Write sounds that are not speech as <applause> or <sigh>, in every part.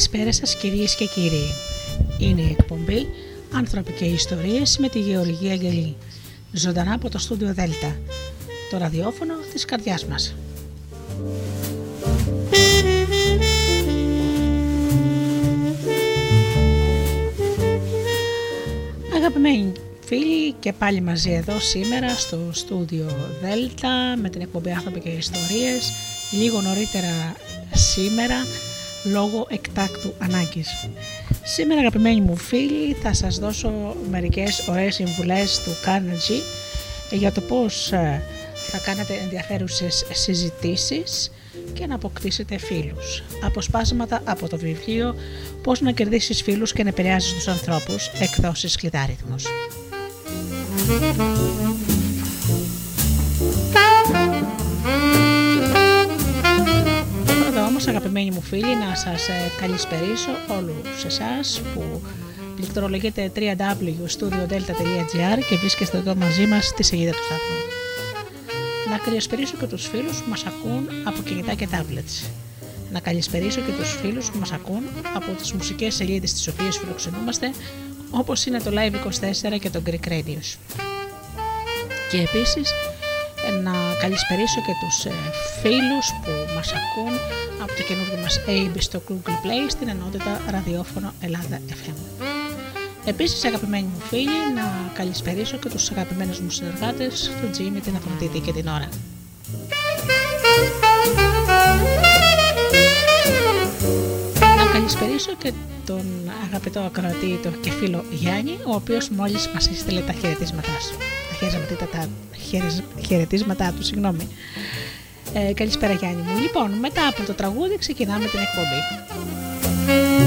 Καλησπέρα σας κυρίες και κύριοι. Είναι η εκπομπή «Άνθρωποι και Ιστορίες» με τη Γεωργία Αγγελή. Ζωντανά από το στούντιο Δέλτα, το ραδιόφωνο της καρδιάς μας. Αγαπημένοι φίλοι και πάλι μαζί εδώ σήμερα στο στούντιο Δέλτα με την εκπομπή «Άνθρωποι και Ιστορίες» λίγο νωρίτερα σήμερα λόγω εκτάκτου ανάγκης. Σήμερα αγαπημένοι μου φίλοι θα σας δώσω μερικές ωραίες συμβουλές του Carnegie για το πώς ε, θα κάνετε ενδιαφέρουσες συζητήσεις και να αποκτήσετε φίλους. Αποσπάσματα από το βιβλίο «Πώς να κερδίσεις φίλους και να επηρεάζεις τους ανθρώπους» εκδόσεις κλειδάριθμος αγαπημένοι μου φίλοι να σας ε, καλησπερίσω όλους εσάς που πληκτρολογείτε www.studiodelta.gr και βρίσκεστε εδώ μαζί μας στη σελίδα του σταθμού. Να καλησπερίσω και τους φίλους που μας ακούν από κινητά και tablets. Να καλησπερίσω και τους φίλους που μας ακούν από τις μουσικές σελίδες τις οποίες φιλοξενούμαστε όπως είναι το Live24 και το Greek Radios. Και επίσης να καλησπερίσω και τους ε, φίλους που μας ακούν από το καινούργιο μας AB στο Google Play στην ενότητα ραδιόφωνο Ελλάδα FM. Επίσης αγαπημένοι μου φίλοι να καλησπερίσω και τους αγαπημένους μου συνεργάτες, τον Τζίμι, την Αφροντίτη και την Ώρα. Να καλησπερίσω και τον αγαπητό ακροατή τον και φίλο Γιάννη, ο οποίος μόλις μας έστειλε τα χαιρετίσματά σου. Τα χαιρετίσματά τους, συγγνώμη. Ε, καλησπέρα Γιάννη μου. Λοιπόν, μετά από το τραγούδι ξεκινάμε την εκπομπή.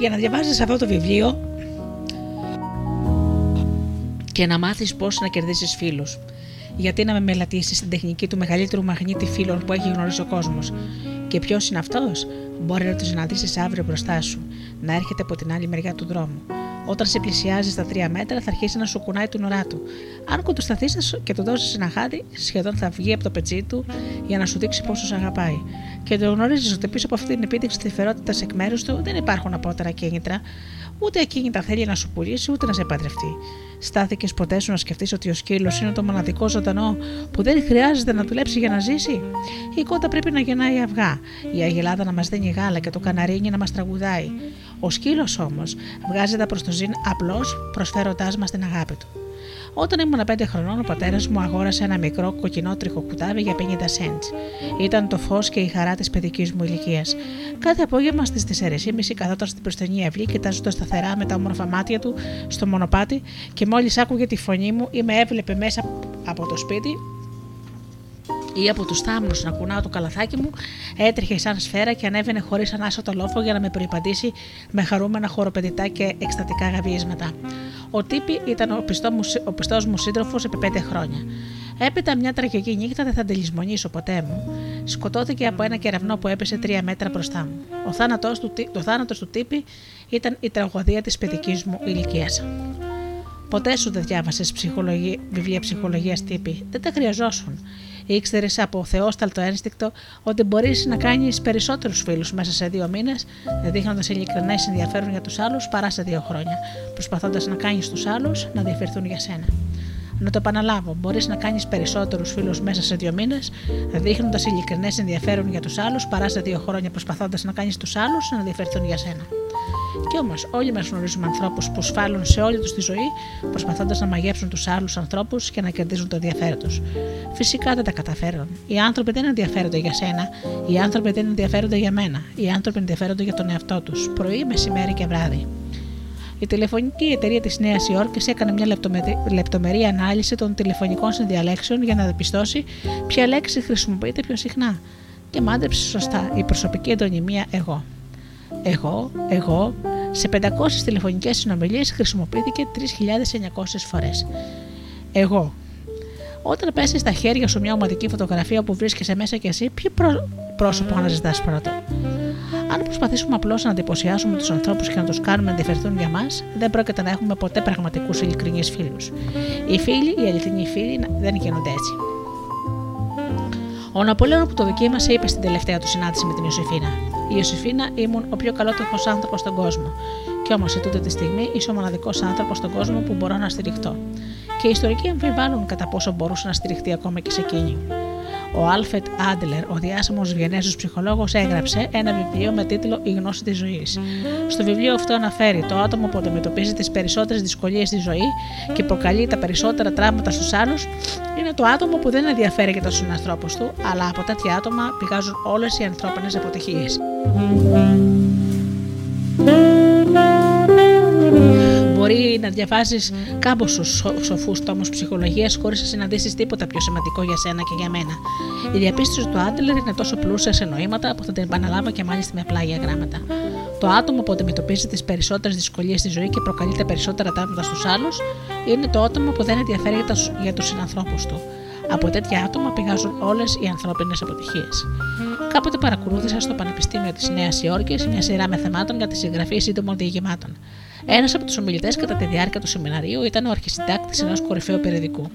Για να διαβάζεις αυτό το βιβλίο και να μάθεις πώς να κερδίσεις φίλους. Γιατί να με μελατήσεις στην τεχνική του μεγαλύτερου μαγνήτη φίλων που έχει γνωρίσει ο κόσμος. Και ποιος είναι αυτός, μπορεί να το συναντήσει αύριο μπροστά σου, να έρχεται από την άλλη μεριά του δρόμου. Όταν σε πλησιάζει στα τρία μέτρα, θα αρχίσει να σου κουνάει την ουρά του. Αν κοντοσταθεί και του δώσεις ένα χάδι, σχεδόν θα βγει από το πετσί του για να σου δείξει πόσο σε αγαπάει. Και το γνωρίζεις ότι πίσω από αυτή την επίδειξη της εκ μέρους του δεν υπάρχουν απότερα κίνητρα, ούτε τα θέλει να σου πουλήσει, ούτε να σε παντρευτεί. Στάθηκες ποτέ σου να σκεφτείς ότι ο σκύλος είναι το μοναδικό ζωντανό που δεν χρειάζεται να δουλέψει για να ζήσει; Η κότα πρέπει να γεννάει αυγά, η αγελάδα να μας δίνει γάλα και το καναρίνι να μας τραγουδάει. Ο σκύλος όμως βγάζει προς το ζήν απλώς προσφέροντάς μας την αγάπη του. Όταν ήμουν 5 χρονών, ο πατέρας μου αγόρασε ένα μικρό κοκκινότριχο κουτάβι για 50 cents. Ήταν το φως και η χαρά της παιδικής μου ηλικίας. Κάθε απόγευμα στις 4.30 καθόταν στην προστενή αυλή, κοιτάζοντας σταθερά με τα όμορφα μάτια του στο μονοπάτι και μόλις άκουγε τη φωνή μου ή με έβλεπε μέσα από το σπίτι, ή από τους θάμνους να κουνάω το καλαθάκι μου, έτρεχε σαν σφαίρα και ανέβαινε χωρίς ανάσο το λόφο για να με προπαντήσει με χαρούμενα χοροπεδιτά και εκστατικά γαβίσματα. Ο Τύπη ήταν ο πιστός μου σύντροφος επί πέντε χρόνια. Έπειτα μια τραγική νύχτα δεν θα την ποτέ μου. Σκοτώθηκε από ένα κεραυνό που έπεσε τρία μέτρα μπροστά μου. Ο θάνατο του, το θάνατος του τύπη ήταν η τραγωδία της παιδικής μου ηλικίας. Ποτέ σου δεν διάβασες βιβλία ψυχολογίας τύπη. Δεν τα χρειαζόσουν. Ήξερες από θεόσταλτο ένστικτο ότι μπορείς να κάνεις περισσότερους φίλους μέσα σε δύο μήνες, δείχνοντα ειλικρινέ ενδιαφέρον για τους άλλους παρά σε δύο χρόνια, προσπαθώντας να κάνεις τους άλλους να διαφερθούν για σένα. Να το επαναλάβω, μπορείς να κάνεις περισσότερους φίλους μέσα σε δύο μήνες, δείχνοντας ειλικρινές ενδιαφέρον για τους άλλους παρά σε δύο χρόνια, προσπαθώντας να κάνεις τους άλλους να διαφερθούν για σένα. Κι όμως, όλοι μας γνωρίζουμε ανθρώπους που σφάλουν σε όλη τους τη ζωή, προσπαθώντας να μαγέψουν τους άλλους ανθρώπους και να κερδίζουν το ενδιαφέρον τους. Φυσικά δεν τα καταφέρουν. Οι άνθρωποι δεν ενδιαφέρονται για σένα, οι άνθρωποι δεν ενδιαφέρονται για μένα. Οι άνθρωποι ενδιαφέρονται για τον εαυτό τους, πρωί, μεσημέρι και βράδυ. Η τηλεφωνική εταιρεία της Νέας Υόρκης έκανε μια λεπτομερή ανάλυση των τηλεφωνικών συνδιαλέξεων για να διαπιστώσει ποια λέξη χρησιμοποιείται πιο συχνά. Και μάντεψε σωστά η προσωπική εντονιμία εγώ. Εγώ, εγώ, σε 500 τηλεφωνικές συνομιλίες χρησιμοποιήθηκε 3.900 φορές. Εγώ. Όταν πέσεις στα χέρια σου μια ομαδική φωτογραφία που βρίσκεσαι μέσα και εσύ, ποιο πρόσωπο αναζητά πρώτο; Αν προσπαθήσουμε απλώς να εντυπωσιάσουμε τους ανθρώπους και να τους κάνουμε να ενδιαφερθούν για μας, δεν πρόκειται να έχουμε ποτέ πραγματικούς ειλικρινείς φίλους. Οι φίλοι, οι αληθινοί φίλοι, δεν γίνονται έτσι. Ο Ναπολέον που το δοκίμασε είπε στην τελευταία του συνάντηση με την Ιωσήφίνα: Η Ιωσήφίνα ήμουν ο πιο καλότροφος άνθρωπος στον κόσμο. Και όμω σε τούτη τη στιγμή είσαι ο μοναδικός άνθρωπος στον κόσμο που μπορώ να στηριχτώ. Και οι ιστορικοί αμφιβάλλουν κατά πόσο μπορούσε να στηριχτεί ακόμα και σε εκείνη. Ο Άλφετ Άντλερ, ο διάσημος Βιενέζος ψυχολόγος, έγραψε ένα βιβλίο με τίτλο Η γνώση της ζωής. Στο βιβλίο αυτό αναφέρει το άτομο που αντιμετωπίζει τις περισσότερες δυσκολίες στη ζωή και προκαλεί τα περισσότερα τραύματα στους άλλους είναι το άτομο που δεν ενδιαφέρει για του συνανθρώπου του, αλλά από τέτοια άτομα πηγάζουν όλες οι ανθρώπινες αποτυχίες. Μπορεί να διαβάζει κάμποσου σοφούς τόμους ψυχολογίας χωρίς να συναντήσεις τίποτα πιο σημαντικό για σένα και για μένα. Η διαπίστωση του Άντλερ είναι τόσο πλούσια σε νοήματα που θα την επαναλάβω και μάλιστα με απλά γραμμάτα. Το άτομο που αντιμετωπίζει τις περισσότερες δυσκολίες στη ζωή και προκαλεί τα περισσότερα τάγματα στους άλλους είναι το άτομο που δεν ενδιαφέρει για τους συνανθρώπους του. Από τέτοια άτομα πηγάζουν όλες οι ανθρώπινες αποτυχίες. Κάποτε παρακολούθησα στο Πανεπιστήμιο της Νέας Υόρκης μια σειρά με θεμάτων για τη συγγραφή σύντομων διηγημάτων. Ένας από τους ομιλητές κατά τη διάρκεια του σεμιναρίου ήταν ο αρχισυντάκτης ενός κορυφαίου περιοδικού.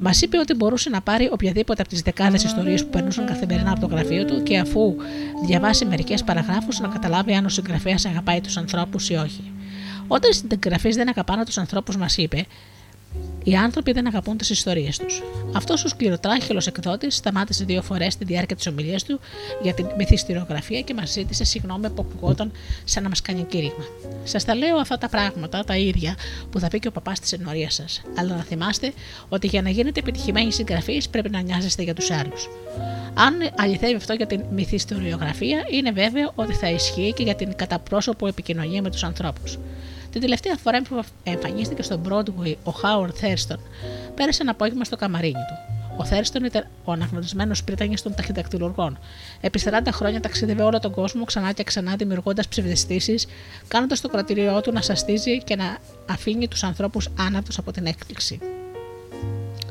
Μας είπε ότι μπορούσε να πάρει οποιαδήποτε από τις δεκάδες ιστορίες που περνούσαν καθημερινά από το γραφείο του και αφού διαβάσει μερικές παραγράφους να καταλάβει αν ο συγγραφέας αγαπάει τους ανθρώπους ή όχι. Όταν οι συγγραφείς δεν αγαπάνε τους ανθρώπους, μας είπε, οι άνθρωποι δεν αγαπούν τις ιστορίες τους. Αυτός ο σκληροτράχυλο εκδότης σταμάτησε δύο φορές στη διάρκεια της ομιλίας του για την μυθιστηριογραφία και μας ζήτησε συγγνώμη που ακουγόταν σαν να μας κάνει κήρυγμα. Σας τα λέω αυτά τα πράγματα, τα ίδια, που θα πει και ο παπάς της ενορίας σας. Αλλά να θυμάστε ότι για να γίνετε επιτυχημένοι συγγραφείς πρέπει να νοιάζεστε για τους άλλους. Αν αληθεύει αυτό για την μυθιστηριογραφία, είναι βέβαιο ότι θα ισχύει και για την καταπρόσωπο επικοινωνία με τους ανθρώπους. Την τελευταία φορά που εμφανίστηκε στο Broadway ο Howard Thurston πέρασε ένα απόγευμα στο καμαρίνι του. Ο Θέριστον ήταν ο αναγνωρισμένος πρίτανης των ταχυδακτηλουργών. Επί 40 χρόνια ταξίδευε όλο τον κόσμο ξανά και ξανά δημιουργώντας ψευδεστήσεις, κάνοντας το κρατηριό του να σαστίζει και να αφήνει τους ανθρώπους άναυτου από την έκπληξη.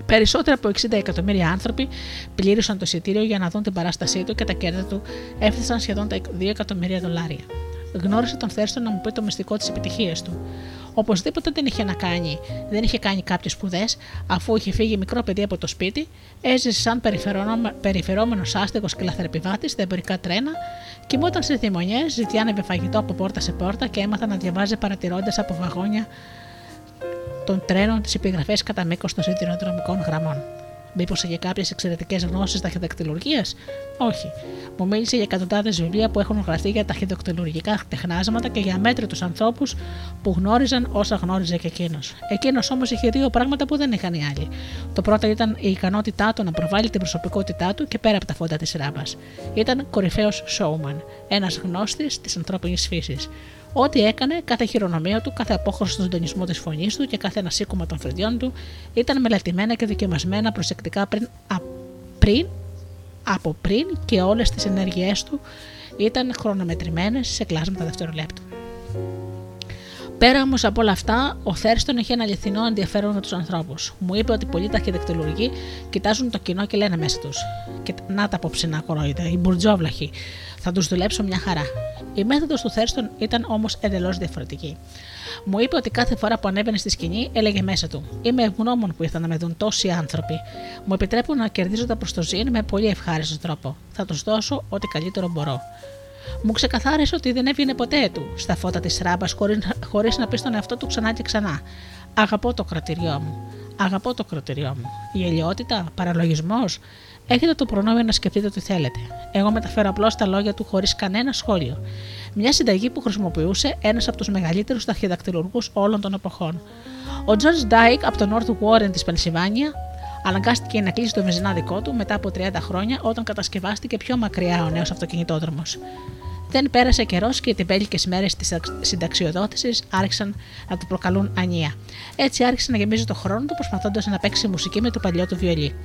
Περισσότεροι από 60 εκατομμύρια άνθρωποι πλήρωσαν το εισιτήριο για να δουν την παράστασή του και τα κέρδη του έφτασαν σχεδόν τα 2 εκατομμύρια δολάρια. Γνώρισε τον Θέριστον να μου πει το μυστικό της επιτυχία του. Οπωσδήποτε δεν είχε να κάνει, δεν είχε κάνει κάποιες σπουδές, αφού είχε φύγει μικρό παιδί από το σπίτι, έζησε σαν περιφερόμενος άστεγος και λαθρεπιβάτης στα εμπορικά τρένα, κοιμόταν στις δημονιέ, ζητιάνευε φαγητό από πόρτα σε πόρτα και έμαθα να διαβάζει παρατηρώντας από βαγόνια των τρένων τις επιγραφές κατά μήκος των σιδηροδρομικών γραμμών. Μήπως είχε κάποιες εξαιρετικές γνώσεις ταχυδακτηλουργίας; Όχι. Μου μίλησε για εκατοντάδες βιβλία που έχουν γραφτεί για ταχυδακτηλουργικά τεχνάσματα και για μέτρητου ανθρώπους που γνώριζαν όσα γνώριζε και εκείνος. Εκείνος όμως είχε δύο πράγματα που δεν είχαν οι άλλοι. Το πρώτο ήταν η ικανότητά του να προβάλλει την προσωπικότητά του και πέρα από τα φόντα της ράμπα. Ήταν κορυφαίος showman, ένας γνώστης της ανθρώπινης φύσης. Ό,τι έκανε, κάθε χειρονομία του, κάθε απόχρωση του συντονισμού της φωνής του και κάθε ένα σήκωμα των φρυδιών του ήταν μελετημένα και δοκιμασμένα προσεκτικά πριν, α, πριν, από πριν και όλες τις ενέργειές του ήταν χρονομετρημένες σε κλάσματα δευτερολέπτου. Πέρα όμως από όλα αυτά, ο Θέριστον είχε ένα αληθινό ενδιαφέρον με τους ανθρώπους. Μου είπε ότι πολλοί ταχυδεκτολογοί κοιτάζουν το κοινό και λένε μέσα τους. Και να τα απόψινά κορόιδα, οι μπουρτζόβλαχοι. Θα τους δουλέψω μια χαρά. Η μέθοδος του Θέριστον ήταν όμως εντελώς διαφορετική. Μου είπε ότι κάθε φορά που ανέβαινε στη σκηνή έλεγε μέσα του: Είμαι ευγνώμων που ήρθαν να με δουν τόσοι άνθρωποι. Μου επιτρέπουν να κερδίζω τα προστοζήν με πολύ ευχάριστο τρόπο. Θα τους δώσω ό,τι καλύτερο μπορώ. Μου ξεκαθάρισε ότι δεν έβγαινε ποτέ του στα φώτα της ράμπας χωρίς να πει στον εαυτό του ξανά και ξανά. Αγαπώ το κρατηριό μου. Αγαπώ το κρατηριό μου. Η ελαιότητα, παραλογισμός. Έχετε το προνόμιο να σκεφτείτε ό,τι θέλετε. Εγώ μεταφέρω απλώς τα λόγια του χωρίς κανένα σχόλιο. Μια συνταγή που χρησιμοποιούσε ένας από τους μεγαλύτερους ταχυδακτηλουργούς όλων των εποχών. Ο George Dyke από το North Warren της Πενσιλβάνια αναγκάστηκε να κλείσει το βενζινάδικό του μετά από 30 χρόνια όταν κατασκευάστηκε πιο μακριά ο νέος αυτοκινητόδρομος. Δεν πέρασε καιρός και οι τεμπέλικες μέρες της συνταξιοδότησης άρχισαν να του προκαλούν ανία. Έτσι άρχισε να γεμίζει το χρόνο του προσπαθώντας να παίξει μουσική με το παλιό του βιολί.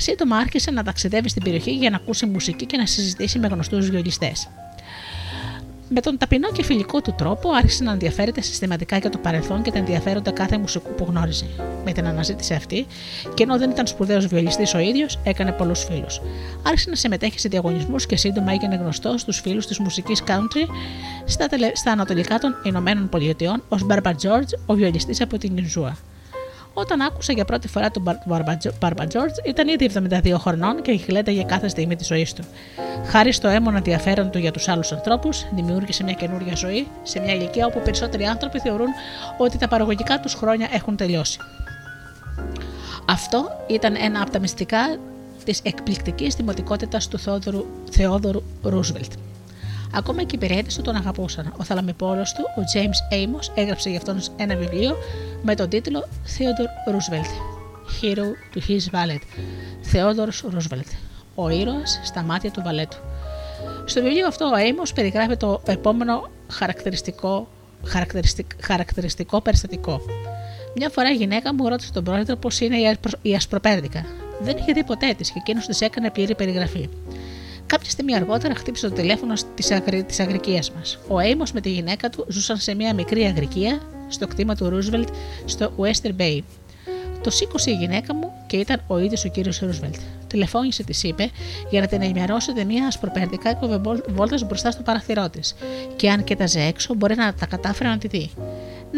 Σύντομα άρχισε να ταξιδεύει στην περιοχή για να ακούσει μουσική και να συζητήσει με γνωστούς βιολιστές. Με τον ταπεινό και φιλικό του τρόπο άρχισε να ενδιαφέρεται συστηματικά για το παρελθόν και τα ενδιαφέροντα κάθε μουσικού που γνώριζε. Με την αναζήτηση αυτή, και ενώ δεν ήταν σπουδαίος βιολιστής ο ίδιος, έκανε πολλούς φίλους. Άρχισε να συμμετέχει σε διαγωνισμούς και σύντομα έγινε γνωστός στους φίλους της μουσικής country στα, τελε... στα ανατολικά των Ηνωμένων Πολιτειών ως Μπάρμπα Τζόρτζ, ο βιολιστής από την Ινζούα. Όταν άκουσα για πρώτη φορά τον Μπάρμπα Τζόρτζ, ήταν ήδη 72 χρονών και γλέντα για κάθε στιγμή της ζωής του. Χάρη στο έμονο ενδιαφέρον του για τους άλλους ανθρώπους, δημιούργησε μια καινούργια ζωή σε μια ηλικία όπου περισσότεροι άνθρωποι θεωρούν ότι τα παραγωγικά τους χρόνια έχουν τελειώσει. Αυτό ήταν ένα από τα μυστικά της εκπληκτικής δημοτικότητας του Θεόδωρου Ρούσβελτ. Ακόμα και οι υπηρέτε του τον αγαπούσαν. Ο θαλαμιπόλος του, ο James Amos, έγραψε για αυτόν ένα βιβλίο με τον τίτλο Theodore Roosevelt. Hero to his Valet. Theodore Roosevelt. Ο ήρωας στα μάτια του βαλέτου. Στο βιβλίο αυτό ο Amos περιγράφει το επόμενο χαρακτηριστικό, χαρακτηριστικό περιστατικό. Μια φορά η γυναίκα μου ρώτησε τον πρόεδρο πώς είναι η ασπροπέρδικα. Δεν είχε δει ποτέ της και εκείνος της έκανε πλήρη περιγραφή. Κάποια στιγμή αργότερα χτύπησε το τηλέφωνο τη αγρι... αγρικίας μας. Ο Έιμο με τη γυναίκα του ζούσαν σε μια μικρή αγρικία στο κτήμα του Ρούσβελτ στο Western Bay. Το σήκωσε η γυναίκα μου και ήταν ο ίδιος ο κύριος Ρούσβελτ. Τηλεφώνησε, της είπε, για να την ενημερώσετε μια ασπροπερδικά και βόλτας μπροστά στο παραθυρό της. Και αν κοίταζε έξω, μπορεί να τα κατάφερε να τη δει.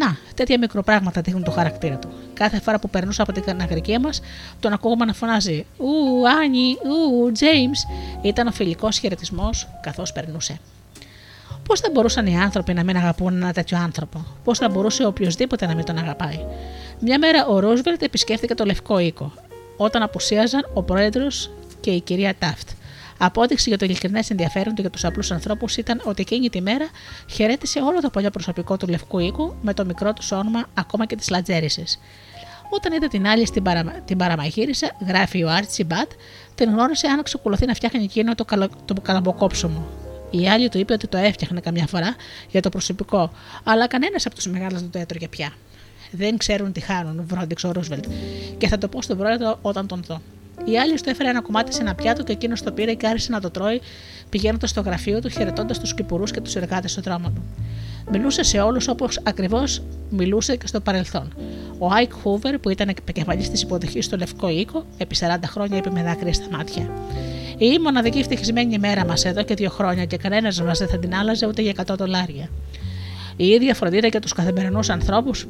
Να, τέτοια μικροπράγματα δείχνουν το χαρακτήρα του. Κάθε φορά που περνούσα από την αγρικία μας, τον ακούγαμε να φωνάζει Ου, Άνι, Ου, Τζέιμς. Ήταν ο φιλικός χαιρετισμός καθώς περνούσε. Πώς θα μπορούσαν οι άνθρωποι να μην αγαπούν ένα τέτοιο άνθρωπο, Πώς θα μπορούσε οποιοδήποτε να μην τον αγαπάει; Μια μέρα ο Ρόσβελτ επισκέφθηκε το Λευκό Οίκο, όταν απουσίαζαν ο πρόεδρος και η κυρία Τάφτ. Απόδειξη για το ειλικρινές ενδιαφέρον του για τους απλούς ανθρώπους ήταν ότι εκείνη τη μέρα χαιρέτησε όλο το παλιό προσωπικό του Λευκού Οίκου με το μικρό του όνομα ακόμα και της Λατζέριση. Όταν είδε την άλλη στην παραμα... την παραμαγείρισα, γράφει ο Άρτσι Μπατ, την γνώρισε αν ξεκολουθεί να φτιάχνει εκείνο το, καλο... το καλαμποκόψωμο. Η άλλη του είπε ότι το έφτιαχνε καμιά φορά για το προσωπικό, αλλά κανένας από τους μεγάλους δεν το έτρωγε πια. Δεν ξέρουν τι χάνουν, βρόντιξε ο Ρούσβελτ, και θα το πω στον πρόεδρο όταν τον δω. Η άλλη του έφερε ένα κομμάτι σε ένα πιάτο και εκείνος το πήρε και άρχισε να το τρώει, πηγαίνοντας στο γραφείο του, χαιρετώντας τους κυπουρού και τους εργάτες στον δρόμο του. Μιλούσε σε όλους όπως ακριβώς μιλούσε και στο παρελθόν. Ο Άικ Χούβερ, που ήταν επικεφαλής της υποδοχής στο Λευκό Οίκο, επί 40 χρόνια είπε με δάκρυα στα μάτια. Η μοναδική ευτυχισμένη ημέρα μας εδώ και δύο χρόνια και κανένας μας δεν θα την άλλαζε ούτε για 100 δολάρια. Η ίδια φροντίδα για τους καθημερινούς ανθρώπους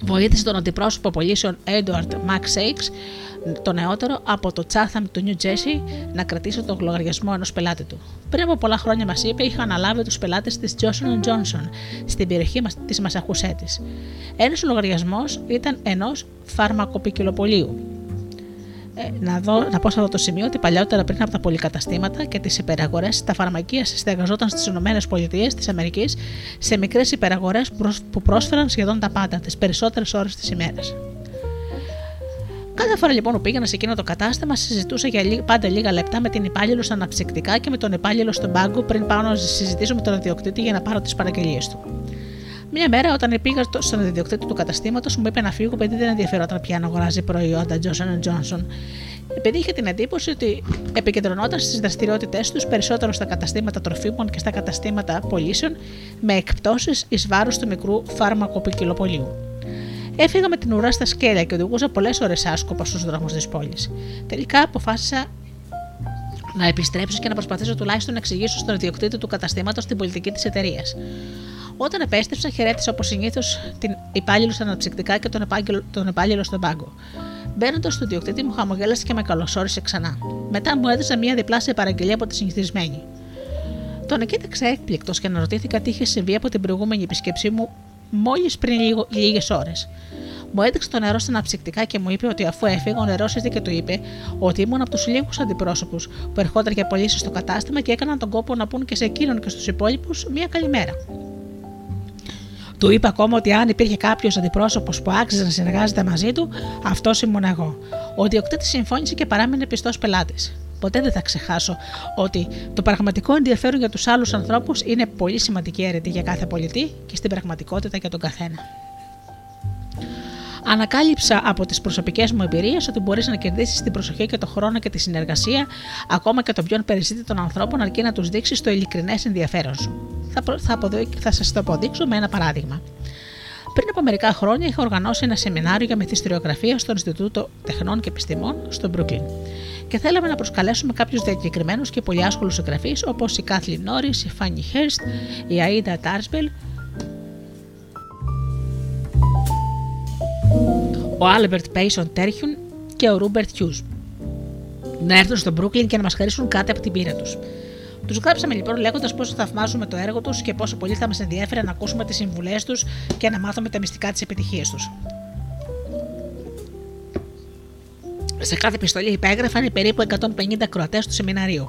βοήθησε τον αντιπρόσωπο πολίσεων Edward Max το νεότερο από το Chatham του New Jersey, να κρατήσει τον λογαριασμό ενός πελάτη του. Πριν από πολλά χρόνια μας είπε, είχα αναλάβει τους πελάτες της Johnson Johnson στην περιοχή της Μασαχουσέτης. Ένας λογαριασμός ήταν ενός φαρμακοπικυλοπολίου. Ε, να, δω, να πω σε αυτό το σημείο ότι παλιότερα πριν από τα πολυκαταστήματα και τις υπεραγορές, τα φαρμακεία στεγαζόταν στις ΗΠΑ σε μικρές υπεραγορές που πρόσφεραν σχεδόν τα πάντα, τις περισσότερες ώρες της ημέρας. Κάθε φορά λοιπόν που πήγαινα σε εκείνο το κατάστημα, συζητούσα για πάντα λίγα λεπτά με την υπάλληλο στα αναψυκτικά και με τον υπάλληλο στον πάγκο πριν πάω να συζητήσω με τον ιδιοκτήτη για να πάρω τις παραγγελίες του. Μια μέρα, όταν πήγα στον ιδιοκτήτη του καταστήματος, μου είπε να φύγω επειδή δεν ενδιαφερόταν πια να αγοράζει προϊόντα Johnson Johnson. Επειδή είχε την εντύπωση ότι επικεντρωνόταν στις δραστηριότητές τους περισσότερο στα καταστήματα τροφίμων και στα καταστήματα πωλήσεων, με εκπτώσεις εις βάρος του μικρού φάρμακο ποικιλοπολίου. Έφυγα με την ουρά στα σκέλια και οδηγούσα πολλές ώρες άσκοπα στους δρόμους της πόλης. Τελικά αποφάσισα να επιστρέψω και να προσπαθήσω τουλάχιστον να εξηγήσω στον ιδιοκτήτη του καταστήματος την πολιτική της εταιρείας. Όταν επέστρεψα, χαιρέτησα όπως συνήθως την υπάλληλο στα αναψυκτικά και τον, τον υπάλληλο στον πάγκο. Μπαίνοντας στο διοκτήτη μου, χαμογέλασε και με καλωσόρισε ξανά. Μετά μου έδωσε μια διπλάσια παραγγελία από τη συνηθισμένη. Τον κοίταξα έκπληκτος και αναρωτήθηκα τι είχε συμβεί από την προηγούμενη επισκέψή μου μόλις πριν λίγες ώρες. Μου έδειξε το νερό στα αναψυκτικά και μου είπε ότι αφού έφυγα, ο νερός και του είπε ότι ήμουν από τους λίγους αντιπρόσωπους που ερχόταν για πωλήσεις στο κατάστημα και έκαναν τον κόπο να πούν και σε εκείνον και στους υπόλοιπους μία καλημέρα. Του είπα ακόμα ότι αν υπήρχε κάποιος αντιπρόσωπος που άξιζε να συνεργάζεται μαζί του, αυτός ήμουν εγώ. Ο διοκτήτης συμφώνησε και παράμεινε πιστός πελάτης. Ποτέ δεν θα ξεχάσω ότι το πραγματικό ενδιαφέρον για τους άλλους ανθρώπους είναι πολύ σημαντική αίρετη για κάθε πολιτή και στην πραγματικότητα για τον καθένα. Ανακάλυψα από τις προσωπικές μου εμπειρίες ότι μπορείς να κερδίσεις την προσοχή και τον χρόνο και τη συνεργασία ακόμα και των πιο των ανθρώπων αρκεί να τους δείξεις το ειλικρινές ενδιαφέρον σου. Θα, θα, θα σας το αποδείξω με ένα παράδειγμα. Πριν από μερικά χρόνια είχα οργανώσει ένα σεμινάριο για μυθιστριογραφία στο Ινστιτούτο Τεχνών και Επιστημών στο Brooklyn και θέλαμε να προσκαλέσουμε κάποιους διακεκριμένους και πολυάσχολους συγγραφείς όπως η Κάθλιν Νόρις, η Φάνι Χέρστ, η Άιντα Τάρμπελ, ο Άλμπερτ Πέισον Τέρχιουν και ο Ρούπερτ Χιούζ. Να έρθουν στο Brooklyn και να μας χαρίσουν κάτι από την πείρα τους. Τους γράψαμε λοιπόν λέγοντας πόσο θαυμάζουμε το έργο τους και πόσο πολύ θα μας ενδιαφέρει να ακούσουμε τις συμβουλές τους και να μάθουμε τα μυστικά της επιτυχίας τους. Σε κάθε επιστολή υπέγραφαν περίπου 150 κροατέ του σεμιναρίου.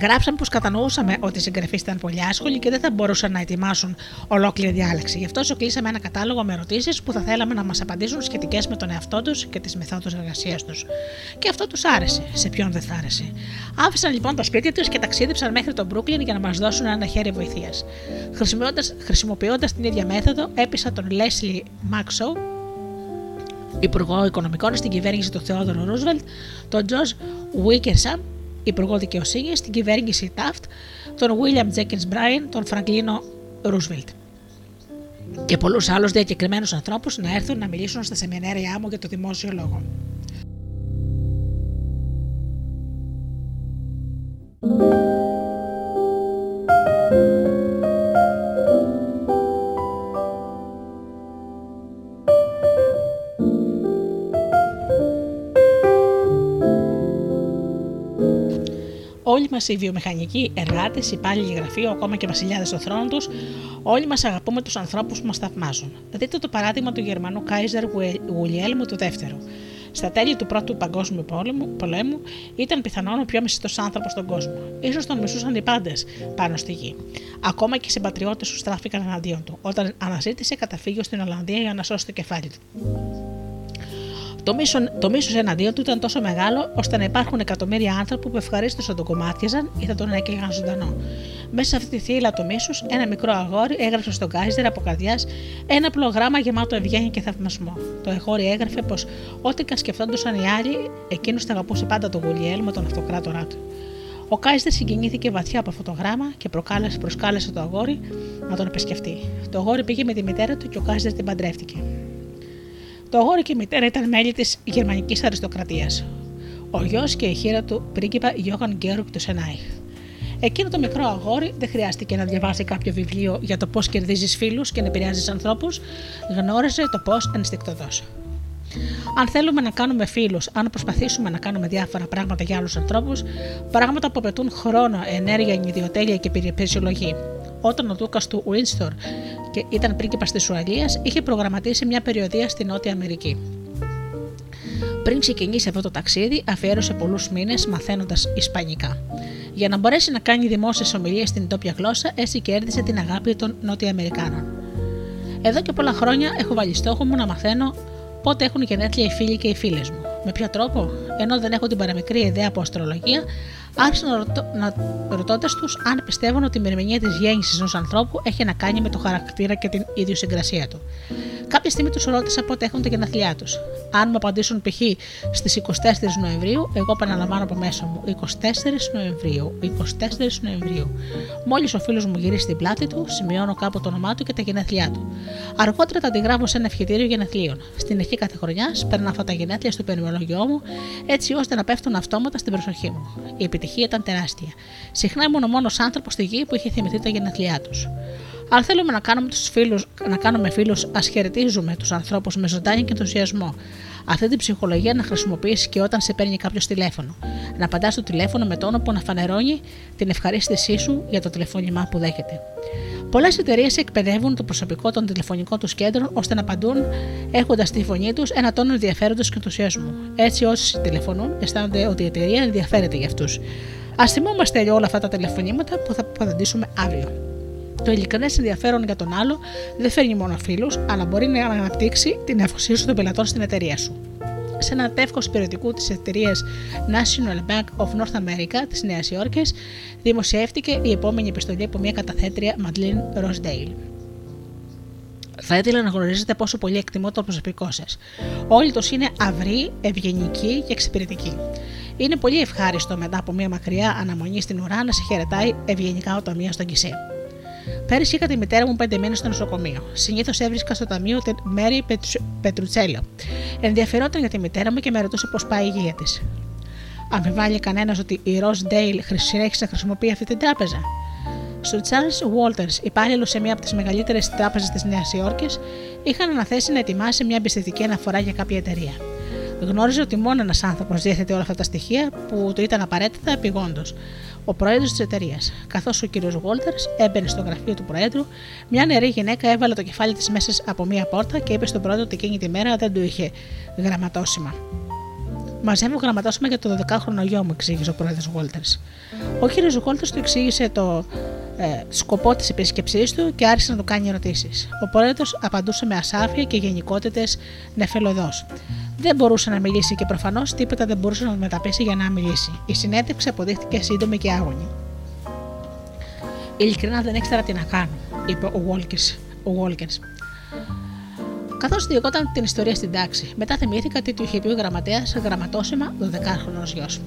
Γράψαμε πως κατανοούσαμε ότι οι συγγραφείς ήταν πολύ άσχολοι και δεν θα μπορούσαν να ετοιμάσουν ολόκληρη διάλεξη. Γι' αυτό σου κλείσαμε ένα κατάλογο με ερωτήσεις που θα θέλαμε να μας απαντήσουν σχετικές με τον εαυτό τους και τις μεθόδους εργασίας τους. Και αυτό τους άρεσε. Σε ποιον δεν θα άρεσε. Άφησαν λοιπόν τα σπίτια τους και ταξίδεψαν μέχρι τον Brooklyn για να μας δώσουν ένα χέρι βοηθείας. Χρησιμοποιώντας την ίδια μέθοδο, έπεισα τον Leslie Maxo, Υπουργό Οικονομικών στην κυβέρνηση του Θεόδωρου Ρούσβελτ, τον Τζορτζ Βίκερσαμ Υπουργό Δικαιοσύνης στην κυβέρνηση Ταφτ, τον William Jenkins Bryan, τον Φραγκλίνο Ρούσβελτ και πολλούς άλλους διακεκριμένους ανθρώπους να έρθουν να μιλήσουν στα σεμινάρια μου για το δημόσιο λόγο. Όλοι μας οι βιομηχανικοί εργάτες, οι υπάλληλοι γραφείου, ακόμα και βασιλιάδες στο θρόνο τους, όλοι μας αγαπούμε τους ανθρώπους που μας θαυμάζουν. Δείτε το παράδειγμα του Γερμανού Κάιζερ Γουλιέλμου του δεύτερου. Στα τέλη του Πρώτου Παγκόσμιου Πολέμου ήταν πιθανόν ο πιο μισητός άνθρωπος στον κόσμο. σω τον μισούσαν οι πάντες πάνω στη γη. Ακόμα και οι συμπατριώτες τους στράφηκαν εναντίον του, όταν αναζήτησε καταφύγιο στην Ολλανδία για να σώσει το κεφάλι του. Το μίσος, το μίσος εναντίον του ήταν τόσο μεγάλο ώστε να υπάρχουν εκατομμύρια άνθρωποι που ευχαρίστω θα τον κομμάτιαζαν ή θα τον έκαιγαν ζωντανό. Μέσα σε αυτή τη θύλα του μίσους, ένα μικρό αγόρι έγραψε στον Κάιζερ από καρδιάς ένα απλό γράμμα γεμάτο ευγένεια και θαυμασμό. Το αγόρι έγραφε πως ό,τι καν σκεφτόντουσαν οι άλλοι, εκείνος θα αγαπούσε πάντα τον με τον αυτοκράτορά του. Ο Κάιζερ συγκινήθηκε βαθιά από αυτό το γράμμα και προκάλεσε, προσκάλεσε το αγόρι να τον επισκεφτεί. Το αγόρι πήγε με τη μητέρα του και ο Κάιζερ την παντρεύτηκε. Το αγόρι και η μητέρα ήταν μέλη της γερμανικής αριστοκρατίας. Ο γιος και η χείρα του πρίγκιπα Γιώχαν Γκέρουκ του Σενάιχ. Εκείνο το μικρό αγόρι δεν χρειάστηκε να διαβάσει κάποιο βιβλίο για το πώς κερδίζεις φίλους και να επηρεάζεις ανθρώπους, γνώριζε το πώς ενστικτοδό. Αν θέλουμε να κάνουμε φίλους, αν προσπαθήσουμε να κάνουμε διάφορα πράγματα για άλλους ανθρώπους, πράγματα που απαιτούν χρόνο, ενέργεια, ιδιοτέλεια και περιπεσιολογή. Όταν ο Δούκας του Windsor και ήταν πρίγκιπας της Ουαλίας, είχε προγραμματίσει μια περιοδία στη Νότια Αμερική. Πριν ξεκινήσει αυτό το ταξίδι, αφιέρωσε πολλούς μήνες μαθαίνοντας Ισπανικά. Για να μπορέσει να κάνει δημόσιες ομιλίες στην τόπια γλώσσα, έτσι κέρδισε την αγάπη των Νότια Αμερικάνων. Εδώ και πολλά χρόνια έχω βάλει στόχο μου να μαθαίνω πότε έχουν γενέθλια οι φίλοι και οι φίλες μου. Με ποιο τρόπο, ενώ δεν έχω την παραμικρή ιδέα από αστρολογία, άρχισαν να, ρωτώ, να ρωτώντας τους αν πιστεύουν ότι η μερμηνία της γέννησης ενός ανθρώπου έχει να κάνει με το χαρακτήρα και την ιδιοσυγκρασία του. Κάποια στιγμή τους ρώτησα πότε έχουν τα γενέθλιά τους. Αν μου απαντήσουν π.χ. στις 24 Νοεμβρίου, εγώ επαναλαμβάνω από μέσα μου 24 Νοεμβρίου, 24 Νοεμβρίου. Μόλις ο φίλος μου γυρίσει την πλάτη του, σημειώνω κάπου το όνομά του και τα γενέθλιά του. Αργότερα τα αντιγράφω σε ένα ευχητήριο γενεθλίων. Στην αρχή κάθε χρονιάς παίρνω αυτά τα γενέθλια στο περιβαλλοντιό μου, έτσι ώστε να πέφτουν αυτόματα στην προσοχή μου. Η επιτυχία ήταν τεράστια. Συχνά ήμουν ο μόνος άνθρωπος στη γη που είχε θυμηθεί τα γενέθλιά τους. Αν θέλουμε να κάνουμε, τους φίλους, να κάνουμε φίλους, ας χαιρετίζουμε τους ανθρώπους με ζωντάνια και ενθουσιασμό. Αυτή την ψυχολογία να χρησιμοποιήσει και όταν σε παίρνει κάποιος τηλέφωνο. Να απαντάς στο τηλέφωνο με τόνο που να φανερώνει την ευχαρίστησή σου για το τηλεφώνημά που δέχεται. Πολλές εταιρείες εκπαιδεύουν το προσωπικό των τηλεφωνικών τους κέντρων ώστε να απαντούν έχοντας στη φωνή τους ένα τόνο ενδιαφέροντος και ενθουσιασμού. Έτσι, όσοι τηλεφωνούν αισθάνονται ότι η εταιρεία ενδιαφέρεται για αυτούς. Α θυμόμαστε όλα αυτά τα τηλεφωνήματα που θα απαντήσουμε αύριο. Το ειλικρινές ενδιαφέρον για τον άλλο δεν φέρνει μόνο φίλους, αλλά μπορεί να αναπτύξει την αφοσίωση των πελατών στην εταιρεία σου. Σε ένα τεύχος περιοδικού της εταιρείας National Bank of North America της Νέας Υόρκης, δημοσιεύτηκε η επόμενη επιστολή από μια καταθέτρια Μαντλίν Ροσδέιλ. Θα ήθελα να γνωρίζετε πόσο πολύ εκτιμώ το προσωπικό σας. Όλοι τους είναι αυροί, ευγενικοί και εξυπηρετικοί. Είναι πολύ ευχάριστο μετά από μια μακριά αναμονή στην ουρά να σε χαιρετάει ευγενικά ο ταμείο στον Κισέ. Πέρυσι είχα τη μητέρα μου πέντε μήνες στο νοσοκομείο. Συνήθως έβρισκα στο ταμείο την Μέρι Πετρουτσέλιο. Ενδιαφερόταν για τη μητέρα μου και με ρωτούσε πώς πάει η υγεία της. Αμφιβάλλει κανένας ότι η Ροζ Ντέιλ συνέχισε να χρησιμοποιεί αυτή την τράπεζα. Στο Charles Walters, υπάλληλος σε μία από τις μεγαλύτερες τράπεζες της Νέας Υόρκης, είχαν αναθέσει να ετοιμάσει μια εμπιστευτική αναφορά για κάποια εταιρεία. Γνώριζε ότι μόνος ένας άνθρωπος διέθετε όλα αυτά τα στοιχεία που του ήταν απαραίτητα επιγόντως ο πρόεδρος της εταιρείας. Καθώς ο κ. Βόλτερ έμπαινε στο γραφείο του πρόεδρου, μια νεαρή γυναίκα έβαλε το κεφάλι της μέσα από μία πόρτα και είπε στον πρόεδρο ότι εκείνη τη μέρα δεν του είχε γραμματόσημα. Μαζεύω γραμματόσημα για το 12χρονο γιο μου, εξήγησε ο πρόεδρος Βόλτερ. Ο κ. Βόλτερ του εξήγησε το ε, σκοπό της επίσκεψής του και άρχισε να του κάνει ερωτήσεις. Ο πρόεδρος απαντούσε με ασάφεια και γενικότητες νεφελωδό. Δεν μπορούσε να μιλήσει και προφανώς τίποτα δεν μπορούσε να μεταπέσει για να μιλήσει. Η συνέντευξη αποδείχτηκε σύντομη και άγωνη. Ειλικρινά δεν ήξερα τι να κάνω, είπε ο Βόλκερ. Καθώς διωγόταν την ιστορία στην τάξη, μετά θυμήθηκα τι του είχε πει ο γραμματέας γραμματόσημα 12χρονο γιος.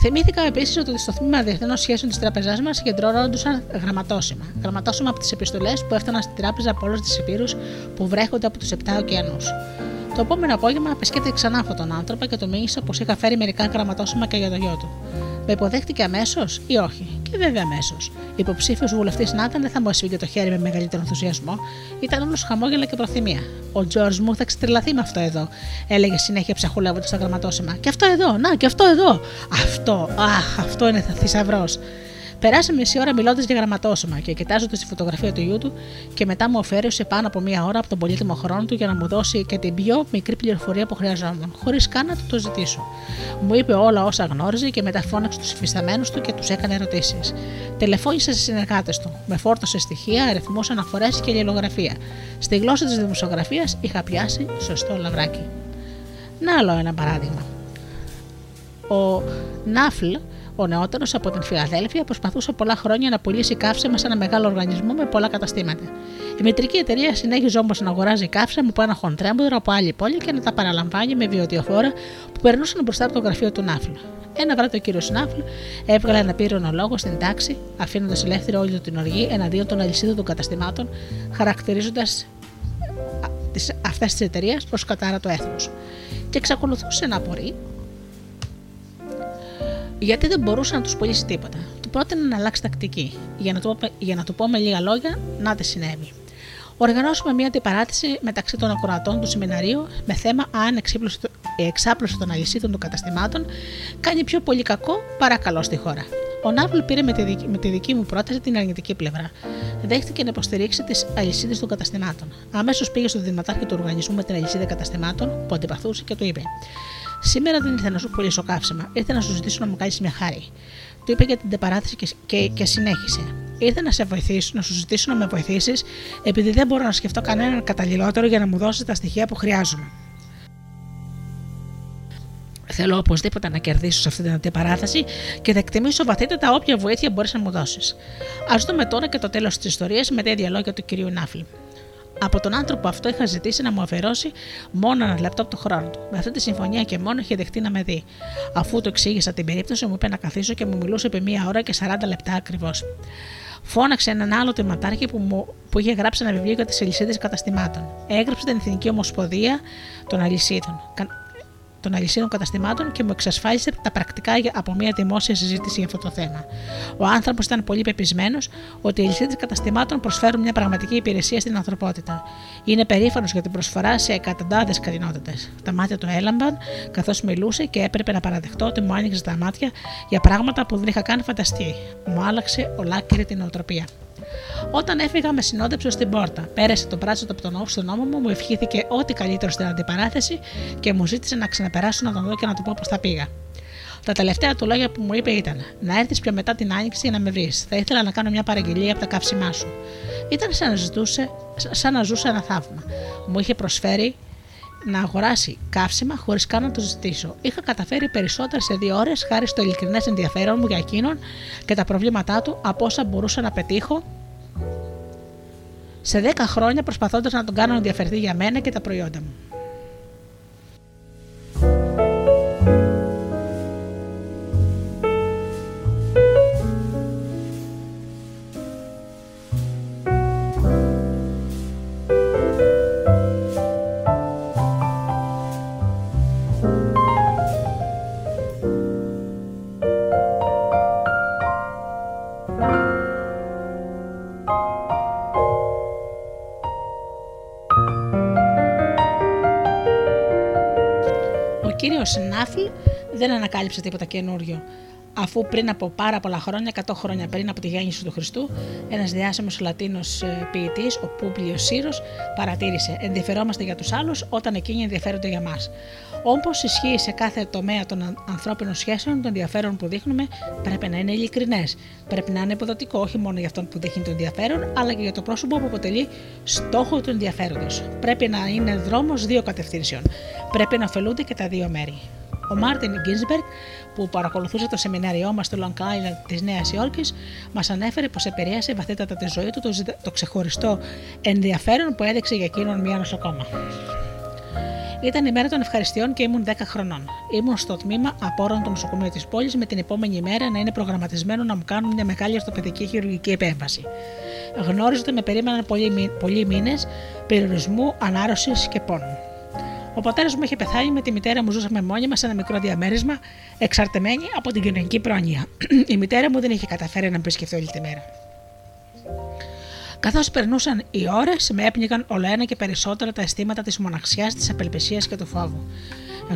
Θυμήθηκα επίσης ότι στο τμήμα διεθνών σχέσεων της τράπεζά μας συγκεντρώνονταν γραμματόσημα. Γραμματόσημα από τις επιστολές που έφταναν στην τράπεζα από όλε τι υπήρου που βρέχονται από τους 7 ωκεανούς. Το επόμενο απόγευμα επισκέφτηκα ξανά αυτόν τον άνθρωπο και του μίλησα πως είχα φέρει μερικά γραμματόσημα και για το γιο του. Με υποδέχτηκε αμέσως ή όχι; Και βέβαια αμέσως. Υποψήφιο βουλευτή να ήταν δεν θα μου έσφυγε το χέρι με μεγαλύτερο ενθουσιασμό. Ήταν όλος χαμόγελα και προθυμία. Ο Τζορτ μου θα ξετρελαθεί με αυτό εδώ, έλεγε συνέχεια ψαχουλεύοντας τα γραμματόσημα. Και αυτό εδώ, να και αυτό εδώ. Αυτό, αχ, αυτό είναι θησαυρός. Περάσαμε μισή ώρα μιλώντας για γραμματόσωμα και κοιτάζοντας τη φωτογραφία του γιού του και μετά μου αφαίρεσε πάνω από μία ώρα από τον πολύτιμο χρόνο του για να μου δώσει και την πιο μικρή πληροφορία που χρειαζόμουν, χωρίς καν να του το ζητήσω. Μου είπε όλα όσα γνώριζε και μετά φώναξε τους υφισταμένους του και τους έκανε ερωτήσεις. Τελεφώνησε σε συνεργάτες του, με φόρτωσε στοιχεία, αριθμούς, αναφορές και λιλογραφία. Στη γλώσσα της δημοσιογραφίας είχα πιάσει σωστό λαβράκι. Να άλλο ένα παράδειγμα. Ο Νάφλ, ο νεότερος από την Φιλαδέλφια, προσπαθούσε πολλά χρόνια να πουλήσει καύσιμα σε ένα μεγάλο οργανισμό με πολλά καταστήματα. Η μητρική εταιρεία συνέχιζε όμως να αγοράζει καύσιμα από ένα χοντρέμποδρο από άλλη πόλη και να τα παραλαμβάνει με βιοτιοφόρα που περνούσαν μπροστά από το γραφείο του Νάφλ. Ένα βράδυ ο κύριος Νάφλ έβγαλε ένα πύρονο λόγο στην τάξη, αφήνοντας ελεύθερη όλη την οργή εναντίον των αλυσίδων των καταστημάτων, χαρακτηρίζοντας αυτές τις εταιρείες ω κατάρα του έθνου. Και εξακολουθούσε να απορεί γιατί δεν μπορούσε να τους πουλήσει τίποτα. Του πρότεινε να αλλάξει τακτική. Για να, του, για να του πω με λίγα λόγια, να τι συνέβη. Οργανώσουμε μια αντιπαράθεση μεταξύ των ακροατών του σεμιναρίου με θέμα αν η εξάπλωση των αλυσίδων των καταστημάτων κάνει πιο πολύ κακό παρά καλό στη χώρα. Ο Ναύλ πήρε με τη, δική, με τη δική μου πρόταση την αρνητική πλευρά. Δέχτηκε να υποστηρίξει τις αλυσίδες των καταστημάτων. Αμέσως πήγε στο δημοτάρχη του οργανισμού με την αλυσίδα καταστημάτων που αντιπαθούσε και του είπε: Σήμερα δεν ήρθα να σου πουλήσω καύσιμα. Ήρθα να σου ζητήσω να μου κάνεις μια χάρη. Του είπε για την αντιπαράθεση και, και, και συνέχισε. Ήρθα να σε βοηθήσω, να σου ζητήσω να με βοηθήσεις, επειδή δεν μπορώ να σκεφτώ κανέναν καταλληλότερο για να μου δώσεις τα στοιχεία που χρειάζομαι. Θέλω οπωσδήποτε να κερδίσω σε αυτή την αντιπαράθεση και θα εκτιμήσω βαθύτατα όποια βοήθεια μπορείς να μου δώσεις. Α δούμε τώρα και το τέλος της ιστορίας με τα ίδια λόγια του κυρίου Νάφλη. Από τον άνθρωπο αυτό είχα ζητήσει να μου αφαιρώσει μόνο ένα λεπτό από το χρόνο του. Με αυτή τη συμφωνία και μόνο είχε δεχτεί να με δει. Αφού του εξήγησα την περίπτωση, μου είπε να καθίσω και μου μιλούσε επί μία ώρα και 40 λεπτά ακριβώς. Φώναξε έναν άλλο τμήματάρχη που, μου, που είχε γράψει ένα βιβλίο για τις αλυσίδες καταστημάτων. Έγραψε την Εθνική Ομοσπονδία των Αλυσίδων των αλυσίδων καταστημάτων και μου εξασφάλισε τα πρακτικά από μια δημόσια συζήτηση για αυτό το θέμα. Ο άνθρωπος ήταν πολύ πεπισμένος ότι οι αλυσίδες καταστημάτων προσφέρουν μια πραγματική υπηρεσία στην ανθρωπότητα. Είναι περήφανος για την προσφορά σε εκατοντάδες κατηνότητε. Τα μάτια του έλαμπαν καθώς μιλούσε και έπρεπε να παραδεχτώ ότι μου άνοιξε τα μάτια για πράγματα που δεν είχα καν φανταστεί. Μου άλλαξε ολάκυρη την οτροπία. Όταν έφυγα, με συνόδεψε στην πόρτα. Πέρασε το μπράτσο του από τον ώφ στον ώμο μου, μου ευχήθηκε ό,τι καλύτερο στην αντιπαράθεση και μου ζήτησε να ξαναπεράσω να τον δω και να του πω πώς θα πήγα. Τα τελευταία του λόγια που μου είπε ήταν: Να έρθεις πιο μετά την άνοιξη για να με βρεις. Θα ήθελα να κάνω μια παραγγελία από τα καύσιμά σου. Ήταν σαν να, ζητούσε, σαν να ζούσε ένα θαύμα. Μου είχε προσφέρει να αγοράσει καύσιμα χωρίς καν να το ζητήσω. Είχα καταφέρει περισσότερα σε δύο ώρες χάρη στο ειλικρινές ενδιαφέρον μου για εκείνον και τα προβλήματά του από όσα μπορούσα να πετύχω σε 10 χρόνια προσπαθώντας να τον κάνω να ενδιαφερθεί για μένα και τα προϊόντα μου. Σνάφλ δεν ανακάλυψε τίποτα καινούριο. Αφού πριν από πάρα πολλά χρόνια, 100 χρόνια πριν από τη γέννηση του Χριστού, ένας διάσημος Λατίνος ε, ποιητής, ο Πούμπλιος Σύρος, παρατήρησε: Ενδιαφερόμαστε για τους άλλους όταν εκείνοι ενδιαφέρονται για μας. Όπως ισχύει σε κάθε τομέα των ανθρώπινων σχέσεων, το ενδιαφέρον που δείχνουμε πρέπει να είναι ειλικρινές. Πρέπει να είναι υποδοτικό όχι μόνο για αυτόν που δείχνει το ενδιαφέρον, αλλά και για το πρόσωπο που αποτελεί στόχο του ενδιαφέροντος. Πρέπει να είναι δρόμος δύο κατευθύνσεων. Πρέπει να ωφελούνται και τα δύο μέρη. Ο Μάρτιν Γκίνσμπεργκ, που παρακολουθούσε το σεμινάριό μας στο Long Island της Νέας Υόρκης, μας ανέφερε πως επηρέασε βαθύτατα τη ζωή του το, το ξεχωριστό ενδιαφέρον που έδειξε για εκείνον μία νοσοκόμα. Ήταν η μέρα των ευχαριστειών και ήμουν 10 χρονών. Ήμουν στο τμήμα απόρων του νοσοκομείου της πόλης με την επόμενη μέρα να είναι προγραμματισμένο να μου κάνουν μια μεγάλη ορθοπαιδική χειρουργική επέμβαση. Γνώριζα ότι με περίμεναν πολλοί, πολλοί μήνες περιορισμού, ανάρρωσης και πόνου. Ο πατέρας μου είχε πεθάνει, με τη μητέρα μου ζούσαμε μόνοι σε ένα μικρό διαμέρισμα, εξαρτημένοι από την κοινωνική πρόνοια. <clears throat> Η μητέρα μου δεν είχε καταφέρει να επισκεφθεί όλη τη μέρα. Καθώς περνούσαν οι ώρες, με έπνιγαν όλο ένα και περισσότερα τα αισθήματα της μοναξιάς, της απελπισίας και του φόβου.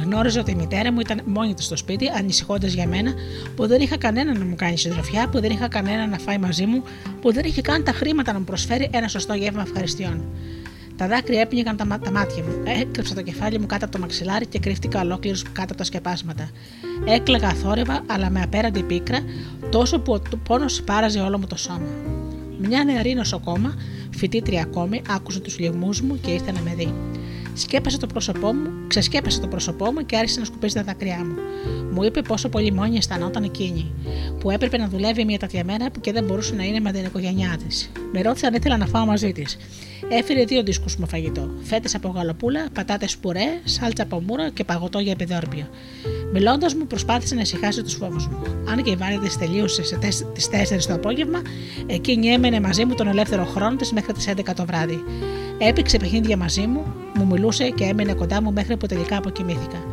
Γνώριζα ότι η μητέρα μου ήταν μόνη της στο σπίτι, ανησυχώντας για μένα, που δεν είχα κανένα να μου κάνει συντροφιά, που δεν είχα κανένα να φάει μαζί μου, που δεν είχε καν τα χρήματα να μου προσφέρει ένα σωστό γεύμα ευχαριστειών. Τα δάκρυα έπνιγαν τα, τα μάτια μου. Έκρυψα το κεφάλι μου κάτω από το μαξιλάρι και κρύφτηκα ολόκληρος κάτω από τα σκεπάσματα. Έκλαιγα αθόρυβα, αλλά με απέραντη πίκρα, τόσο που ο πόνος πάραζε όλο μου το σώμα. Μια νεαρή νοσοκόμα, φοιτήτρια ακόμη, άκουσε τους λιγμού μου και ήρθε να με δει. Σκέπασε το πρόσωπό μου, ξεσκέπασε το πρόσωπό μου και άρχισε να σκουπίζει τα δάκρυά μου. Μου είπε πόσο πολύ μόνη αισθανόταν εκείνη, που έπρεπε να δουλεύει μια τέτοια μέρα που και δεν μπορούσε να είναι με την οικογένειά της. Με ρώτησε αν ήθελα να φάω μαζί της. Έφερε δύο δίσκους με φαγητό: φέτε από γαλοπούλα, πατάτες πουρέ, σάλτσα από μούρα και παγωτό για επιδόρπιο. Μιλώντας μου, προσπάθησε να ησυχάσει τους φόβους μου. Αν και η Βάλη τη τελείωσε τις 4 το απόγευμα, εκείνη έμενε μαζί μου τον ελεύθερο χρόνο της μέχρι τις 11 το βράδυ. Έπηξε παιχνίδια μαζί μου, μου μιλούσε και έμεινε κοντά μου μέχρι που τελικά αποκοιμήθηκα.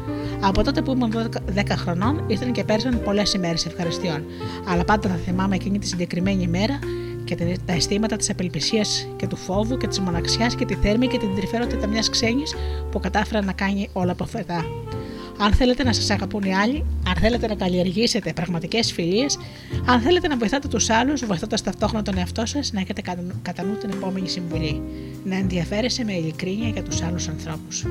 Από τότε που ήμουν 10 χρονών ήρθαν και πέρασαν πολλές ημέρες ευχαριστειών, αλλά πάντα θα θυμάμαι εκείνη τη συγκεκριμένη ημέρα και τα αισθήματα της απελπισίας και του φόβου και της μοναξιάς και τη θέρμη και την τρυφερότητα μιας ξένης που κατάφερα να κάνει όλα προφετά. Αν θέλετε να σας αγαπούν οι άλλοι, αν θέλετε να καλλιεργήσετε πραγματικές φιλίες, αν θέλετε να βοηθάτε τους άλλους, βοηθώντας ταυτόχρονα τον εαυτό σας, να έχετε κατά νου την επόμενη συμβουλή. Να ενδιαφέρεσαι με ειλικρίνεια για τους άλλους ανθρώπους.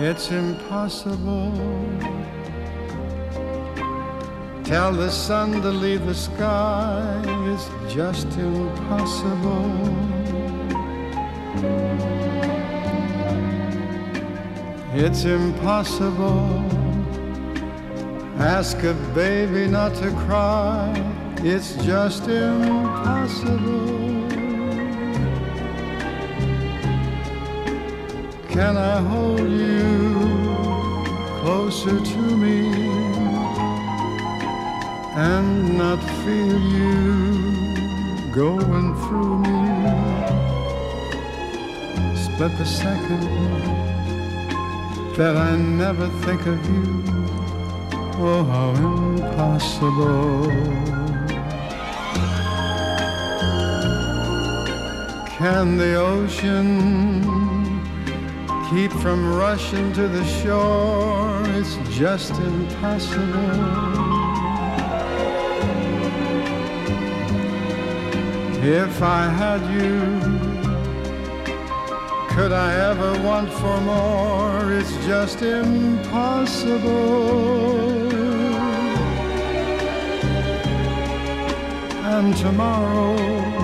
It's impossible. Tell the sun to leave the sky. It's just impossible. It's impossible. Ask a baby not to cry. It's just impossible. Can I hold you closer to me and not feel you going through me? Split the second that I never think of you. Oh, how impossible. Can the ocean keep from rushing to the shore. It's just impossible. If I had you, could I ever want for more? It's just impossible. And tomorrow,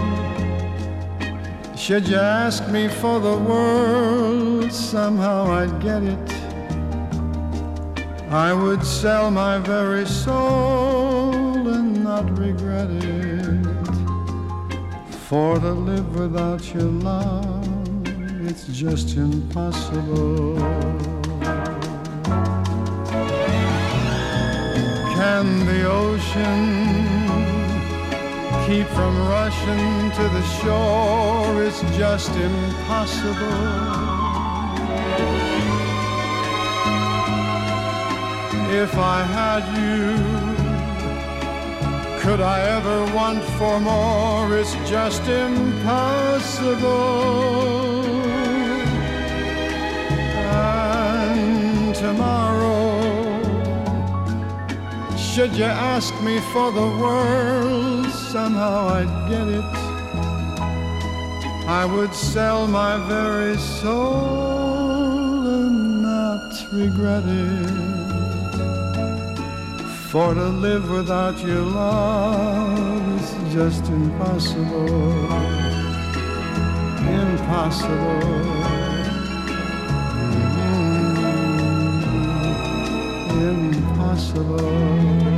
should you ask me for the world, somehow I'd get it. I would sell my very soul and not regret it. For to live without your love, it's just impossible. Can the ocean keep from rushing to the shore is just impossible. If I had you, could I ever want for more? It's just impossible. And tomorrow, should you ask me for the world, somehow I'd get it. I would sell my very soul and not regret it. For to live without your love is just impossible. Impossible. Mm-hmm. Impossible.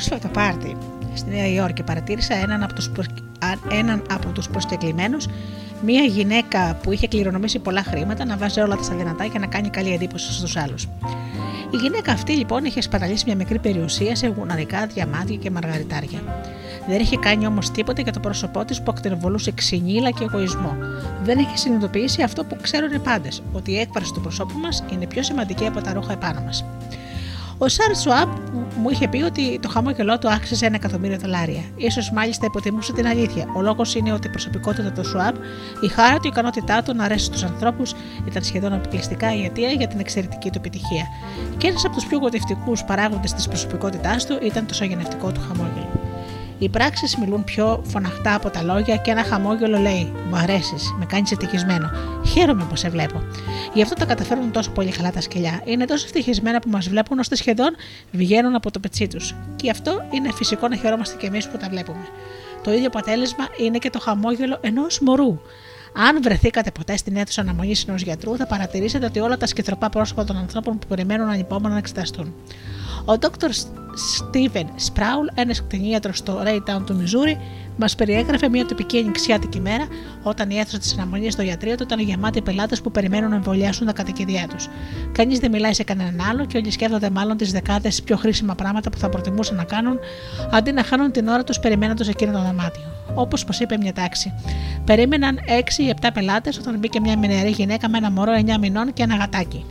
Πρόσφατο πάρτι στη Νέα Υόρκη παρατήρησα έναν από τους, έναν από τους προσκεκλημένους μια γυναίκα που είχε κληρονομήσει πολλά χρήματα να βάζει όλα τα στα δυνατά για να κάνει καλή εντύπωση στους άλλους. Η γυναίκα αυτή λοιπόν είχε σπαταλήσει μια μικρή περιουσία σε γουναρικά, διαμάτια και μαργαριτάρια. Δεν είχε κάνει όμως τίποτα για το πρόσωπό της που ακτινοβολούσε ξυνήλα και εγωισμό. Δεν είχε συνειδητοποιήσει αυτό που ξέρουν οι πάντες, ότι η έκφραση του προσώπου μας είναι πιο σημαντική από τα ρούχα επάνω μας. Ο Σάρτ Σουάμπ μου είχε πει ότι το χαμόγελό του άξιζε ένα εκατομμύριο δολάρια. σω μάλιστα υποτιμούσε την αλήθεια. Ο λόγος είναι ότι η προσωπικότητα του Σουάμπ, η χάρα του, η ικανότητά του να αρέσει στου ανθρώπους ήταν σχεδόν αποκλειστικά η αιτία για την εξαιρετική του επιτυχία. Και ένας από τους πιο γοητευτικούς παράγοντες της προσωπικότητάς του ήταν το σογενευτικό του χαμόγελο. Οι πράξεις μιλούν πιο φωναχτά από τα λόγια και ένα χαμόγελο λέει: Μου αρέσεις, με κάνεις ευτυχισμένο. Χαίρομαι που σε βλέπω. Γι' αυτό τα καταφέρουν τόσο πολύ καλά τα σκυλιά. Είναι τόσο ευτυχισμένα που μας βλέπουν ώστε σχεδόν βγαίνουν από το πετσί τους. Και γι' αυτό είναι φυσικό να χαιρόμαστε κι εμείς που τα βλέπουμε. Το ίδιο αποτέλεσμα είναι και το χαμόγελο ενός μωρού. Αν βρεθήκατε ποτέ στην αίθουσα αναμονής ενός γιατρού, θα παρατηρήσετε ότι όλα τα σκητροπά πρόσωπα των ανθρώπων που περιμένουν ανυπόμονα να εξεταστούν. Ο Dr. Steven Sproul, ένας κτηνίατρος στο Raytown του Μιζούρι, μας περιέγραφε μια τυπική ανοιξιάτικη μέρα όταν η αίθουσα της αναμονή στο γιατρείο του ήταν γεμάτη πελάτες που περιμένουν να εμβολιάσουν τα κατοικίδια τους. Κανείς δεν μιλάει σε κανέναν άλλο και όλοι σκέφτονται μάλλον τις δεκάδες πιο χρήσιμα πράγματα που θα προτιμούσαν να κάνουν αντί να χάνουν την ώρα τους περιμένοντας εκείνο το δωμάτιο. Όπως μας είπε μια τάξη. Περίμεναν 6 ή 7 πελάτες όταν μπήκε μια μηνιαρή γυναίκα με ένα μωρό 9 μηνών και ένα γατάκι.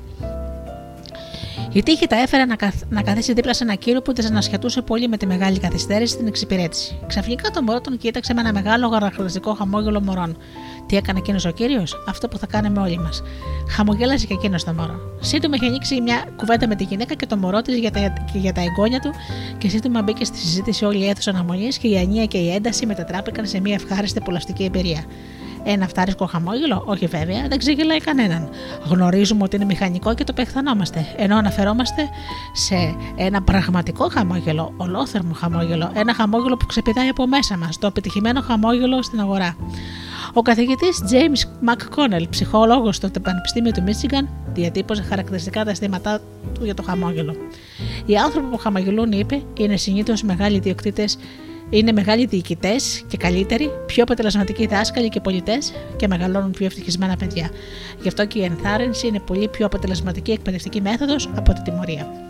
Η τύχη τα έφερε να, καθ, να καθίσει δίπλα σε ένα κύριο που τη ανασχετούσε πολύ με τη μεγάλη καθυστέρηση στην εξυπηρέτηση. Ξαφνικά το μωρό τον κοίταξε με ένα μεγάλο γαραχρηστικό χαμόγελο μωρών. Τι έκανε εκείνος ο κύριος, αυτό που θα κάνουμε όλοι μας. Χαμογέλασε και εκείνος το μωρό. Σύντομα είχε ανοίξει μια κουβέντα με τη γυναίκα και το μωρό της για, τα, για τα εγγόνια του και σύντομα μπήκε στη συζήτηση όλη η αίθουσα αναμονή και η ανία και η ένταση μετατράπηκαν σε μια ευχάριστη πολλαστική εμπειρία. Ένα φτάρισκο χαμόγελο, όχι βέβαια, δεν ξεγελάει κανέναν. Γνωρίζουμε ότι είναι μηχανικό και το πεχθανόμαστε. Ενώ αναφερόμαστε σε ένα πραγματικό χαμόγελο, ολόθερμο χαμόγελο, ένα χαμόγελο που ξεπηδάει από μέσα μας, το επιτυχημένο χαμόγελο στην αγορά. Ο καθηγητής James McConnell, ψυχολόγος στο Πανεπιστήμιο του Μίτσιγκαν, διατύπωσε χαρακτηριστικά τα αισθήματά του για το χαμόγελο. Οι άνθρωποι που χαμογελούν, είπε, είναι συνήθως μεγάλοι ιδιοκτήτες είναι μεγάλοι διοικητές και καλύτεροι, πιο αποτελεσματικοί δάσκαλοι και πολιτές και μεγαλώνουν πιο ευτυχισμένα παιδιά. Γι' αυτό και η ενθάρρυνση είναι πολύ πιο αποτελεσματική εκπαιδευτική μέθοδος από τη τιμωρία.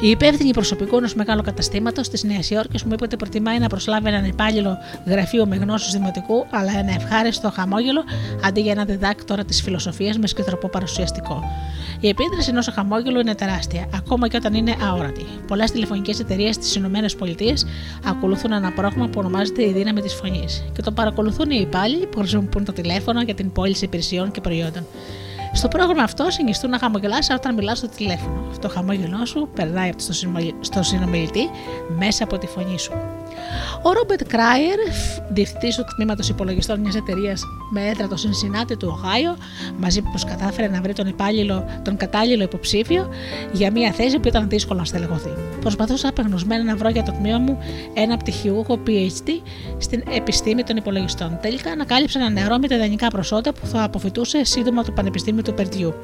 Η υπεύθυνη προσωπικού ενός μεγάλου καταστήματος της Νέας Υόρκης μου είπε ότι προτιμάει να προσλάβει έναν υπάλληλο γραφείο με γνώσεις δημοτικού, αλλά ένα ευχάριστο χαμόγελο αντί για ένα διδάκτορα της φιλοσοφίας με σκητροπό παρουσιαστικό. Η επίδραση ενός χαμόγελου είναι τεράστια, ακόμα και όταν είναι αόρατη. Πολλές τηλεφωνικές εταιρείες στι ΗΠΑ ακολουθούν ένα πρόγραμμα που ονομάζεται Η δύναμη της φωνής και το παρακολουθούν οι υπάλληλοι που χρησιμοποιούν το τηλέφωνο για την πώληση υπηρεσιών και προϊόντων. Στο πρόγραμμα αυτό συνιστούν να χαμογελάσει όταν μιλάς στο τηλέφωνο. Το χαμόγελό σου περνάει στο συνομιλητή μέσα από τη φωνή σου. Ο Ρόμπερτ Κράιερ, διευθυντής του τμήματος υπολογιστών μιας εταιρείας με έδρα το Συνσινάτη του Οχάιο, μαζί που κατάφερε να βρει τον, υπάλληλο, τον κατάλληλο υποψήφιο για μια θέση που ήταν δύσκολο να στελεχωθεί. Προσπαθούσα απεγνωσμένα να βρω για το τμήμα μου ένα πτυχιούχο PhD στην επιστήμη των υπολογιστών. Τελικά ανακάλυψα ένα νεαρό με τα ιδανικά προσόντα που θα αποφυτούσε σύντομα το Πανεπιστήμιο του Περτιού.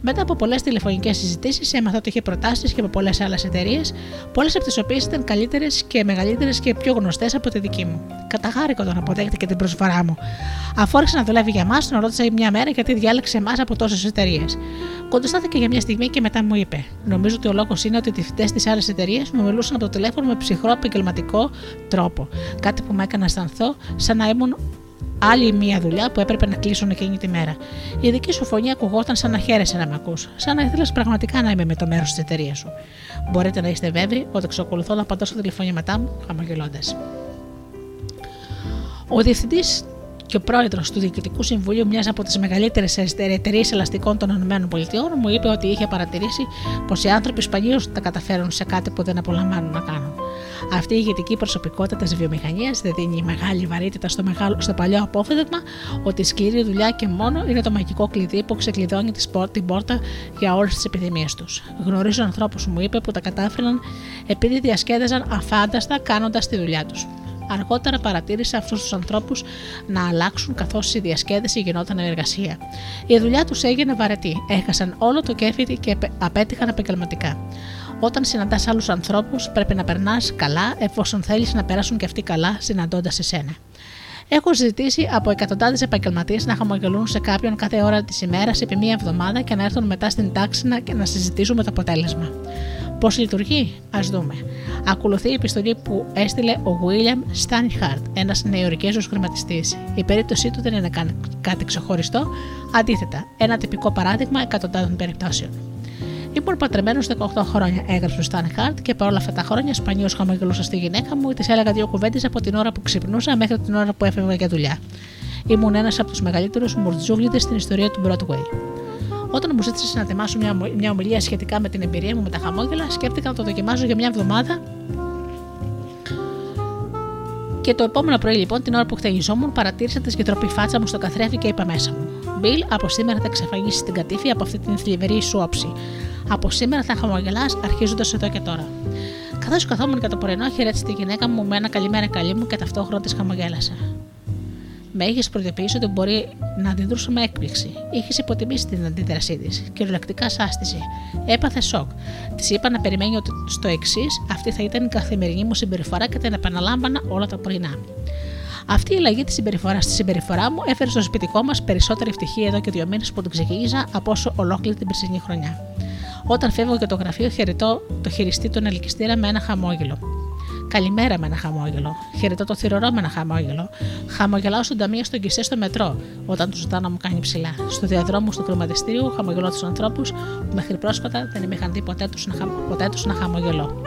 Μετά από πολλές τηλεφωνικές συζητήσεις, έμαθα ότι είχε προτάσεις και από πολλές άλλες εταιρείες, πολλές από τις οποίες ήταν καλύτερες και μεγαλύτερες και πιο γνωστές από τη δική μου. Καταγάρικο τον αποδέχτηκε την προσφορά μου. Αφού άρχισε να δουλεύει για μας, τον ρώτησα μια μέρα γιατί διάλεξε εμάς από τόσες εταιρείες. Κοντοστάθηκε για μια στιγμή και μετά μου είπε: Νομίζω ότι ο λόγος είναι ότι οι διευθυντέ της άλλης εταιρείας μου μιλούσαν από το τηλέφωνο με ψυχρό επαγγελματικό τρόπο. Κάτι που με έκανε να αισθανθώ σαν να ήμουν άλλη μία δουλειά που έπρεπε να κλείσουν εκείνη τη μέρα. Η δική σου φωνή ακουγόταν σαν να χαίρεσαι να με ακούς, σαν να ήθελες πραγματικά να είμαι με το μέρος της εταιρείας σου. Μπορείτε να είστε βέβαιοι ότι εξακολουθώ να απαντώ στα τηλεφωνήματά μου χαμογελώντας. Ο διευθυντής και ο πρόεδρος του Διοικητικού Συμβουλίου μιας από τις μεγαλύτερες εταιρείες ελαστικών των ΗΠΑ μου είπε ότι είχε παρατηρήσει πως οι άνθρωποι σπανίω τα καταφέρουν σε κάτι που δεν απολαμβάνουν να κάνουν. Αυτή η ηγετική προσωπικότητα της βιομηχανίας δεν δίνει μεγάλη βαρύτητα στο, μεγάλο, στο παλιό απόφευγμα ότι η σκληρή δουλειά και μόνο είναι το μαγικό κλειδί που ξεκλειδώνει την πόρτα για όλες τις επιθυμίες τους. Γνωρίζω ανθρώπους, μου είπε, που τα κατάφεραν επειδή διασκέδαζαν αφάνταστα κάνοντας τη δουλειά τους. Αργότερα παρατήρησε αυτούς τους ανθρώπους να αλλάξουν καθώς η διασκέδαση γινόταν εργασία. Η δουλειά τους έγινε βαρετή, έχασαν όλο το κέφι και απέτυχαν επαγγελματικά. Όταν συναντάς άλλους ανθρώπους, πρέπει να περνάς καλά, εφόσον θέλεις να περάσουν και αυτοί καλά, συναντώντας εσένα. Έχω ζητήσει από εκατοντάδες επαγγελματίες να χαμογελούν σε κάποιον κάθε ώρα της ημέρας επί μία εβδομάδα και να έρθουν μετά στην τάξη να, και να συζητήσουμε το αποτέλεσμα. Πώς λειτουργεί, ας δούμε. Ακολουθεί η επιστολή που έστειλε ο William Steinhardt, ένας νεοειρικέζο χρηματιστής. Η περίπτωσή του δεν είναι κάτι ξεχωριστό, αντίθετα, ένα τυπικό παράδειγμα εκατοντάδων περιπτώσεων. Ήμουν πατρεμένο 18 χρόνια, έγραψε ο Σταν Χαρτ και παρόλα αυτά τα χρόνια σπανίως χαμογελούσα στη γυναίκα μου ή της έλεγα δύο κουβέντες από την ώρα που ξυπνούσα μέχρι την ώρα που έφευγα για δουλειά. Ήμουν ένας από τους μεγαλύτερους μουρτζούγλιδε στην ιστορία του Broadway. Όταν μου ζήτησε να ετοιμάσω μια, μια ομιλία σχετικά με την εμπειρία μου με τα χαμόγελα, σκέφτηκα να το δοκιμάζω για μια εβδομάδα. Και το επόμενο πρωί, λοιπόν, την ώρα που χτενιζόμουν, παρατήρησα τη σκητροπή φάτσα μου στο καθρέφτη και είπα μέσα μου: Μπιλ, από σήμερα θα ξεφαγίσει την κατήφη από αυτή την θλιβερή σου όψη. Από σήμερα θα χαμογελάς αρχίζοντας εδώ και τώρα. Καθώς καθόμουν κατά το πρωινό, χαιρέτησε τη γυναίκα μου με ένα καλημέρα καλή μου και ταυτόχρονα της χαμογέλασα. Με είχες προειδοποιήσει ότι μπορεί να αντιδρούσε με έκπληξη. Είχες υποτιμήσει την αντίδρασή της. Κυριολεκτικά σάστησε. Έπαθε σοκ. Της είπα να περιμένει ότι στο εξής αυτή θα ήταν η καθημερινή μου συμπεριφορά και την επαναλάμβανα όλα τα πρωινά. Αυτή η αλλαγή της συμπεριφορά στη συμπεριφορά μου έφερε στο σπιτικό μας περισσότερη ευτυχία εδώ και δύο μήνες που την ξεκίνησα από όσο ολόκληρη την περσινή χρονιά. Όταν φεύγω για το γραφείο, χαιρετώ το χειριστή τον ελκυστήρα με ένα χαμόγελο. Καλημέρα με ένα χαμόγελο. Χαιρετώ το θηρορό με ένα χαμόγελο. Χαμογελάω στον ταμείο στον κισέ στο μετρό, όταν τους ζητάω να μου κάνει ψηλά. Στο διαδρόμο του χρηματιστήριου χαμογελώ τους ανθρώπους που μέχρι πρόσφατα δεν είχαν δει ποτέ τους να, ποτέ τους να χαμογελώ.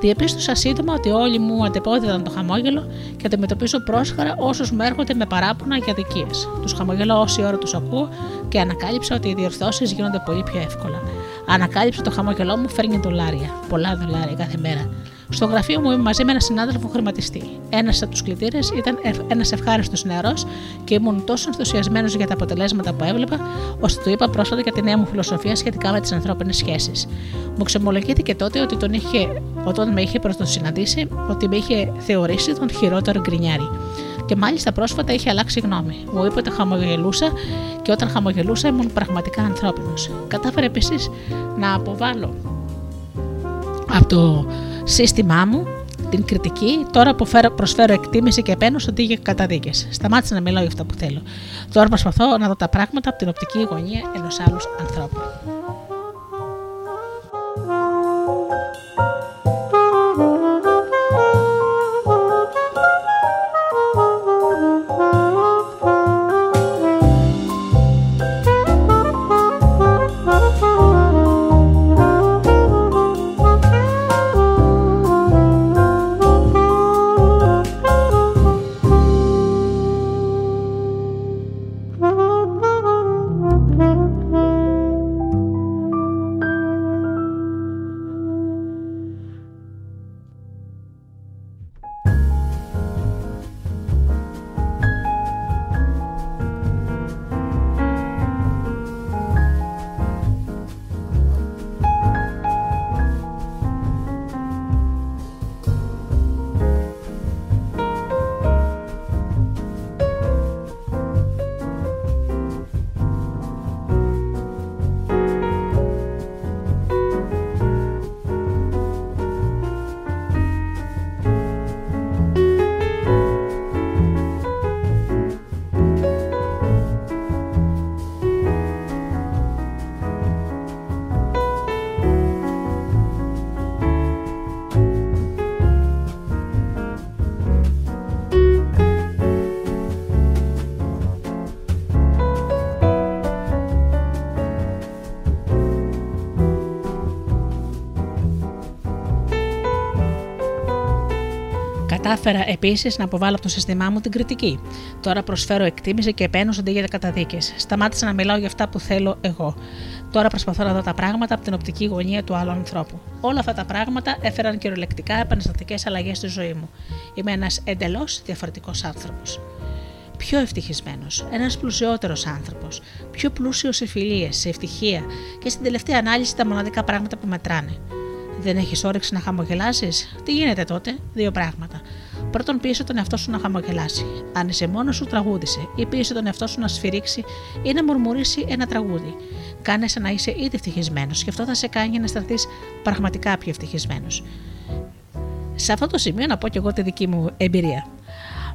Διεπίστωσα σύντομα ότι όλοι μου αντεπόδιδαν το χαμόγελο και αντιμετωπίζω πρόσχαρα όσους μου έρχονται με παράπονα για δικίες. Τους χαμογελώ όση ώρα τους ακούω και ανακάλυψα ότι οι διορθώσεις γίνονται πολύ πιο εύκολα. Ανακάλυψα το χαμόγελό μου φέρνει δολάρια, πολλά δολάρια κάθε μέρα. Στο γραφείο μου ήμουν μαζί με έναν συνάδελφο χρηματιστή. Ένας από τους κλητήρες ήταν ένας ευχάριστος νεαρός και ήμουν τόσο ενθουσιασμένος για τα αποτελέσματα που έβλεπα, ώστε του είπα πρόσφατα για τη νέα μου φιλοσοφία σχετικά με τις ανθρώπινες σχέσεις. Μου ξεμολογήθηκε τότε ότι τον είχε, όταν με είχε πρωτοσυναντήσει, ότι με είχε θεωρήσει τον χειρότερο γκρινιάρη. Και μάλιστα πρόσφατα είχε αλλάξει γνώμη. Μου είπε ότι χαμογελούσα και όταν χαμογελούσα ήμουν πραγματικά ανθρώπινος. Κατάφερε επίσης να αποβάλω από το σύστημά μου την κριτική, τώρα που προσφέρω εκτίμηση και επένω αντί για καταδίκες. Σταμάτησα να μιλάω για αυτά που θέλω. Τώρα προσπαθώ να δω τα πράγματα από την οπτική γωνία ενός άλλου ανθρώπου. Κατάφερα επίσης να αποβάλω από το σύστημά μου την κριτική. Τώρα προσφέρω εκτίμηση και επένω αντί για καταδίκες. Σταμάτησα να μιλάω για αυτά που θέλω εγώ. Τώρα προσπαθώ να δω τα πράγματα από την οπτική γωνία του άλλου ανθρώπου. Όλα αυτά τα πράγματα έφεραν κυριολεκτικά επαναστατικές αλλαγές στη ζωή μου. Είμαι ένας εντελώς διαφορετικός άνθρωπος. Πιο ευτυχισμένος, ένας πλουσιότερος άνθρωπος, πιο πλούσιος σε φιλίες, σε ευτυχία και στην τελευταία ανάλυση τα μοναδικά πράγματα που μετράνε. Δεν έχεις όρεξη να χαμογελάσεις; Τι γίνεται τότε, δύο πράγματα. Πρώτον, πίεσε τον εαυτό σου να χαμογελάσει. Αν είσαι μόνος σου, τραγούδισε. Ή πίεσε τον εαυτό σου να σφυρίξει ή να μουρμουρίσει ένα τραγούδι. Κάνε σαν να είσαι ήδη ευτυχισμένος και αυτό θα σε κάνει να αισθανθείς πραγματικά πιο ευτυχισμένος. Σε αυτό το σημείο να πω και εγώ τη δική μου εμπειρία.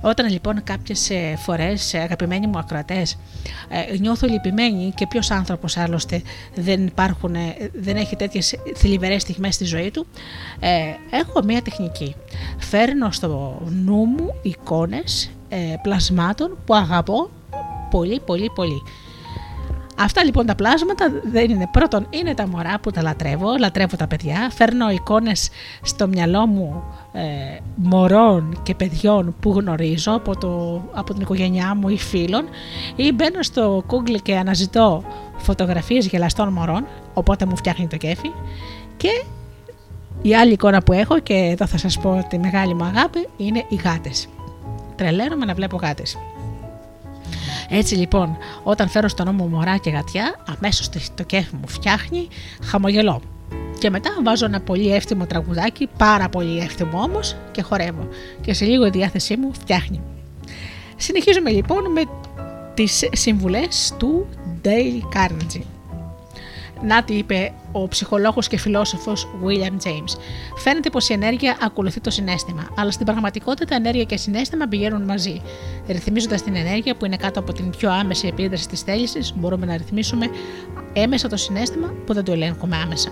Όταν λοιπόν κάποιες φορές, αγαπημένοι μου ακροατές, ε, νιώθω λυπημένη και ποιος άνθρωπος άλλωστε δεν, υπάρχουν, δεν έχει τέτοιες θλιβερές στιγμές στη ζωή του, ε, έχω μία τεχνική. Φέρνω στο νου μου εικόνες ε, πλασμάτων που αγαπώ πολύ πολύ πολύ. Αυτά λοιπόν τα πλάσματα δεν είναι πρώτον, είναι τα μωρά που τα λατρεύω, λατρεύω τα παιδιά, φέρνω εικόνες στο μυαλό μου ε, μωρών και παιδιών που γνωρίζω από, το, από την οικογένειά μου ή φίλων ή μπαίνω στο Google και αναζητώ φωτογραφίες γελαστών μωρών, οπότε μου φτιάχνει το κέφι και η άλλη εικόνα που έχω και εδώ θα σας πω τη μεγάλη μου αγάπη είναι οι γάτες. Τρελαίνομαι να βλέπω γάτες. Έτσι λοιπόν, όταν φέρω στον νόμο μωρά και γατιά, αμέσως το κέφι μου φτιάχνει χαμογελό. Και μετά βάζω ένα πολύ εύθυμο τραγουδάκι, πάρα πολύ εύθυμο όμως, και χορεύω. Και σε λίγο η διάθεσή μου φτιάχνει. Συνεχίζουμε λοιπόν με τις συμβουλές του Dale Carnegie. Να τι είπε ο ψυχολόγος και φιλόσοφος William James. Φαίνεται πως η ενέργεια ακολουθεί το συνέστημα, αλλά στην πραγματικότητα ενέργεια και συνέστημα πηγαίνουν μαζί. Ρυθμίζοντας την ενέργεια που είναι κάτω από την πιο άμεση επίδραση της θέλησης, μπορούμε να ρυθμίσουμε έμεσα το συνέστημα που δεν το ελέγχουμε άμεσα.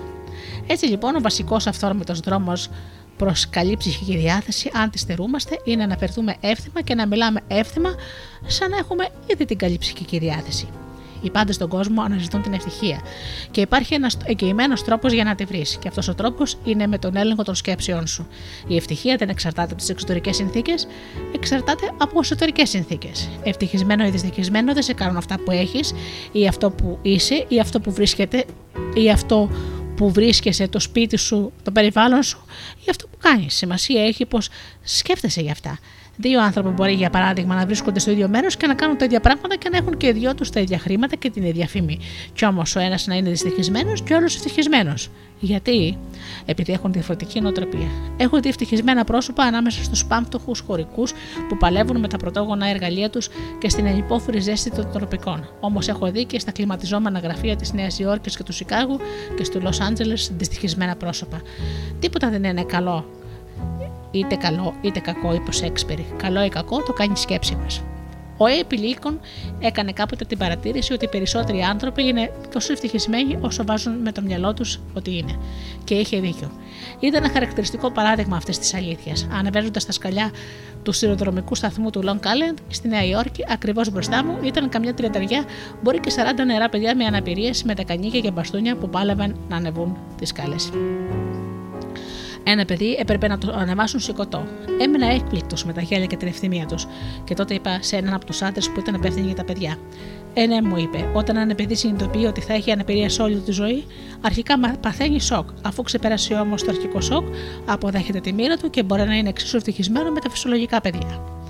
Έτσι λοιπόν, ο βασικός αυθόρμητος δρόμος προς καλή ψυχική διάθεση, αν τη στερούμαστε, είναι να φερθούμε εύθυμα και να μιλάμε εύθυμα, σαν να έχουμε ήδη την καλή ψυχική διάθεση. Οι πάντες στον κόσμο αναζητούν την ευτυχία. Και υπάρχει ένας εγγυημένος τρόπος για να τη βρεις. Και αυτός ο τρόπος είναι με τον έλεγχο των σκέψεών σου. Η ευτυχία δεν εξαρτάται από τις εξωτερικές συνθήκες, εξαρτάται από εσωτερικές συνθήκες. Ευτυχισμένο ή δυστυχισμένο δεν σε κάνουν αυτά που έχεις, ή αυτό που είσαι, ή αυτό που βρίσκεται, ή αυτό που βρίσκεσαι, το σπίτι σου, το περιβάλλον σου ή αυτό που κάνεις. Σημασία έχει πως σκέφτεσαι για αυτά. Δύο άνθρωποι μπορεί για παράδειγμα να βρίσκονται στο ίδιο μέρος και να κάνουν τα ίδια πράγματα και να έχουν και οι δυο τους τα ίδια χρήματα και την ίδια φήμη. Κι όμως ο ένας να είναι δυστυχισμένος και ο άλλος ευτυχισμένος. Γιατί; Επειδή έχουν διαφορετική νοοτροπία. Έχουν δει ευτυχισμένα πρόσωπα ανάμεσα στους πάμπτωχου χωρικούς που παλεύουν με τα πρωτόγωνα εργαλεία τους και στην ενυπόφορη ζέστη των τροπικών. Όμως έχω δει και στα κλιματιζόμενα γραφεία της Νέας Υόρκης και του Σικάγου και του Λος Άντζελες δυστυχισμένα πρόσωπα. Τίποτα δεν είναι καλό είτε καλό είτε κακό, είπε ο Σέξπερι. Καλό ή κακό το κάνει η σκέψη μας. Ο Έιπι Λίκον έκανε κάποτε την παρατήρηση ότι οι περισσότεροι άνθρωποι είναι τόσο ευτυχισμένοι όσο βάζουν με το μυαλό τους ότι είναι. Και είχε δίκιο. Ήταν ένα χαρακτηριστικό παράδειγμα αυτής της αλήθειας. Ανεβαίνοντας τα σκαλιά του σιδηροδρομικού σταθμού του Long Island στη Νέα Υόρκη, ακριβώς μπροστά μου ήταν καμιά τριανταριά, μπορεί και 40 νερά παιδιά με αναπηρίες με τα κανίκια και μπαστούνια που πάλευαν να ανεβούν τις σκάλες. Ένα παιδί έπρεπε να το ανεβάσουν σηκωτό. Έμεινα έκπληκτος με τα χέρια και την ευθυμία τους, και τότε είπα σε έναν από τους άντρες που ήταν υπεύθυνοι για τα παιδιά. Ε, ναι, μου είπε, όταν ένα παιδί συνειδητοποιεί ότι θα έχει αναπηρία σε όλη τη ζωή, αρχικά παθαίνει σοκ. Αφού ξεπεράσει όμως το αρχικό σοκ, αποδέχεται τη μοίρα του και μπορεί να είναι εξίσου ευτυχισμένο με τα φυσιολογικά παιδιά.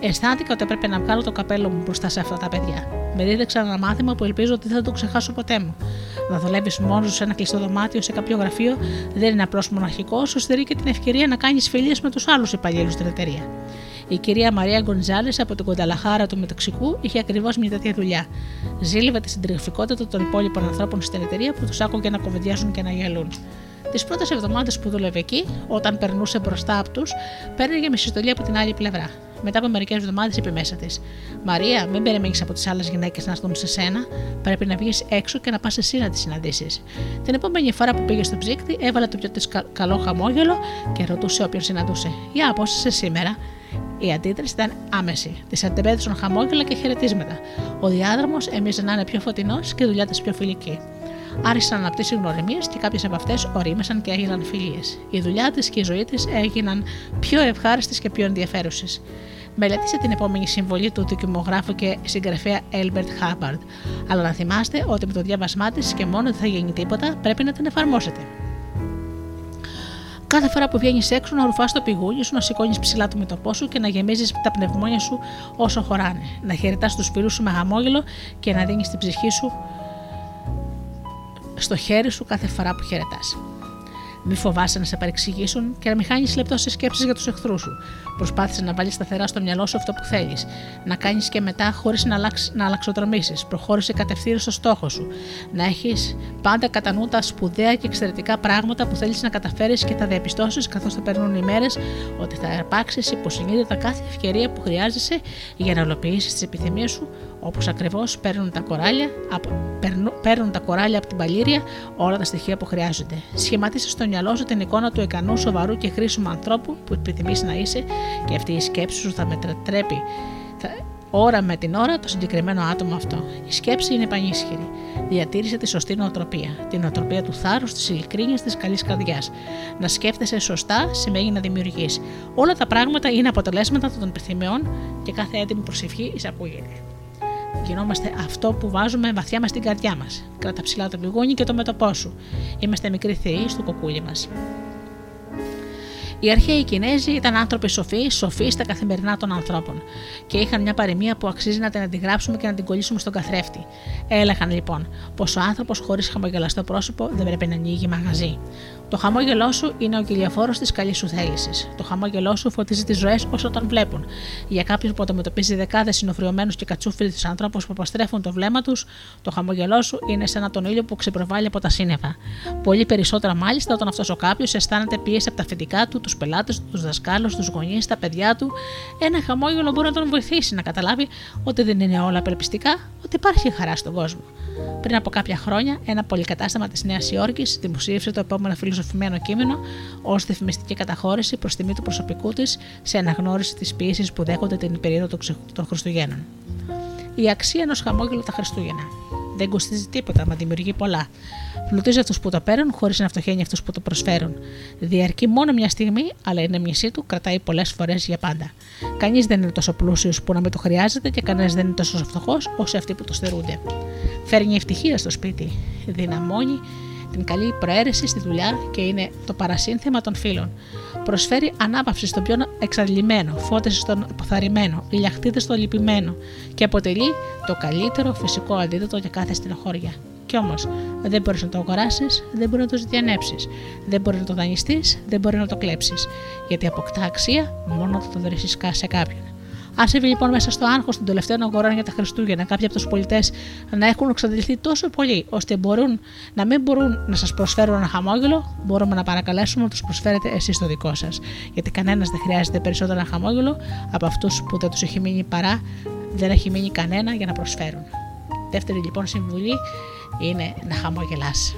Αισθάνθηκα ότι έπρεπε να βγάλω το καπέλο μου μπροστά σε αυτά τα παιδιά. Με δίδεξαν ένα μάθημα που ελπίζω ότι δεν θα το ξεχάσω ποτέ μου. Να δουλεύεις μόνος σε ένα κλειστό δωμάτιο σε κάποιο γραφείο δεν είναι απλώ μοναχικό, σου στερεί και την ευκαιρία να κάνεις φιλίε με τους άλλους υπαλλήλους στην εταιρεία. Η κυρία Μαρία Γκονζάλης από την Κονταλαχάρα του Μεταξικού είχε ακριβώς μια τέτοια δουλειά. Ζήλευε τη συντριφικότητα των υπόλοιπων ανθρώπων στην εταιρεία που τους άκουγε να κοβεντιάζουν και να γελούν. Τις πρώτες εβδομάδες που δούλευε εκεί, όταν περνούσε μπροστά από τους, παίρνει με συστολή από την άλλη πλευρά. Μετά από μερικές εβδομάδες είπε μέσα της: Μαρία, μην περιμένεις από τις άλλες γυναίκες να έρθουν σε σένα. Πρέπει να βγεις έξω και να πας εσύ να τις συναντήσεις. Την επόμενη φορά που πήγε στο ψύκτη, έβαλε το πιο της καλό χαμόγελο και ρωτούσε όποιον συναντούσε: Για πώ είσαι σήμερα. Η αντίδραση ήταν άμεση. Της αντεπέδωσαν χαμόγελα και χαιρετίσματα. Ο διάδρομος έμοιαζε να είναι πιο φωτεινός και η δουλειά τη πιο φιλική. Άρχισαν να αναπτύσσει γνωριμίες και κάποιες από αυτές ορίμασαν και έγιναν φιλίες. Η δουλειά της και η ζωή της έγιναν πιο ευχάριστες και πιο ενδιαφέρουσες. Μελέτησε την επόμενη συμβολή του δικημογράφου και συγγραφέα Έλμπερτ Χάμπαρντ. Αλλά να θυμάστε ότι με το διάβασμά της και μόνο δεν θα γίνει τίποτα, πρέπει να την εφαρμόσετε. Κάθε φορά που βγαίνεις έξω, να ρουφάς το πηγούνι σου, να σηκώνεις ψηλά το μετωπό σου και να γεμίζεις τα πνευμόνια σου όσο χωράνε. Να χαιρετάς τους φίλους σου με χαμόγελο και να δίνεις την ψυχή σου στο χέρι σου κάθε φορά που χαιρετάς. Μη φοβάσαι να σε παρεξηγήσουν και να μην χάνεις λεπτός σε σκέψεις για τους εχθρούς σου. Προσπάθησε να βάλεις σταθερά στο μυαλό σου αυτό που θέλεις. Να κάνεις και μετά χωρίς να, αλλάξ, να αλλαξοτρομήσει. Προχώρησε κατευθείαν στο στόχο σου. Να έχεις πάντα κατά νου τα σπουδαία και εξαιρετικά πράγματα που θέλεις να καταφέρεις και θα διαπιστώσεις καθώς θα περνούν οι μέρες ότι θα αρπάξεις υποσυνείδητα κάθε ευκαιρία που χρειάζεσαι για να ολοποιήσει τις επιθυμίες σου όπως ακριβώς παίρνουν τα κοράλια από, παίρνουν, τα κοράλια από την παλήρια όλα τα στοιχεία που χρειάζονται. Σχηματίσε στο μυαλό σου την εικόνα του ικανού, σοβαρού και χρήσιμου ανθρώπου που επιθυμείς να είσαι και αυτή η σκέψη σου θα μετατρέπει θα, ώρα με την ώρα το συγκεκριμένο άτομο αυτό. Η σκέψη είναι πανίσχυρη. Διατήρησε τη σωστή νοοτροπία. Την νοοτροπία του θάρρους, της ειλικρίνειας, της καλής καρδιάς. Να σκέφτεσαι σωστά σημαίνει να δημιουργείς. Όλα τα πράγματα είναι αποτελέσματα των επιθυμιών και κάθε έτοιμη προσευχή εισακούγεται. Γινόμαστε αυτό που βάζουμε βαθιά μας στην καρδιά μας. Κράτα ψηλά το πηγούνι και το μέτωπό σου. Είμαστε μικροί θεοί στο κοκούλι μας. Οι αρχαίοι Κινέζοι ήταν άνθρωποι σοφοί, σοφοί στα καθημερινά των ανθρώπων και είχαν μια παροιμία που αξίζει να την αντιγράψουμε και να την κολλήσουμε στον καθρέφτη. Έλεγαν λοιπόν πως ο άνθρωπος χωρίς χαμογελαστό πρόσωπο δεν πρέπει να ανοίγει μαγαζί. Το χαμόγελό σου είναι ο κυριαφόρο της καλής σου θέλησης. Το χαμόγελό σου φωτίζει τις ζωές όσο τον βλέπουν. Για κάποιον που αντιμετωπίζει δεκάδες συνοφριωμένους και κατσούφιλου ανθρώπους που αποστρέφουν το βλέμμα τους, το χαμόγελό σου είναι σαν τον ήλιο που ξεπροβάλλει από τα σύννεφα. Πολύ περισσότερα μάλιστα όταν αυτός ο κάποιος αισθάνεται πίεση από τα αφεντικά του, τους πελάτες του, τους δασκάλους, τους γονείς, τα παιδιά του. Ένα χαμόγελο μπορεί να τον βοηθήσει να καταλάβει ότι δεν είναι όλα απελπιστικά, ότι υπάρχει χαρά στον κόσμο. Πριν από κάποια χρόνια, ένα πολυκατάστημα της Νέας Υόρκης δημοσίευσε το επόμενο φιλοσοφημένο κείμενο ως διαφημιστική καταχώρηση προς τιμή του προσωπικού της σε αναγνώριση της πίεση που δέχονται την περίοδο των Χριστουγέννων. Η αξία ενός χαμόγελου τα Χριστούγεννα. Δεν κοστίζει τίποτα, μα δημιουργεί πολλά. Πλουτίζει αυτούς που το παίρνουν χωρίς να φτωχαίνει αυτούς που το προσφέρουν. Διαρκεί μόνο μια στιγμή, αλλά η νεμιασή του κρατάει πολλές φορές για πάντα. Κανείς δεν είναι τόσο πλούσιος που να μην το χρειάζεται και κανένας δεν είναι τόσο φτωχός όσο αυτοί που το στερούνται. Φέρνει ευτυχία στο σπίτι, δυναμώνει την καλή προαίρεση στη δουλειά και είναι το παρασύνθεμα των φίλων. Προσφέρει ανάπαυση στον πιο εξαντλημένο, φώτιση στον αποθαρρυμένο, ηλιαχτίδες στο λυπημένο και αποτελεί το καλύτερο φυσικό αντίδοτο για κάθε στενοχώρια. Κι όμως δεν μπορείς να το αγοράσεις, δεν μπορείς να το ζητιανέψει, δεν μπορείς να το δανειστείς, δεν μπορείς να το κλέψεις. Γιατί αποκτά αξία μόνο όταν το δρέσει σε κάποιον. Αν συμβεί λοιπόν μέσα στο άγχος των τελευταίων αγορών για τα Χριστούγεννα κάποιοι από τους πολιτές να έχουν εξαντληθεί τόσο πολύ ώστε μπορούν, να μην μπορούν να σας προσφέρουν ένα χαμόγελο, μπορούμε να παρακαλέσουμε να τους προσφέρετε εσείς το δικό σας. Γιατί κανένας δεν χρειάζεται περισσότερο ένα χαμόγελο από αυτούς που δεν τους έχει μείνει παρά, δεν έχει μείνει κανένα για να προσφέρουν. Δεύτερη λοιπόν συμβουλή είναι να χαμογελάσει.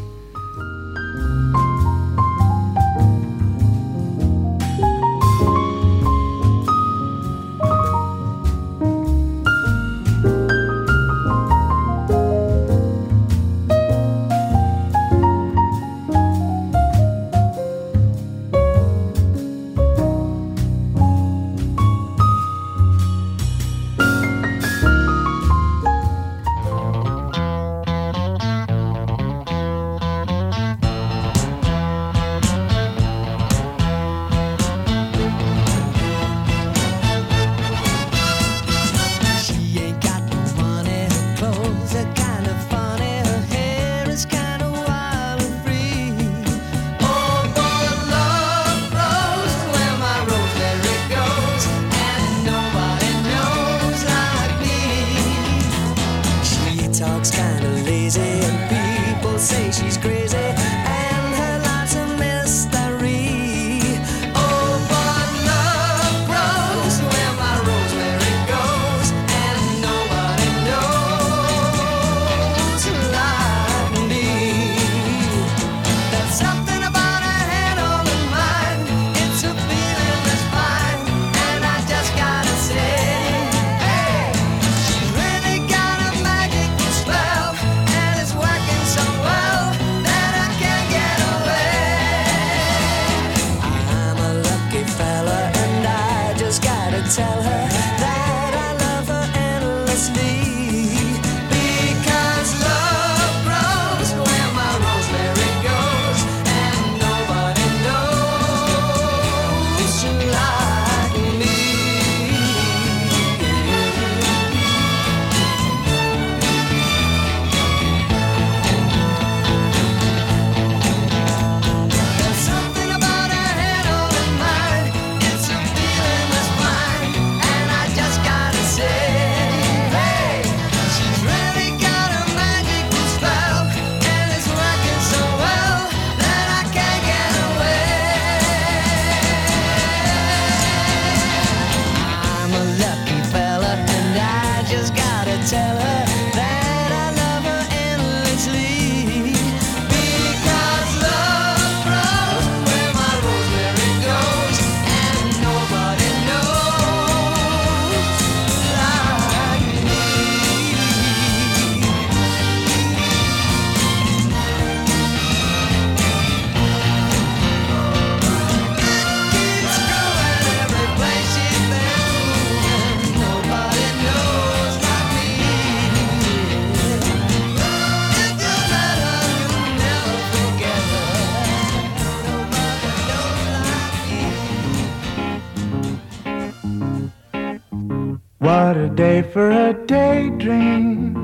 What a day for a daydream.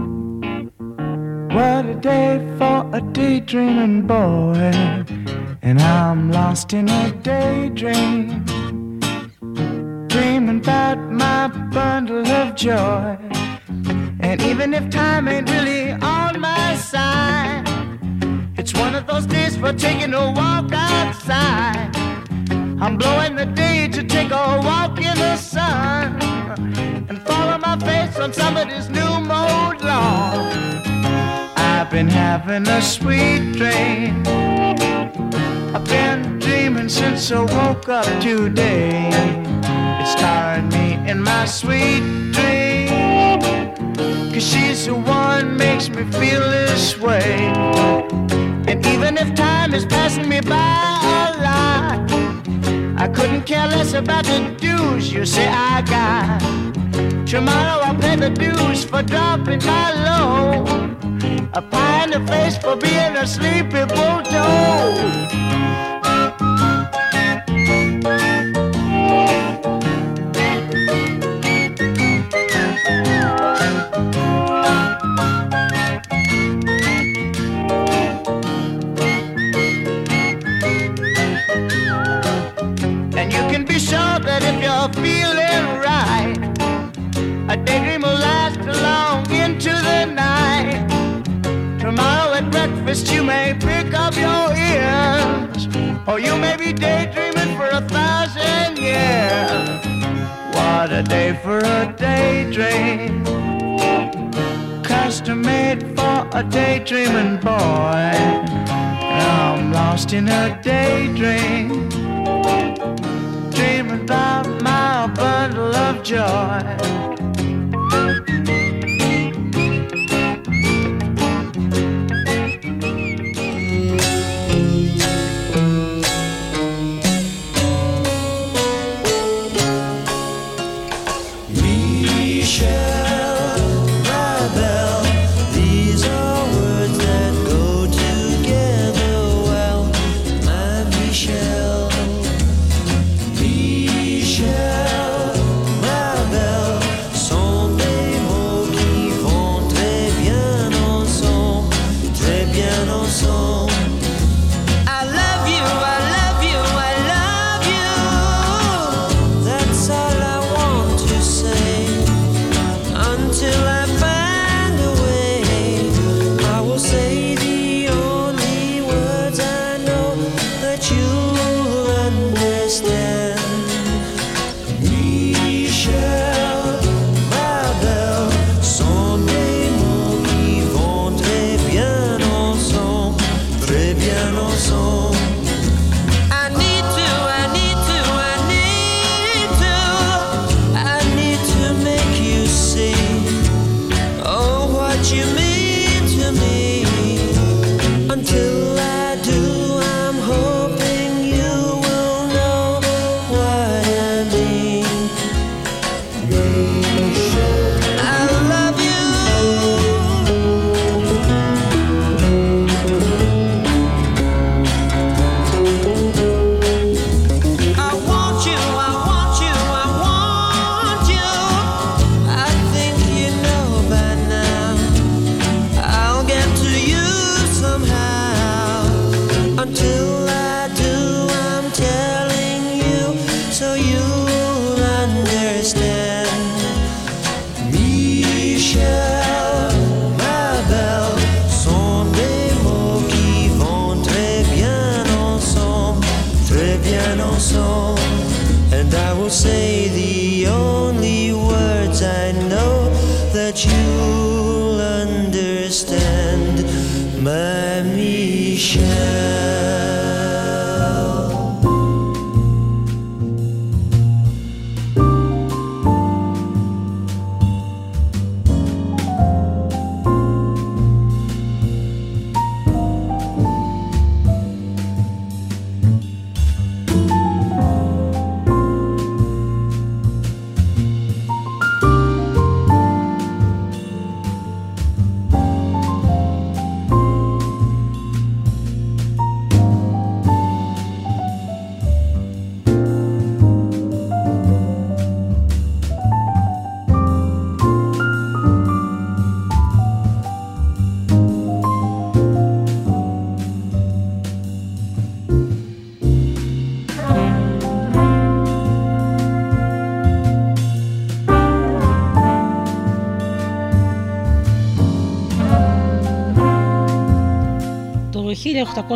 What a day for a daydreaming boy. And I'm lost in a daydream. Dreaming about my bundle of joy. And even if time ain't really on my side, it's one of those days for taking a walk outside. I'm blowing the day to take a walk in the sun and follow my face on somebody's new mode lawn. I've been having a sweet dream. I've been dreaming since I woke up today. It's tiring me in my sweet dream. Cause she's the one makes me feel this way. And even if time is passing me by a lot, I couldn't care less about the dues you say I got. Tomorrow I'll pay the dues for dropping my load. A pie in the face for being a sleepy bulldog. At you may pick up your ears, or you may be daydreaming for a thousand years. What a day for a daydream, custom made for a daydreaming boy. I'm lost in a daydream, dreaming about my bundle of joy.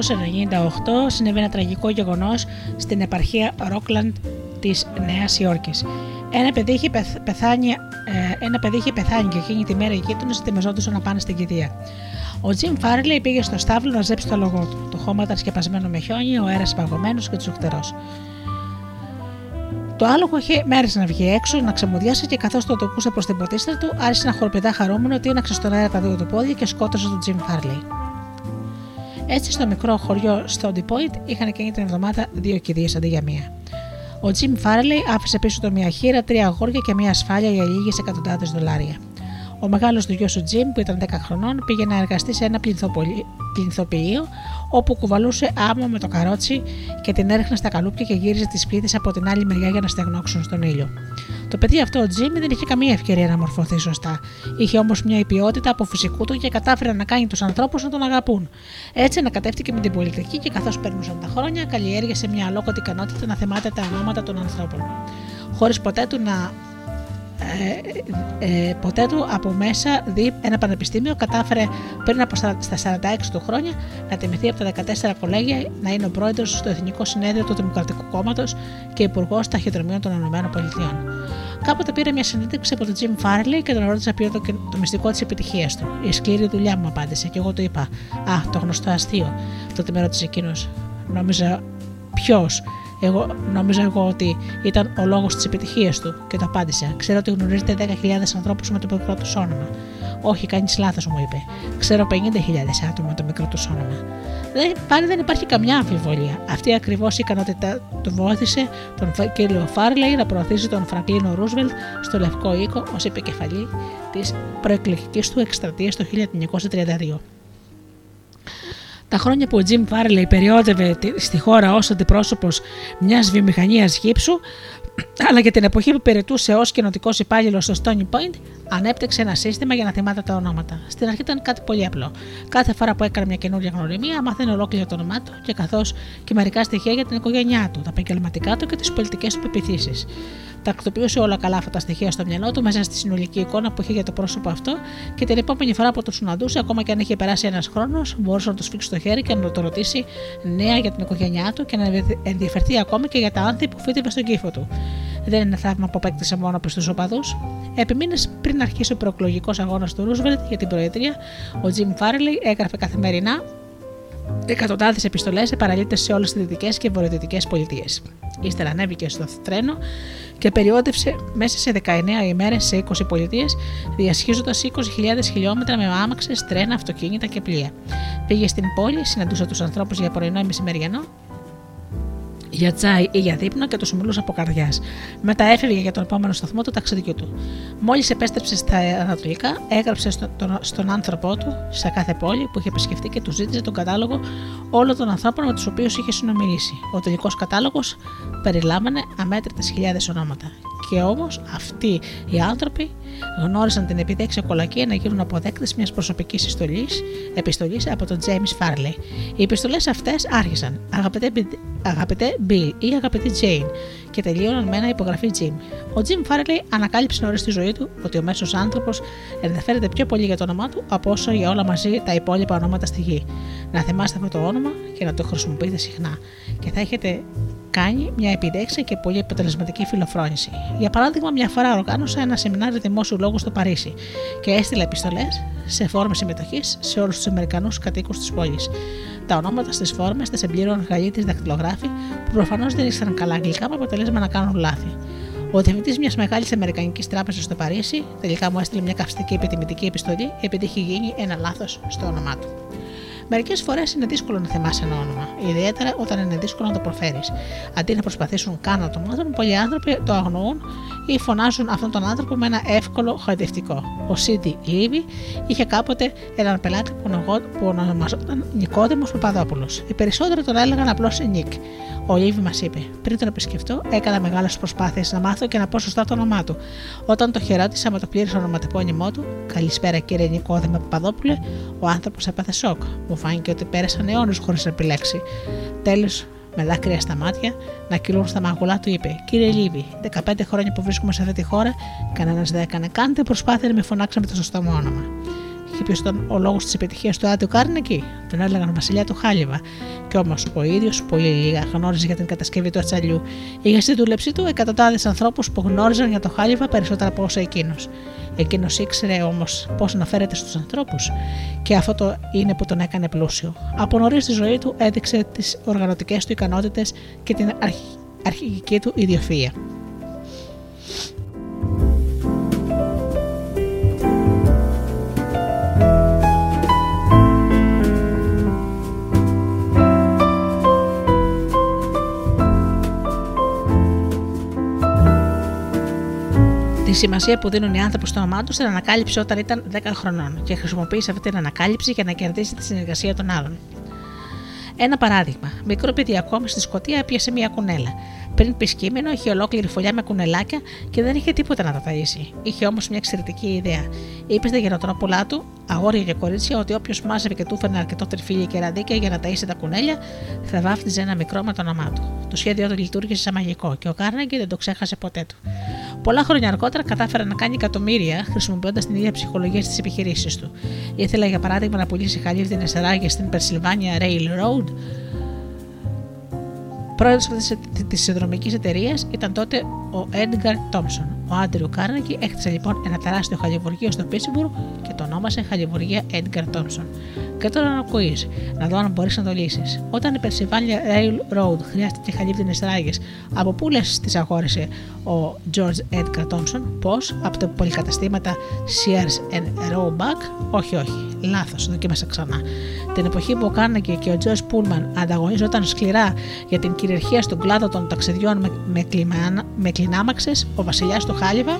Συνέβη ένα τραγικό γεγονός στην επαρχία Ρόκλαντ της Νέας Υόρκης. Ένα παιδί είχε πεθ- πεθάνει, ε, ένα παιδί είχε πεθάνει και εκείνη τη μέρα οι γείτονες ετοιμαζόντουσαν να πάνε στην κηδεία. Ο Τζιμ Φάρλεϊ πήγε στο στάβλο να ζέψει το λογό του. Το χώμα ήταν σκεπασμένο με χιόνι, ο αέρας παγωμένος και τσουχτερός. Το άλογο είχε μέρες να βγει έξω, να ξεμουδιάσει και καθώς το τοκούσε προς την ποτίστρα του, άρχισε να χορπιδά χαρούμενο, τίναξε στον αέρα τα δύο του πόδια και σκότωσε τον Τζιμ Φάρλεϊ. Έτσι, στο μικρό χωριό Stony Point είχαν εκείνη την εβδομάδα δύο κηδείες αντί για μία. Ο Τζιμ Φάρλεϊ άφησε πίσω του μια χείρα, τρία αγόρια και μια ασφάλεια για λίγες εκατοντάδες δολάρια. Ο μεγάλος του γιος ο Τζιμ, που ήταν 10 χρονών, πήγε να εργαστεί σε ένα πληθοπολι- πληθοποιείο, όπου κουβαλούσε άμμο με το καρότσι και την έριχνε στα καλούπια και γύριζε τις πλήτε από την άλλη μεριά για να στεγνώξουν στον ήλιο. Το παιδί αυτό, ο Τζιμ, δεν είχε καμία ευκαιρία να μορφωθεί σωστά. Είχε όμως μια υπηκότητα από φυσικού του και κατάφερε να κάνει τους ανθρώπους να τον αγαπούν. Έτσι ανακατεύτηκε με την πολιτική και καθώς περνούσαν τα χρόνια, καλλιέργησε μια αλόκοτη ικανότητα να θυμάται τα ονόματα των ανθρώπων. Χωρίς ποτέ του να ε, ε, ποτέ του από μέσα δει ένα πανεπιστήμιο κατάφερε πριν από στα στα 46 του χρόνια να τιμηθεί από τα 14 κολέγια να είναι ο πρόεδρος στο Εθνικό Συνέδριο του Δημοκρατικού Κόμματος και υπουργός ταχυδρομείων των ΗΠΑ. Κάποτε πήρε μια συνέντευξη από τον Τζιμ Φάρλι και τον ρώτησα ποιο το, το μυστικό της επιτυχίας του. Η σκληρή δουλειά μου απάντησε και εγώ του είπα: Α, το γνωστό αστείο. Τότε με ρώτησε εκείνος. Νόμιζα ποιος. Εγώ νόμιζα εγώ ότι ήταν ο λόγος της επιτυχίας του και το απάντησα. Ξέρω ότι γνωρίζετε 10.000 ανθρώπους με το μικρό του όνομα. Όχι, κάνεις λάθος, μου είπε. Ξέρω 50.000 άτομα με το μικρό του όνομα. Δεν, πάλι δεν υπάρχει καμιά αμφιβολία. Αυτή ακριβώς η ικανότητα του βοήθησε τον Φ- κύριο Φάρλεϊ να προωθήσει τον Φραγκλίνο Ρούσβελτ στο Λευκό Οίκο ως επικεφαλή της προεκλογικής του εκστρατείας το 1932. Τα χρόνια που ο Τζιμ Φάρλεϊ περιόδευε τη- στη χώρα ως αντιπρόσωπος μιας βιομηχανίας γύψου, αλλά και την εποχή που περιτούσε ως κοινοτικός υπάλληλος στο Stony Point, ανέπτυξε ένα σύστημα για να θυμάται τα ονόματα. Στην αρχή ήταν κάτι πολύ απλό. Κάθε φορά που έκανε μια καινούργια γνωριμία, μάθαινε ολόκληρο το όνομά του και καθώς και μερικά στοιχεία για την οικογένειά του, τα επαγγελματικά του και τις πολιτικές του πεπιθήσεις. Τακτοποιούσε όλα καλά αυτά τα στοιχεία στο μυαλό του μέσα στη συνολική εικόνα που είχε για το πρόσωπο αυτό και την επόμενη φορά που του συναντούσε, ακόμα και αν είχε περάσει ένας χρόνος, μπορούσε να του σφίξει το χέρι και να το ρωτήσει νέα για την οικογένειά του και να ενδιαφερθεί ακόμα και για τα άνθη που φύτευε στον κήφο του. Δεν είναι θαύμα που απέκτησε μόνο προ του οπαδούς. Επί μήνες πριν αρχίσει ο προεκλογικός αγώνας του Ρούσβελτ για την Προεδρία, ο Τζιμ Φάρελι έγραφε καθημερινά εκατοντάδες επιστολές σε παραλίτε σε όλες τις δυτικές και βορειοδυτικές πολιτείες. Ύστερα ανέβηκε στο τρένο και περιόδευσε μέσα σε 19 ημέρες σε 20 πολιτείες, διασχίζοντας 20.000 χιλιόμετρα με άμαξες, τρένα, αυτοκίνητα και πλοία. Πήγε στην πόλη, συναντούσε τους ανθρώπους για πρωινό ή μεσημεριανό, για τσάι ή για δείπνο και του μιλούσε από καρδιάς. Μετά έφευγε για τον επόμενο σταθμό του ταξιδιού του. Μόλις επέστρεψε στα Ανατολικά, έγραψε στο, τον- στον άνθρωπό του σε κάθε πόλη που είχε επισκεφτεί και του ζήτησε τον κατάλογο όλων των ανθρώπων με τους οποίους είχε συνομιλήσει. Ο τελικός κατάλογος περιλάμβανε αμέτρητες χιλιάδες ονόματα. Και όμως αυτοί οι άνθρωποι γνώρισαν την επιδέξια κολακία να γίνουν αποδέκτες μιας προσωπικής επιστολής από τον James Farley. Οι επιστολές αυτές άρχισαν Αγαπητέ, Μπι- αγαπητέ Bill ή αγαπητή Jane και τελείωναν με ένα υπογραφή Jim. Ο Jim Farley ανακάλυψε νωρίς στη ζωή του ότι ο μέσος άνθρωπος ενδιαφέρεται πιο πολύ για το όνομά του από όσο για όλα μαζί τα υπόλοιπα ονόματα στη γη. Να θυμάστε αυτό το όνομα και να το χρησιμοποιείτε συχνά. Και θα έχετε κάνει μια επιδέξια και πολύ αποτελεσματική φιλοφρόνηση. Για παράδειγμα, μια φορά οργάνωσα ένα σεμινάριο δημόσιου λόγου στο Παρίσι και έστειλα επιστολές σε φόρμε συμμετοχής σε όλους τους Αμερικανούς κατοίκους της πόλης. Τα ονόματα στις φόρμε τα συμπλήρωναν γαλλίτε δακτυλογράφοι που προφανώς δεν ήξεραν καλά αγγλικά με αποτέλεσμα να κάνουν λάθη. Ο διευθυντής μιας μεγάλης Αμερικανικής τράπεζας στο Παρίσι τελικά μου έστειλε μια καυστική επιτιμητική επιστολή επειδή είχε γίνει ένα λάθος στο όνομά του. Μερικές φορές είναι δύσκολο να θυμάσαι ένα όνομα, ιδιαίτερα όταν είναι δύσκολο να το προφέρεις. Αντί να προσπαθήσουν καν να το μάθουν, πολλοί άνθρωποι το αγνοούν ή φωνάζουν αυτόν τον άνθρωπο με ένα εύκολο χαϊδευτικό. Ο Σίντι Λίβι είχε κάποτε έναν πελάτη που, ονογό- που ονομαζόταν Νικόδημος Παπαδόπουλος. Οι περισσότεροι τον έλεγαν απλώς Νικ. Ο Λίβι μας είπε: Πριν τον επισκεφτώ, έκανα μεγάλες προσπάθειες να μάθω και να πω σωστά το όνομά του. Όταν το χαιρέτησα με το πλήρες ονοματεπώνυμό του, Καλησπέρα κύριε Νικόδημα Παπαδόπουλε, ο άνθρωπος έπαθε σοκ. Μου φάνηκε ότι πέρασαν αιώνες χωρίς να επιλέξει. Τέλος, με δάκρυα στα μάτια, να κυλούν στα μαγουλά του, είπε: Κύριε Λίβι, 15 χρόνια που βρίσκομαι σε αυτή τη χώρα, κανένας δεν έκανε καν την προσπάθεια να με φωνάξει με το σωστό μου όνομα. Και ποιος ήταν ο λόγος της επιτυχίας του Άντιο Κάρνεκη, τον έλεγαν Βασιλιά του Χάλιβα. Κι όμως ο ίδιος πολύ λίγα γνώριζε για την κατασκευή του ατσαλιού. Είχε στη δούλεψή του εκατοντάδες ανθρώπους που γνώριζαν για το Χάλιβα περισσότερα από όσα εκείνος. Εκείνος ήξερε όμως πώς να φέρεται στους ανθρώπους, και αυτό το είναι που τον έκανε πλούσιο. Από νωρίς στη ζωή του έδειξε τις οργανωτικές του ικανότητες και την αρχική του ιδιοφυα. Τη σημασία που δίνουν οι άνθρωποι στο όνομά τους την ανακάλυψε όταν ήταν 10 χρονών και χρησιμοποίησε αυτή την ανακάλυψη για να κερδίσεις τη συνεργασία των άλλων. Ένα παράδειγμα. Μικρό παιδί ακόμα στη Σκωτία έπιασε μια κουνέλα. Πριν πεις κείμενο, είχε ολόκληρη φωλιά με κουνελάκια και δεν είχε τίποτα να τα ταΐσει. Είχε όμως μια εξαιρετική ιδέα. Είπε στα γενοτρόπουλά του, αγόρια και κορίτσια, ότι όποιος μάζευε και του έφερνε αρκετό τριφύλι και ραντίκια για να ταΐσει τα κουνέλια, θα βάφτιζε ένα μικρό με το όνομά του. Το σχέδιό του λειτουργήσε σαν μαγικό και ο Κάρναγκη δεν το ξέχασε ποτέ του. Πολλά χρόνια αργότερα κατάφερε να κάνει εκατομμύρια χρησιμοποιώντας την ίδια ψυχολογία στις επιχειρήσεις του. Ήθελε για παράδειγμα να πουλήσει χαλίβδινες αράγε στην Pennsylvania Railroad, Πρόεδρος αυτής της συνδρομικής εταιρείας ήταν τότε ο Edgar Thompson. Ο Άντριου Κάρνεγκι έκτισε λοιπόν ένα τεράστιο χαλιβουργείο στο Πίτσιμπουργκ και το ονόμασε Χαλιβουργία Edgar Thompson. Και τώρα να ακούεις, να δω αν μπορείς να το λύσεις. Όταν η Pennsylvania Railroad χρειάστηκε χαλίβδινε ράγες, από πού λες τις αγόρασε ο George Edgar Thompson, πώς, από τα πολυκαταστήματα Sears and Roebuck, όχι, όχι, λάθος, δοκίμασα ξανά. Την εποχή που ο Κάρνεγκι και ο George Pullman ανταγωνίζονταν σκληρά για την κυριαρχία στον κλάδο των ταξιδιών με, με, με κλινάμαξες, ο βασιλιάς του Χάλιβα;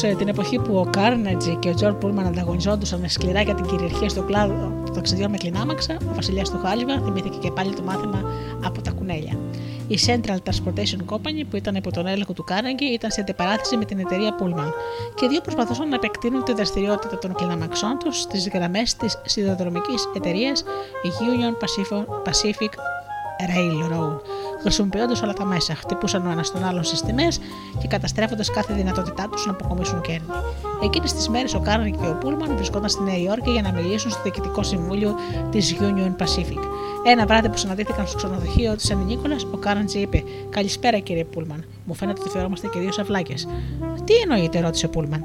Την εποχή που ο Κάρνετζι και ο Τζορ Πούλμαν ανταγωνιζόντουσαν σκληρά για την κυριαρχία στον κλάδο των ταξιδιών με κλινάμαξα, ο βασιλιάς του Χάλιβα θυμήθηκε και πάλι το μάθημα από τα κουνέλια. Η Central Transportation Company, που ήταν υπό τον έλεγχο του Κάρνεγκη, ήταν σε αντιπαράθεση με την εταιρεία Pullman και οι δύο προσπαθούσαν να επεκτείνουν τη δραστηριότητα των κλιναμαξών τους στις γραμμές της σιδηροδρομικής εταιρείας Union Pacific Railroad χρησιμοποιώντας όλα τα μέσα. Χτυπούσαν ο ένας τον άλλον στις τιμές και καταστρέφοντας κάθε δυνατότητά τους να αποκομίσουν κέρδη. Εκείνες τις μέρες ο Κάρνεγκι και ο Πούλμαν βρισκόταν στη Νέα Υόρκη για να μιλήσουν στο διοικητικό συμβούλιο της Union Pacific. Ένα βράδυ που συναντήθηκαν στο ξενοδοχείο Σεντ Νίκολας, ο Κάρνεγκι είπε: Καλησπέρα κύριε Πούλμαν. Μου φαίνεται ότι φερόμαστε και οι δύο σα βλάκες. Τι εννοείτε, ρώτησε ο Πούλμαν.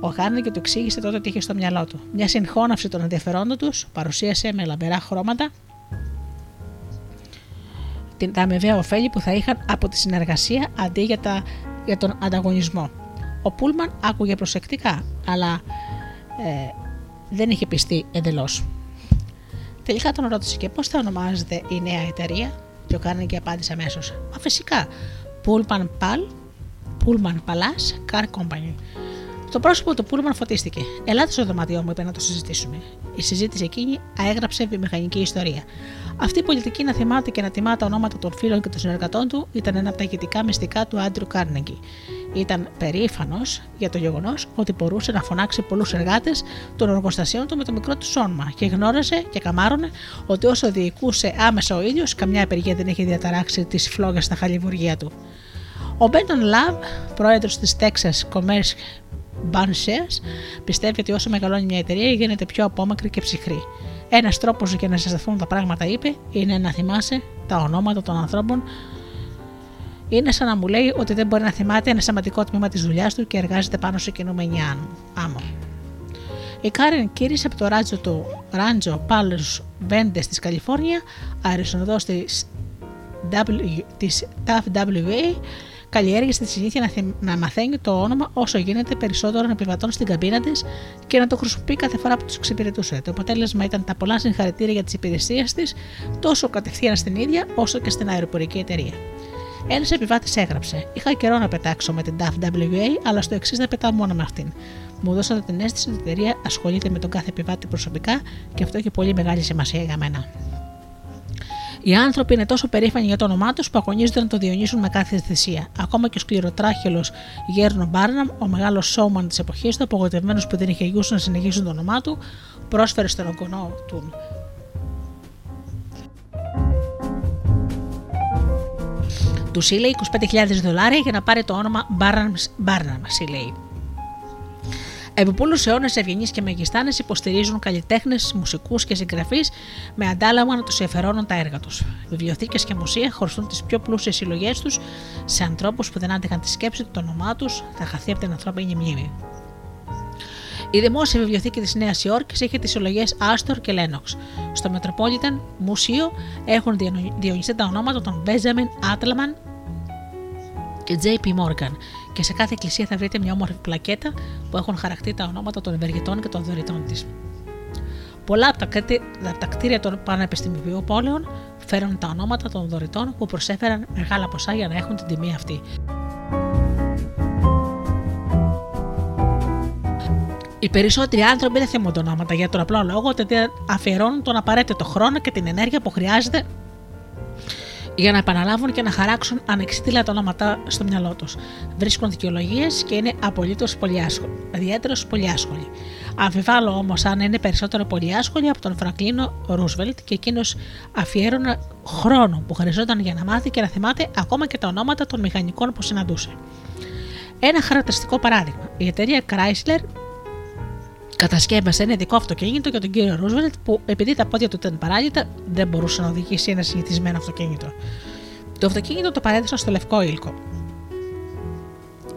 Ο Κάρνεγκι του εξήγησε τότε τι είχε στο μυαλό του. Μια συγχώνευση των ενδιαφερόντων τους παρουσίασε με λαμπερά χρώματα τα αμοιβαία ωφέλη που θα είχαν από τη συνεργασία αντί για, τα, για τον ανταγωνισμό. Ο Πούλμαν άκουγε προσεκτικά, αλλά ε, δεν είχε πιστεί εντελώς. Τελικά τον ρώτησε και πώς θα ονομάζεται η νέα εταιρεία, και ο Κάρνικη απάντησε αμέσως. Μα φυσικά, Pullman Pal, Pullman Palace Car Company. Το πρόσωπο του Πούλμαν φωτίστηκε. Ελάτε στο δωμάτιό μου, είπε να το συζητήσουμε. Η συζήτηση εκείνη έγραψε βιομηχανική ιστορία. Αυτή η πολιτική να θυμάται και να τιμά τα ονόματα των φίλων και των συνεργατών του ήταν ένα από τα ηγετικά μυστικά του Άντριου Κάρνεγκη. Ήταν περήφανος για το γεγονός ότι μπορούσε να φωνάξει πολλούς εργάτε των εργοστασίων του με το μικρό του σώμα και γνώριζε και καμάρωνε ότι όσο διοικούσε άμεσα ο ίδιος, καμιά απεργία δεν είχε διαταράξει τις φλόγες στα χαλιβουργία του. Ο Μπέντον Λαβ, πρόεδρος της Texas Commerce Ban Shares, πιστεύει ότι όσο μεγαλώνει μια εταιρεία γίνεται πιο απόμακρη και ψυχρή. Ένας τρόπος για να ζεσταθούν τα πράγματα, είπε, είναι να θυμάσαι τα ονόματα των ανθρώπων. Είναι σαν να μου λέει ότι δεν μπορεί να θυμάται ένα σημαντικό τμήμα της δουλειάς του και εργάζεται πάνω σε κινούμενη άμμο. Η Κάρεν κύρισε από το ράτζο του Ράντζο Πάλερς Βέντες της Καλιφόρνια, αριστεροδό της TAFWA, καλλιέργησε τη συνήθεια να, θυ... να μαθαίνει το όνομα όσο γίνεται περισσότερων επιβατών στην καμπίνα της και να το χρησιμοποιεί κάθε φορά που τους εξυπηρετούσε. Το αποτέλεσμα ήταν τα πολλά συγχαρητήρια για τις υπηρεσίες της, τόσο κατευθείαν στην ίδια όσο και στην αεροπορική εταιρεία. Ένας επιβάτης έγραψε: Είχα καιρό να πετάξω με την TAFWA, αλλά στο εξής να πετάω μόνο με αυτήν. Μου δώσατε την αίσθηση ότι η εταιρεία ασχολείται με τον κάθε επιβάτη προσωπικά και αυτό έχει πολύ μεγάλη σημασία για μένα. Οι άνθρωποι είναι τόσο περήφανοι για το όνομά τους που αγωνίζονται να το διονύσουν με κάθε θυσία. Ακόμα και ο σκληροτράχελος Γέρνο Μπάρναμ, ο μεγάλος σώμαν της εποχής του, απογοητευμένος που δεν είχε γιου να συνεχίσουν το όνομά του, πρόσφερε στον ογκονό του του λέει 25.000 δολάρια για να πάρει το όνομα Barnum, λέει. Επί πολλούς αιώνες ευγενείς και μεγιστάνες υποστηρίζουν καλλιτέχνες, μουσικούς και συγγραφείς με αντάλλαγμα να τους εφερώνουν τα έργα τους. Βιβλιοθήκες και μουσεία χωριστούν τις πιο πλούσιες συλλογές τους σε ανθρώπους που δεν άντεχαν τη σκέψη ότι το όνομά τους θα χαθεί από την ανθρώπινη μνήμη. Η Δημόσια Βιβλιοθήκη της Νέας Υόρκης έχει τις συλλογές Άστορ και Λένοξ. Στο Metropolitan Μουσείο έχουν διονυστεί τα ονόματα των Benjamin Άτλαμαν και JP Morgan και σε κάθε εκκλησία θα βρείτε μια όμορφη πλακέτα που έχουν χαρακτεί τα ονόματα των ευεργετών και των δωρητών της. Πολλά από τα κτίρια των πανεπιστημίων πόλεων φέρουν τα ονόματα των δωρητών που προσέφεραν μεγάλα ποσά για να έχουν την τιμή αυτή. Οι περισσότεροι άνθρωποι δεν θυμούνται ονόματα για τον απλό λόγο ότι αφιερώνουν τον απαραίτητο χρόνο και την ενέργεια που χρειάζεται για να επαναλάβουν και να χαράξουν ανεξίτηλα τα ονόματα στο μυαλό τους. Βρίσκουν δικαιολογίες και είναι απολύτως πολυάσχολοι. Ιδιαίτερο πολυάσχολοι. Αμφιβάλλω όμως αν είναι περισσότερο πολυάσχολοι από τον Φραγκλίνο Ρούσβελτ και εκείνος αφιέρωνε χρόνο που χρειαζόταν για να μάθει και να θυμάται ακόμα και τα ονόματα των μηχανικών που συναντούσε. Ένα χαρακτηριστικό παράδειγμα. Η εταιρεία Chrysler κατασκεύασε ένα ειδικό αυτοκίνητο για τον κύριο Ρούσβελτ που επειδή τα πόδια του ήταν παράλληλα δεν μπορούσε να οδηγήσει ένα συνηθισμένο αυτοκίνητο. Το αυτοκίνητο το παρέδωσαν στο λευκό ήλκο.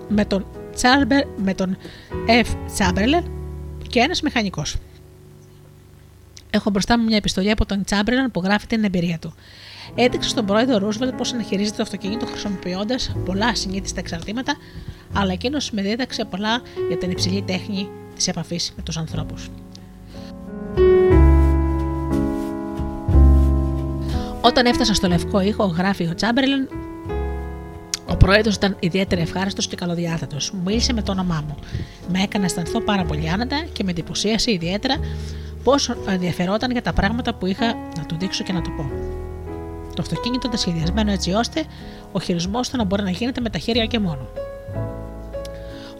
Με τον, Τσάρμπερ, με τον F. Τσάμπερλερ και ένας μηχανικός. Έχω μπροστά μου μια επιστολή από τον Τσάμπερλερ που γράφει την εμπειρία του. Έδειξε στον πρόεδρο Ρούσβελτ πώς να χειρίζεται το αυτοκίνητο χρησιμοποιώντας πολλά συνήθιστα εξαρτήματα, αλλά εκείνος με δίδαξε πολλά για την υψηλή τέχνη της επαφής με τους ανθρώπους. Όταν έφτασα στο λευκό ήχο, γράφει ο Τσάμπερλεν, ο πρόεδρος ήταν ιδιαίτερα ευχάριστος και καλοδιάθετος. Μου μίλησε με το όνομά μου. Με έκανε να αισθανθώ πάρα πολύ άνετα και με εντυπωσίασε ιδιαίτερα πόσο ενδιαφερόταν για τα πράγματα που είχα να του δείξω και να του πω. Το αυτοκίνητο ήταν σχεδιασμένο έτσι ώστε ο χειρισμός του να μπορεί να γίνεται με τα χέρια και μόνο.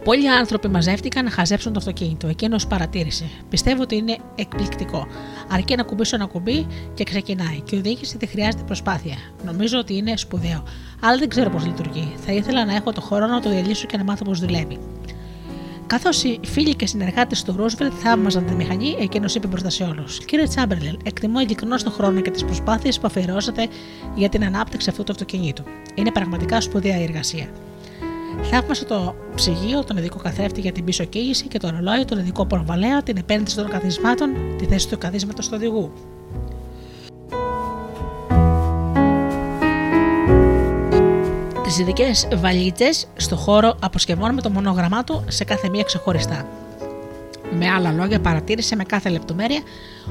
Πολλοί άνθρωποι μαζεύτηκαν να χαζέψουν το αυτοκίνητο. Εκείνος παρατήρησε. Πιστεύω ότι είναι εκπληκτικό. Αρκεί να κουμπίσω ένα κουμπί και ξεκινάει. Και η οδήγηση δεν χρειάζεται προσπάθεια. Νομίζω ότι είναι σπουδαίο. Αλλά δεν ξέρω πώς λειτουργεί. Θα ήθελα να έχω το χρόνο να το διαλύσω και να μάθω πώς δουλεύει. Καθώς οι φίλοι και συνεργάτες του Ρούσβελτ θαύμαζαν τη μηχανή, εκείνος είπε μπροστά σε όλους: Κύριε Τσάμπερλεν, εκτιμώ ειλικρινώς τον χρόνο και τις προσπάθειες που αφιερώσατε για την ανάπτυξη αυτού του αυτοκινήτου. Είναι πραγματικά σπουδαία η εργασία. Θαύμασε το ψυγείο, τον ειδικό καθρέφτη για την πίσω κοίηση και το ρολόι, τον ειδικό προβαλέα, την επένδυση των καθισμάτων, τη θέση του καθίσματος του οδηγού. Τις ειδικές βαλίτσες στο χώρο αποσκευών με το μονόγραμμά του σε κάθε μία ξεχωριστά. Με άλλα λόγια, παρατήρησε με κάθε λεπτομέρεια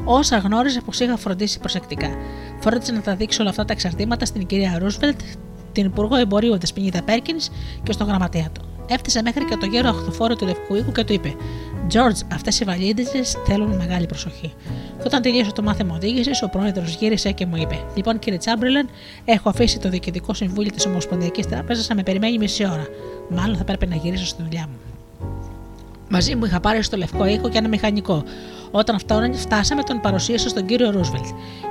όσα γνώριζε πως είχα φροντίσει προσεκτικά. Φρόντισε να τα δείξει όλα αυτά τα εξαρτήματα στην κυρία Ρούσβελτ, την Υπουργό Εμπορίου της Πινίδα Πέρκιν και στον γραμματέα του. Έφτασε μέχρι και το γέρο αχθοφόρο του Λευκού Οίκου και του είπε: George, αυτές οι βαλίντιζε θέλουν μεγάλη προσοχή. Και όταν τελείωσε το μάθημα οδήγησης, ο πρόεδρος γύρισε και μου είπε: Λοιπόν, κύριε Τσάμπριλεν, έχω αφήσει το διοικητικό συμβούλιο της Ομοσπονδιακής Τράπεζας να με περιμένει μισή ώρα. Μάλλον θα πρέπει να γυρίσω στη δουλειά μου. Μαζί μου είχα πάρει στο λευκό οίκο και ένα μηχανικό. Όταν φτάσαμε, τον παρουσίασα στον κύριο Ρούσβελτ.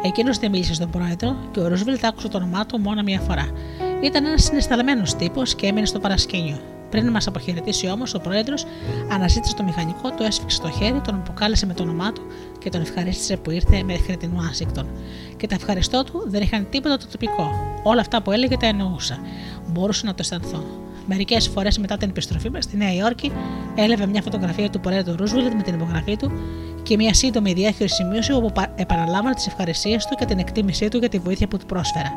Εκείνος δεν μίλησε στον πρόεδρο και ο Ρούσβελτ άκουσε το όνομά του μόνο μία φορά. Ήταν ένας συναισθαλμένος τύπος και έμεινε στο παρασκήνιο. Πριν μας αποχαιρετήσει όμως, ο πρόεδρος αναζήτησε το μηχανικό, του έσφιξε το χέρι, τον αποκάλεσε με το όνομά του και τον ευχαρίστησε που ήρθε μέχρι την Ουάσιγκτον. Και τα ευχαριστώ του δεν είχαν τίποτα το τοπικό. Όλα αυτά που έλεγε τα εννοούσα. Μπορούσα να το αισθανθώ. Μερικές φορές μετά την επιστροφή μας στη Νέα Υόρκη, έλαβε μια φωτογραφία του Πρόεδρου Ρούσβελτ με την υπογραφή του και μια σύντομη διάχυρο σημείωση όπου επαναλάμβανε τις ευχαριστίες του και την εκτίμησή του για τη βοήθεια που του πρόσφερα.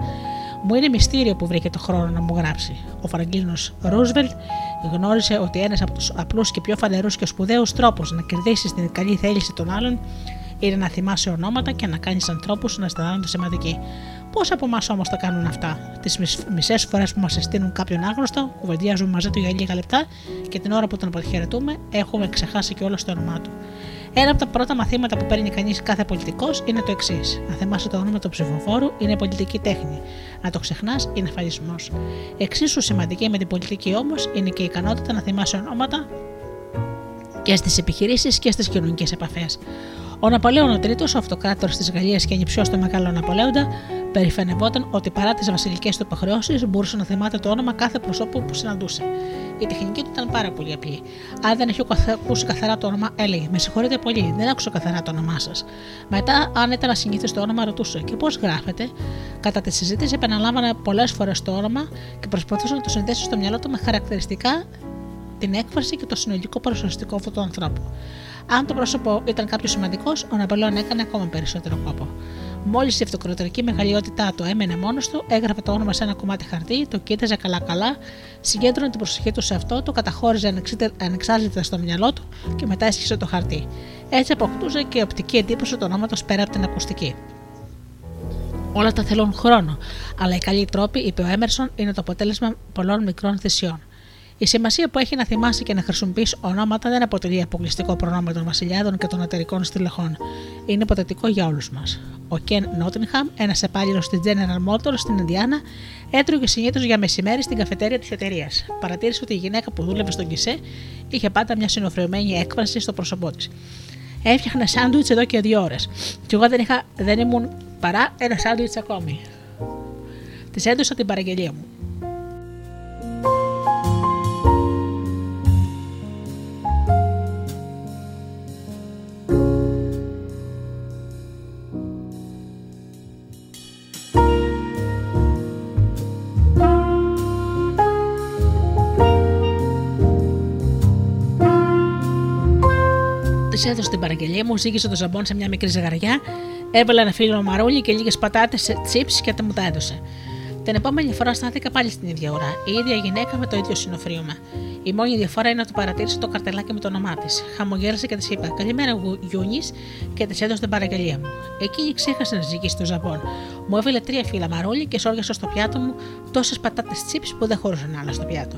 Μου είναι μυστήριο που βρήκε το χρόνο να μου γράψει. Ο Φραγκίνος Ρούσβελτ γνώρισε ότι ένας από τους απλούς και πιο φανερούς και σπουδαίους τρόπους να κερδίσεις την καλή θέληση των άλλων είναι να θυμάσαι ονόματα και να κάνεις ανθρώπους να αισθάνονται σημαντικοί. Πόσοι από εμάς όμως τα κάνουν αυτά; Τις μισές φορές που μας συστήνουν κάποιον άγνωστο, κουβεντιάζουμε μαζί του για λίγα λεπτά και την ώρα που τον αποχαιρετούμε έχουμε ξεχάσει και όλο το όνομά του. Ένα από τα πρώτα μαθήματα που παίρνει κανείς κάθε πολιτικός είναι το εξής. Να θυμάσαι το όνομα του ψηφοφόρου είναι πολιτική τέχνη. Να το ξεχνάς είναι φαλισμό. Εξίσου σημαντική με την πολιτική όμως είναι και η ικανότητα να θυμάσαι ονόματα και στις επιχειρήσεις και στις κοινωνικές επαφές. Ο Ναπολέον ο Τρίτος, ο αυτοκράτορας της Γαλλίας και ανυψιό του Μεγάλου Ναπολέοντα, περηφανευόταν ότι παρά τις βασιλικές του υποχρεώσεις μπορούσε να θυμάται το όνομα κάθε προσώπου που συναντούσε. Η τεχνική του ήταν πάρα πολύ απλή. Αν δεν είχε ακούσει καθαρά το όνομα, έλεγε: Με συγχωρείτε πολύ, δεν άκουσα καθαρά το όνομά σας. Μετά, αν ήταν ασυνήθιστο το όνομα, ρωτούσε: Και πώς γράφεται. Κατά τη συζήτηση, επαναλάμβανε πολλές φορές το όνομα και προσπαθούσε να το συνδέσει στο μυαλό του με χαρακτηριστικά την έκφραση και το συνολικό παρουσιαστικό αυτού του ανθρώπου. Αν το πρόσωπο ήταν κάποιος σημαντικός, ο Ναπολέον έκανε ακόμα περισσότερο κόπο. Μόλις η αυτοκρατορική μεγαλειότητά του έμενε μόνος του, έγραφε το όνομα σε ένα κομμάτι χαρτί, το κοίταζε καλά-καλά, συγκέντρωνε την προσοχή του σε αυτό, το καταχώριζε ανεξάρτητα στο μυαλό του και μετά έσχισε το χαρτί. Έτσι αποκτούσε και οπτική εντύπωση τους ονόματο πέρα από την ακουστική. Όλα τα θέλουν χρόνο, αλλά οι καλοί τρόποι, είπε ο Έμερσον, είναι το αποτέλεσμα πολλών μικρών θυσιών. Η σημασία που έχει να θυμάσαι και να χρησιμοποιείς ονόματα δεν αποτελεί αποκλειστικό προνόμιο των βασιλιάδων και των εταιρικών στελεχών. Είναι υποθετικό για όλους μας. Ο Κεν Νότινχαμ, ένας επάλληλο τη General Motors στην Ινδιάνα, έτρωγε συνήθως για μεσημέρι στην καφετέρια της εταιρείας. Παρατήρησε ότι η γυναίκα που δούλευε στον Κισέ είχε πάντα μια συνοφρεωμένη έκφραση στο πρόσωπό της. Έφτιαχνα σάντουιτς εδώ και δύο ώρες. Και εγώ δεν, είχα, δεν ήμουν παρά ένα σάντουιτς ακόμη. Της έδωσα την παραγγελία μου. Έδωσε την παραγγελία μου, ζήγησε το ζαμπόν σε μια μικρή ζεγαριά, έβαλε ένα φύλλο μαρούλι και λίγες πατάτες σε τσίπ και μου τα έδωσε. Την επόμενη φορά στάθηκα πάλι στην ίδια ώρα, η ίδια γυναίκα με το ίδιο συνοφρίωμα. Η μόνη διαφορά είναι ότι παρατήρησε το καρτελάκι με το όνομά της. Χαμογέλασε και της είπα: Καλημέρα, Γιούνις, και της έδωσε την παραγγελία μου. Εκείνη ξέχασε να ζυγίσει το ζαμπόν. Μου έβαλε τρία φύλλα μαρούλι και σόριασε στο πιάτο μου τόσες πατάτες τσίπ που δεν χωρούσαν άλλα στο πιάτο.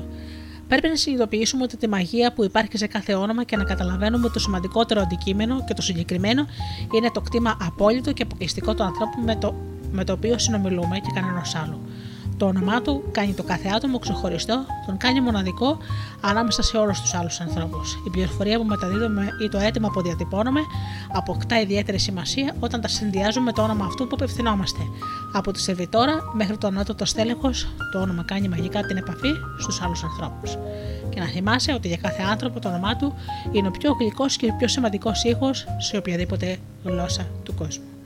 Πρέπει να συνειδητοποιήσουμε ότι τη μαγεία που υπάρχει σε κάθε όνομα και να καταλαβαίνουμε ότι το σημαντικότερο αντικείμενο και το συγκεκριμένο είναι το κτήμα απόλυτο και αποκλειστικό του ανθρώπου με το, με το οποίο συνομιλούμε και κανένας άλλος. Το όνομά του κάνει το κάθε άτομο ξεχωριστό, τον κάνει μοναδικό ανάμεσα σε όλους τους άλλους ανθρώπους. Η πληροφορία που μεταδίδουμε ή το αίτημα που διατυπώνουμε αποκτά ιδιαίτερη σημασία όταν τα συνδυάζουμε με το όνομα αυτού που απευθυνόμαστε. Από τη σερβιτόρα μέχρι το ανώτατο στέλεχος, το όνομα κάνει μαγικά την επαφή στους άλλους ανθρώπους. Και να θυμάσαι ότι για κάθε άνθρωπο το όνομά του είναι ο πιο γλυκός και ο πιο σημαντικός ήχος σε οποιαδήποτε γλώσσα του κόσμου.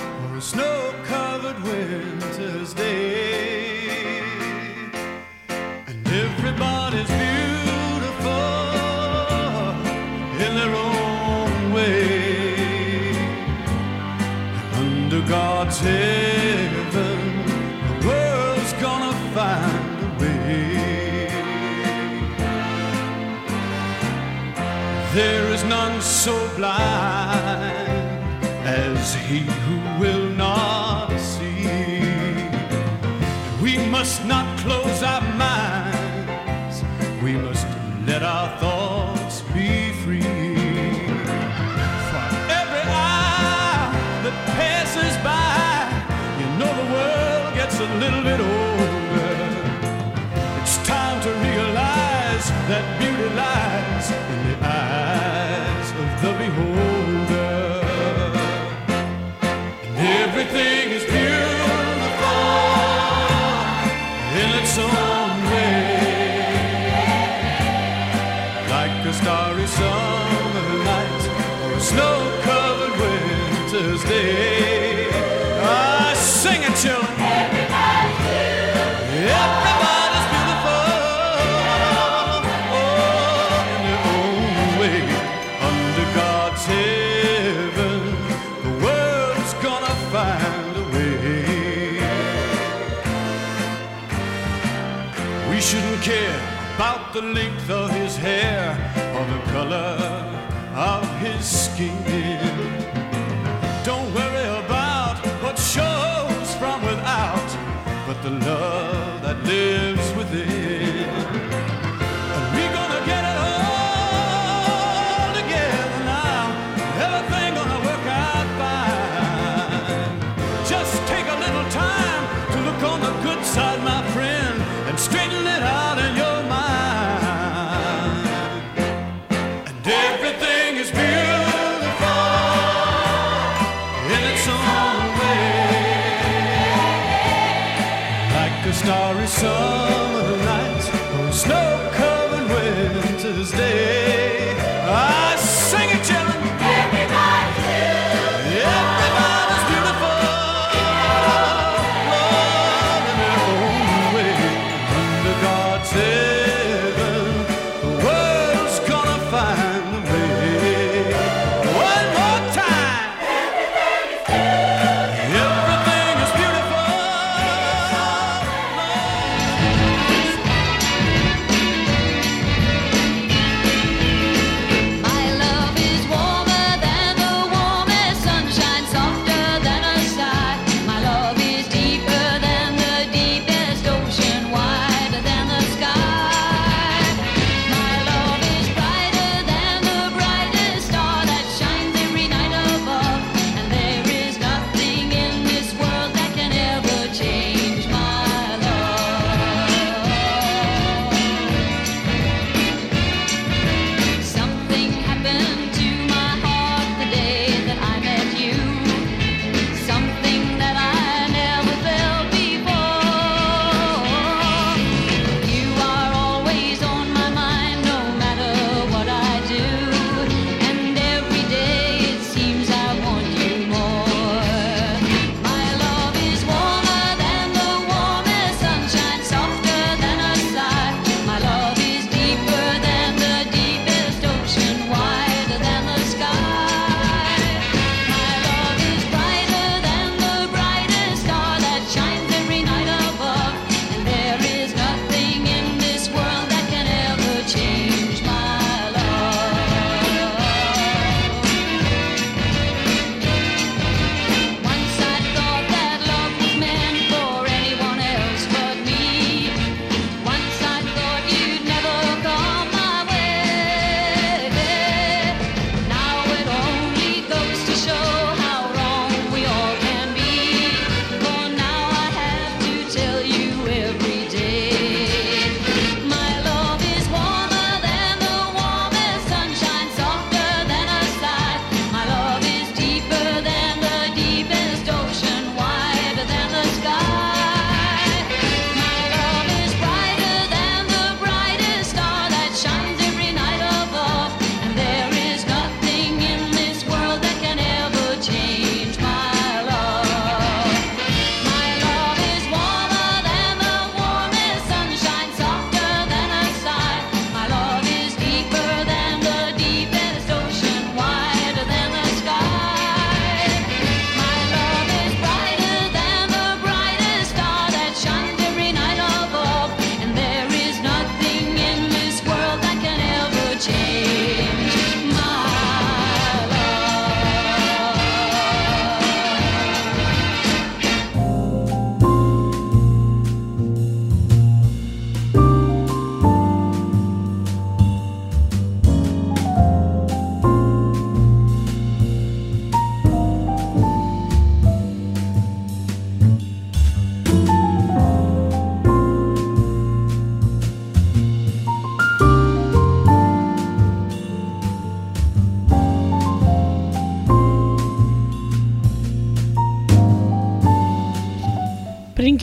or a snow covered winter's day. And everybody's beautiful in their own way. And under God's heaven, the world's gonna find a way. There is none so blind as he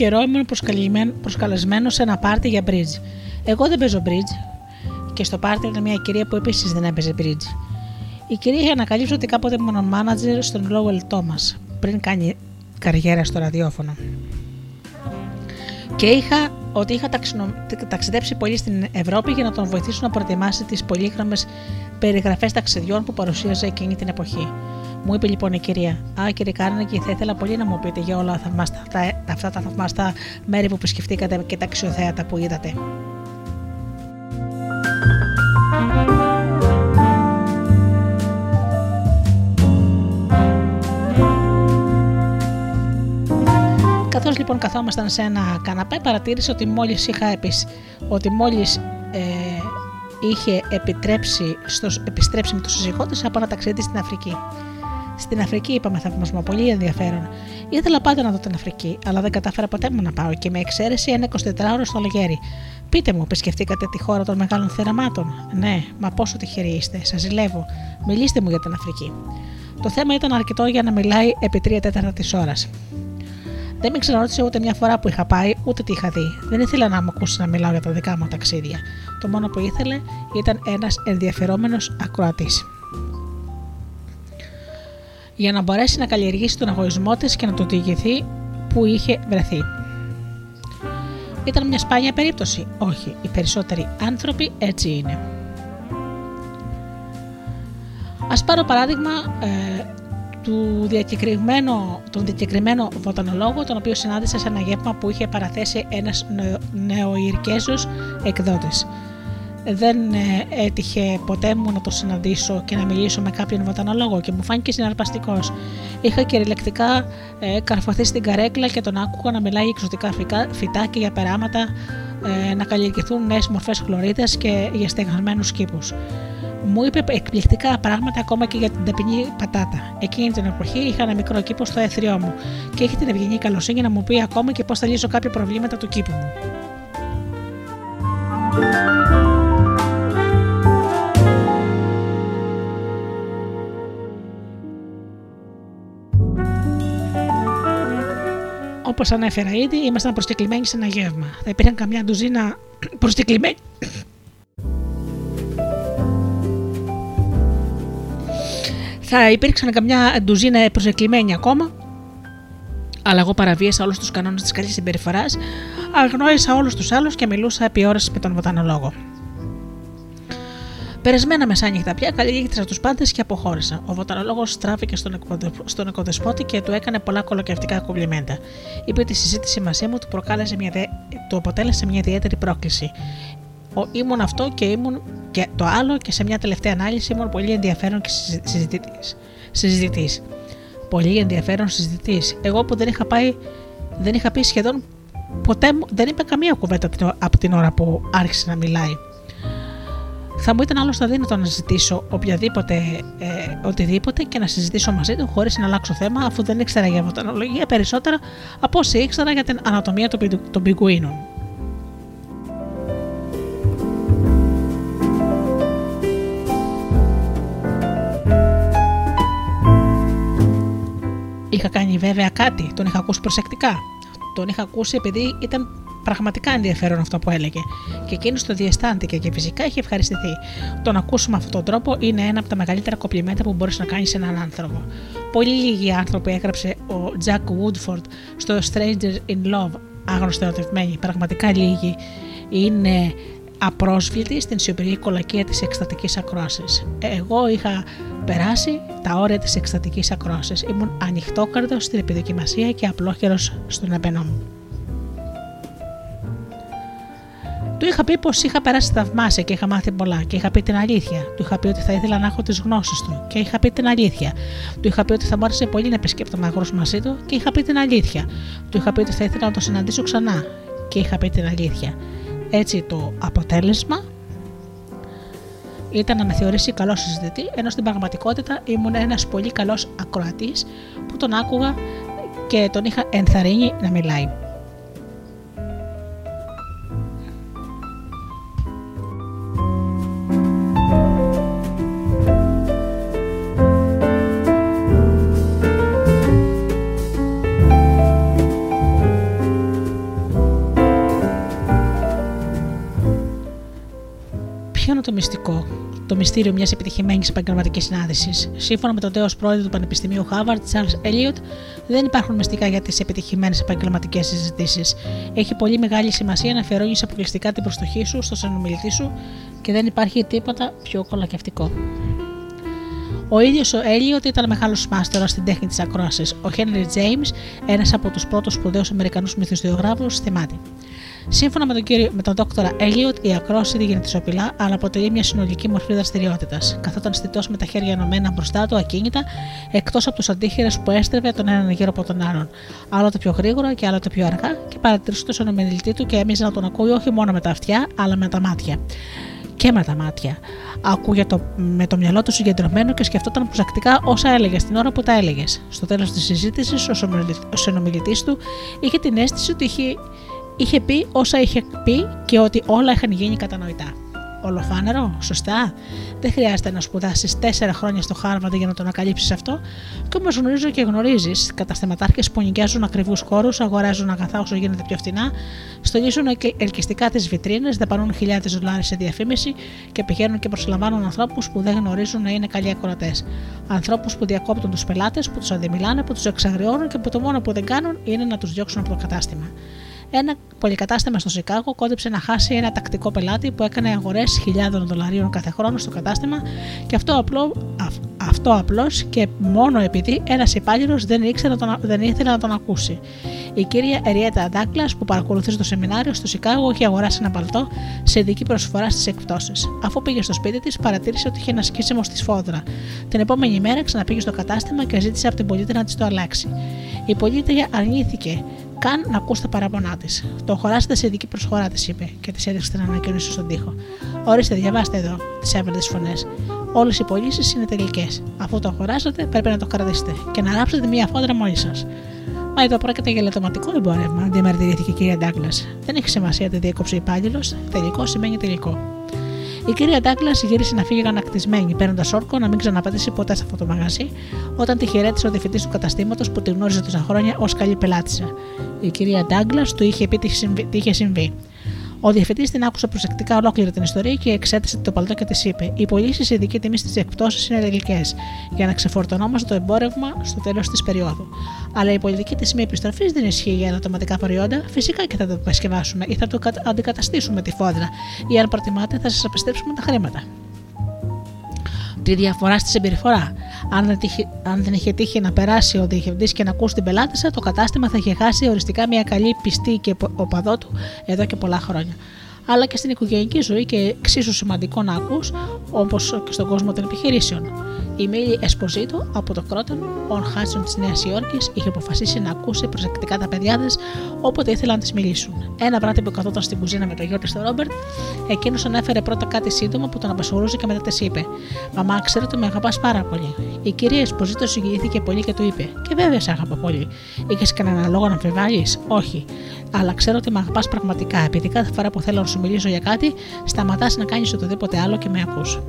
καιρό ήμουν προσκαλεσμένος σε ένα πάρτι για bridge. Εγώ δεν παίζω bridge και στο πάρτι ήταν μια κυρία που επίσης δεν έπαιζε bridge. Η κυρία είχε ανακαλύψει ότι κάποτε ήμουν μάνατζερ στον Lowell Thomas πριν κάνει καριέρα στο ραδιόφωνο. Και είχα ότι είχα ταξινο... ταξιδέψει πολύ στην Ευρώπη για να τον βοηθήσω να προετοιμάσει τις πολύγραμμες περιγραφές ταξιδιών που παρουσίαζε εκείνη την εποχή. Μου είπε λοιπόν η κυρία: Α, κύριε Κάρνεγκη, θα ήθελα πολύ να μου πείτε για όλα θαυμάστα, τα, αυτά τα θαυμάστα μέρη που επισκεφτήκατε και τα αξιοθέατα που είδατε. Καθώς λοιπόν καθόμασταν σε ένα καναπέ, παρατήρησε ότι μόλις είχα επισ... ότι μόλις, ε, είχε επιτρέψει στο... επιστρέψει με το σύζυγό της από ένα ταξίδι στην Αφρική. Στην Αφρική είπαμε θαυμασμό, πολύ ενδιαφέρον. Ήθελα πάντα να δω την Αφρική, αλλά δεν κατάφερα ποτέ μου να πάω και με εξαίρεση ένα 24ωρο στο Λογέρι. Πείτε μου, επισκεφτήκατε τη χώρα των μεγάλων θεραμάτων. Ναι, μα πόσο τυχεροί είστε, σας ζηλεύω. Μιλήστε μου για την Αφρική. Το θέμα ήταν αρκετό για να μιλάει επί τρία τέταρτα της ώρας. Δεν με ξαναρώτησε ούτε μια φορά που είχα πάει, ούτε τι είχα δει. Δεν ήθελα να μου ακούσει να μιλάω για τα δικά μου ταξίδια. Το μόνο που ήθελε ήταν ένας ενδιαφερόμενος ακροατής για να μπορέσει να καλλιεργήσει τον εγωισμό της και να το διηγηθεί που είχε βρεθεί. Ήταν μια σπάνια περίπτωση. Όχι, οι περισσότεροι άνθρωποι έτσι είναι. Ας πάρω παράδειγμα ε, του διακεκριμένο, τον διακεκριμένο βοτανολόγο τον οποίο συνάντησα σε ένα γεύμα που είχε παραθέσει ένας νεοϊρκέζος εκδότης δεν ε, έτυχε ποτέ μου να το συναντήσω και να μιλήσω με κάποιον βοτανολόγο και μου φάνηκε συναρπαστικός. Είχα κυριολεκτικά ε, καρφωθεί στην καρέκλα και τον άκουγα να μιλάει για εξωτικά φυτά και για περάματα, ε, να καλλιεργηθούν νέες μορφές χλωρίδας και για στεγασμένου κήπου. Μου είπε εκπληκτικά πράγματα ακόμα και για την ταπεινή πατάτα. Εκείνη την εποχή είχα ένα μικρό κήπο στο έθριό μου και είχε την ευγενή καλοσύνη να μου πει ακόμα και πώς θα λύσω κάποια προβλήματα του κήπου μου. Όπως ανέφερα ήδη, ήμασταν προσκεκλημένοι σε ένα γεύμα. Θα υπήρχαν καμιά ντουζίνα προσκεκλημένοι. Θα υπήρξαν καμιά ντουζίνα προσκεκλημένοι ακόμα, αλλά εγώ παραβίασα όλους τους κανόνες της καλής συμπεριφοράς, αγνόησα όλους τους άλλους και μιλούσα επί ώρες με τον βοτανολόγο. Περασμένα μεσάνυχτα πια, καλλιέργησα τους πάντες και αποχώρησα. Ο βοτανολόγος στράφηκε στον, στον οικοδεσπότη και του έκανε πολλά κολοκευτικά κομπλιμέντα. Είπε ότι η συζήτηση μαζί μου του, προκάλεσε μια δε... του αποτέλεσε μια ιδιαίτερη πρόκληση. Ο, ήμουν αυτό και ήμουν και το άλλο και σε μια τελευταία ανάλυση ήμουν πολύ ενδιαφέρον και συζητητής. Πολύ ενδιαφέρον συζητητής. Εγώ που δεν είχα πάει, δεν είχα πει σχεδόν ποτέ, δεν είπα καμία κουβέντα από την ώρα που άρχισε να μιλάει. Θα μου ήταν άλλωστε αδύνατο να ζητήσω οποιαδήποτε, ε, οτιδήποτε και να συζητήσω μαζί του χωρίς να αλλάξω θέμα, αφού δεν ήξερα για βοτανολογία περισσότερα από όσοι ήξερα για την ανατομία των, των πιγκουίνων. Είχα κάνει βέβαια κάτι, τον είχα ακούσει προσεκτικά. Τον είχα ακούσει επειδή ήταν πραγματικά ενδιαφέρον αυτό που έλεγε. Και εκείνος το διαισθάνθηκε και φυσικά είχε ευχαριστηθεί. Το να ακούσουμε αυτόν τον τρόπο είναι ένα από τα μεγαλύτερα κοπλιμέντα που μπορείς να κάνεις σε έναν άνθρωπο. Πολύ λίγοι άνθρωποι έγραψε ο Jack Woodford στο Stranger in Love, άγνωστο ερωτευμένοι. Πραγματικά λίγοι είναι απρόσβλητοι στην σιωπηρή κολακία της εκστατικής ακρόασης. Εγώ είχα περάσει τα όρια της εκστατικής ακρόασης. Ήμουν ανοιχτόκαρδος στην επιδοκιμασία και απλόχερος στον επενό μου. Του είχα πει πως είχα περάσει θαυμάσια και είχα μάθει πολλά και είχα πει την αλήθεια. Του είχα πει ότι θα ήθελα να έχω τις γνώσεις του και είχα πει την αλήθεια. Του είχα πει ότι θα μου άρεσε πολύ να επισκέπτομαι αγρού μαζί του και είχα πει την αλήθεια. Του είχα πει ότι θα ήθελα να το συναντήσω ξανά και είχα πει την αλήθεια. Έτσι το αποτέλεσμα ήταν να με θεωρήσει καλός συζητητή, ενώ στην πραγματικότητα ήμουν ένας πολύ καλός ακροατής που τον άκουγα και τον είχα ενθαρρύνει να μιλάει. Το μυστικό, το μυστήριο μιας επιτυχημένης επαγγελματικής συνάντησης. Σύμφωνα με τον τέο πρόεδρο του Πανεπιστημίου Harvard, Charles Elliot, δεν υπάρχουν μυστικά για τις επιτυχημένες επαγγελματικές συζητήσεις. Έχει πολύ μεγάλη σημασία να αφιερώνεις αποκλειστικά την προστοχή σου στο συνομιλητή σου και δεν υπάρχει τίποτα πιο κολακευτικό. Ο ίδιος ο Έλιοτ ήταν μεγάλος μάστορας στην τέχνη της ακρόασης. Ο Χένρι Τζέιμ, ένας από τους πρώτους σπουδαίους Αμερικανούς μυθιστιογράφους, θυμάται. Σύμφωνα με τον, κύριο, με τον δόκτωρα Έλιοτ, η ακρόαση δεν γίνεται σοπηλά, αλλά αποτελεί μια συνολική μορφή δραστηριότητας. Καθόταν στιτός με τα χέρια ενωμένα μπροστά του, ακίνητα, εκτός από τους αντίχειρες που έστρεβε τον έναν γύρω από τον άλλον. Άλλο το πιο γρήγορα και άλλο το πιο αργά, και παρατηρούσε τον συνομιλητή του και έμειζε να τον ακούει όχι μόνο με τα αυτιά, αλλά με τα μάτια και με τα μάτια. Άκουγε το, με το μυαλό του συγκεντρωμένο και σκεφτόταν προσεκτικά όσα έλεγε την ώρα που τα έλεγες. Στο τέλος της συζήτησης, ο συνομιλητής του είχε την αίσθηση ότι είχε, είχε πει όσα είχε πει και ότι όλα είχαν γίνει κατανοητά. Ολοφάνερο, σωστά. Δεν χρειάζεται να σπουδάσεις τέσσερα χρόνια στο Χάρβαρντ για να το ανακαλύψεις αυτό. Και όμως γνωρίζω και γνωρίζεις καταστηματάρχε που νοικιάζουν ακριβούς χώρους, αγοράζουν αγαθά όσο γίνεται πιο φθηνά, στολίζουν ελκυστικά τις βιτρίνες, δαπανούν χιλιάδες δολάρια σε διαφήμιση και πηγαίνουν και προσλαμβάνουν ανθρώπους που δεν γνωρίζουν να είναι καλοί ακροατές. Ανθρώπους που διακόπτουν τους πελάτες, που τους αντιμιλάνε, που τους εξαγριώνουν και που το μόνο που δεν κάνουν είναι να τους διώξουν από το κατάστημα. Ένα πολυκατάστημα στο Σικάγο κόντεψε να χάσει ένα τακτικό πελάτη που έκανε αγορές χιλιάδων δολαρίων κάθε χρόνο στο κατάστημα και αυτό απλό, αυτό απλώς και μόνο επειδή ένας υπάλληλος δεν, δεν ήθελε να τον ακούσει. Η κυρία Εριέτα Ντάκλας, που παρακολουθούσε το σεμινάριο στο Σικάγο, είχε αγοράσει ένα παλτό σε ειδική προσφορά στις εκπτώσεις. Αφού πήγε στο σπίτι της, παρατήρησε ότι είχε ένα σκίσιμο στη σφόδρα. Την επόμενη μέρα ξαναπήγε στο κατάστημα και ζήτησε από την πολίτη να της το αλλάξει. Η πολίτρια αρνήθηκε καν να ακούσει τα παράπονά της. Το χωράσετε σε ειδική προσφορά, της είπε και της έδειξε την ανακοίνωση στον τοίχο. Ορίστε, διαβάστε εδώ, τις έβαλε τις φωνές. Όλες οι πωλήσεις είναι τελικές. Αφού το αγοράσετε, πρέπει να το κρατήσετε και να ράψετε μία φόντρα μόλι σας. Μα εδώ πρόκειται για λατωματικό εμπόρευμα, διαμαρτυρήθηκε η κυρία Ντάγκλας. Δεν έχει σημασία τι διέκοψε ο υπάλληλος, τελικό σημαίνει τελικό. Η κυρία Ντάγκλας γύρισε να φύγει γανακτισμένη, παίρνοντας όρκο να μην ξαναπατήσει ποτέ σε αυτό το μαγαζί, όταν τη χαιρέτησε ο διευθυντής του καταστήματος που τη γνώριζε τόσα χρόνια ως καλή πελάτησα. Η κυρία Ντάγκλας του είχε πει τι είχε συμβεί. Ο διευθυντής την άκουσε προσεκτικά ολόκληρη την ιστορία και εξέτασε το παλτό και τη είπε: Οι πωλήσει σε ειδική τιμή στις εκπτώσεις είναι τελικές, για να ξεφορτωνόμαστε το εμπόρευμα στο τέλος της περίοδου. Αλλά η πολιτική τη μη επιστροφής δεν ισχύει για ανατοματικά προϊόντα. Φυσικά και θα το επισκευάσουμε ή θα το αντικαταστήσουμε τη φόδρα, ή αν προτιμάτε θα σας επιστρέψουμε τα χρήματα τη διαφορά στη συμπεριφορά. Αν δεν, τύχει, αν δεν είχε τύχει να περάσει ο διευθυντή και να ακούσει την πελάτησα, το κατάστημα θα είχε χάσει οριστικά μια καλή πιστή και οπαδό του εδώ και πολλά χρόνια αλλά και στην οικογενειακή ζωή και εξίσου σημαντικό να ακούς, όπως και στον κόσμο των επιχειρήσεων. Η Μίλη Εσποζήτο από το Κρότον, ον Χάτσον της Νέας Υόρκης, είχε αποφασίσει να ακούσει προσεκτικά τα παιδιά τη όποτε ήθελαν να τη μιλήσουν. Ένα βράδυ που καθόταν στην κουζίνα με το γιο τη, τον Ρόμπερτ, εκείνος ανέφερε πρώτα κάτι σύντομο που τον απασχολούσε και μετά τη είπε: Μαμά, ξέρω ότι με αγαπάς πάρα πολύ. Η κυρία Εσποζήτο συγκινήθηκε πολύ και του είπε: Και βέβαια σε αγαπά πολύ. Είχες κανένα λόγο να αμφιβάλλεις, Όχι αλλά ξέρω ότι με αγαπάς πραγματικά, επειδή κάθε φορά που θέλω να σου μιλήσω για κάτι, σταματάς να κάνεις οτιδήποτε άλλο και με ακούς.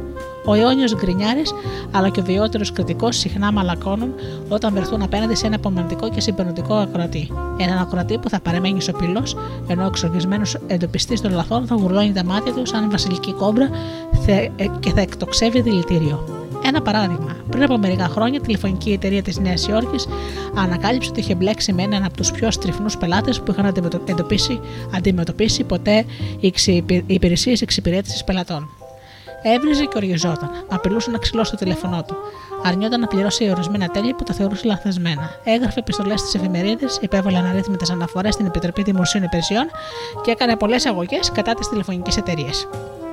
Ο αιώνιος γκρινιάρης, αλλά και ο βιότερο κριτικός συχνά μαλακώνουν όταν βρεθούν απέναντι σε ένα απομονητικό και συμπεριληπτικό ακροατή. Έναν ακροατή που θα παραμένει σοπηλό, ενώ ο εξοργισμένος εντοπιστής των λαθών θα γουρλώνει τα μάτια του σαν βασιλική κόμπρα ε, και θα εκτοξεύει δηλητήριο. Ένα παράδειγμα. Πριν από μερικά χρόνια, η τηλεφωνική εταιρεία της Νέας Υόρκης ανακάλυψε ότι είχε μπλέξει με έναν από τους πιο στριφνούς πελάτες που είχαν αντιμετωπίσει, αντιμετωπίσει ποτέ οι υπηρεσίες εξυπηρέτησης πελατών. Έβριζε και οργιζόταν. Απειλούσε να ξυλώσει το τηλέφωνό του. Αρνιόταν να πληρώσει ορισμένα τέλη που τα θεωρούσε λανθασμένα. Έγραφε επιστολές στις εφημερίδες, υπέβαλε αναρρύθμιτες αναφορές στην Επιτροπή Δημοσίων Υπηρεσιών και έκανε πολλές αγωγές κατά τη τηλεφωνική εταιρεία.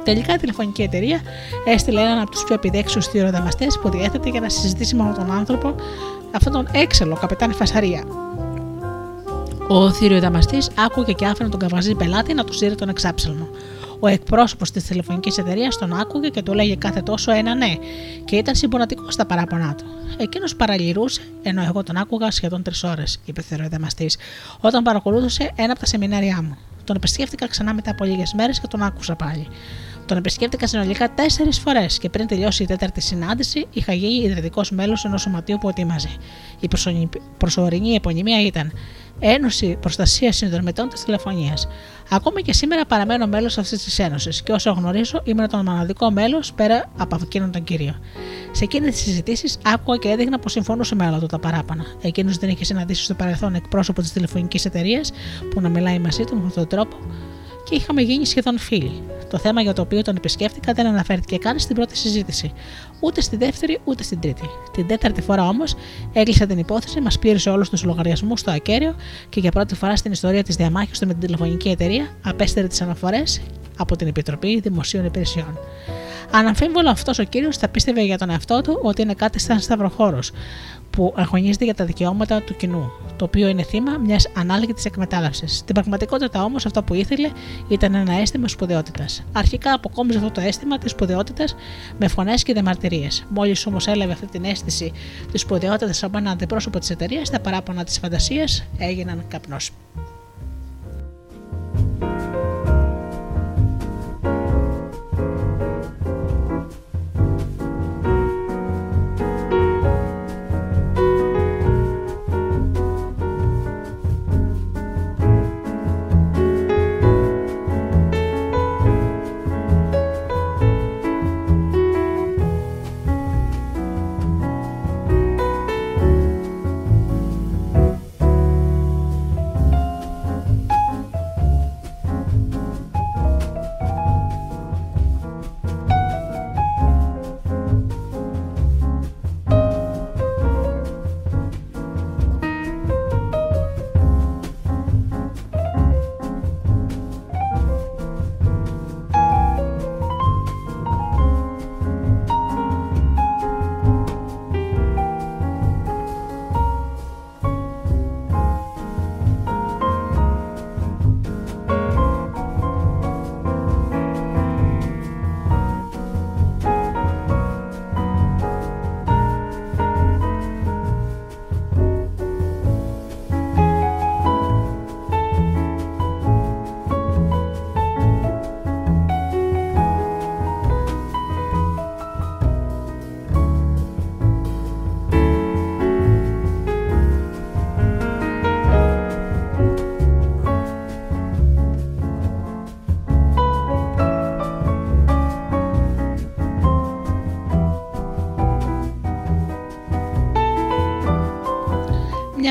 Τελικά η τηλεφωνική εταιρεία έστειλε έναν από τους πιο επιδέξιους θηροδαμαστές που διέθετε για να συζητήσει με τον άνθρωπο, αυτόν τον έξελο καπετάνη Φασαρία. Ο θηριοδαμαστή άκουγε και άφηνε τον καβαζί πελάτη να του στείλει τον εξάψελμο. Ο εκπρόσωπος της τηλεφωνικής εταιρείας τον άκουγε και του λέγε κάθε τόσο ένα ναι, και ήταν συμπονατικό στα παράπονά του. Εκείνος παραλυρούσε, ενώ εγώ τον άκουγα σχεδόν τρεις ώρες, είπε ο θηριοδαμαστή, όταν παρακολούθησε ένα από τα σεμινάρια μου. Τον επισκέφτηκα ξανά μετά από λίγες μέρες και τον άκουσα πάλι. Τον επισκέφτηκα συνολικά τέσσερις φορές και πριν τελειώσει η τέταρτη συνάντηση, είχα γίνει ιδρυτικός μέλος ενός σωματείου που ετοίμαζε. Η προσωρινή- προσωρινή επωνυμία ήταν Ένωση Προστασίας Συνδρομητών της Τηλεφωνίας. Ακόμη και σήμερα παραμένω μέλος αυτής της Ένωσης και όσο γνωρίζω ήμουν το μοναδικό μέλος πέρα από εκείνον τον κύριο. Σε εκείνες τις συζητήσεις άκουγα και έδειχνα πως συμφωνούσε με όλα του τα παράπονα. Εκείνος δεν είχε συναντήσει στο παρελθόν εκπρόσωπο της τηλεφωνικής εταιρείας που να μιλάει μαζί του με αυτόν τον τρόπο και είχαμε γίνει σχεδόν φίλοι. Το θέμα για το οποίο τον επισκέφτηκα δεν αναφέρθηκε καν στην πρώτη συζήτηση, ούτε στη δεύτερη ούτε στην τρίτη. Την τέταρτη φορά όμως έκλεισε την υπόθεση, μας πλήρωσε όλους τους λογαριασμούς στο ακέραιο και για πρώτη φορά στην ιστορία της διαμάχης του με την τηλεφωνική εταιρεία απέστερε τις αναφορές από την Επιτροπή Δημοσίων Υπηρεσιών. Αναμφίβολα αυτός ο κύριος θα πίστευε για τον εαυτό του ότι είναι κάτι σαν σταυροχώρο που αγωνίζεται για τα δικαιώματα του κοινού, το οποίο είναι θύμα μιας ανάλογης εκμετάλλευσης. Στην πραγματικότητα όμως αυτό που ήθελε ήταν ένα αίσθημα σπουδαιότητας. Αρχικά αποκόμιζε αυτό το αίσθημα της σπουδαιότητας με φωνές και διαμαρτυρίες. Μόλις όμως έλαβε αυτή την αίσθηση της σπουδαιότητας από ένα αντιπρόσωπο της εταιρείας, τα παράπονα της φαντασίας έγιναν καπνός.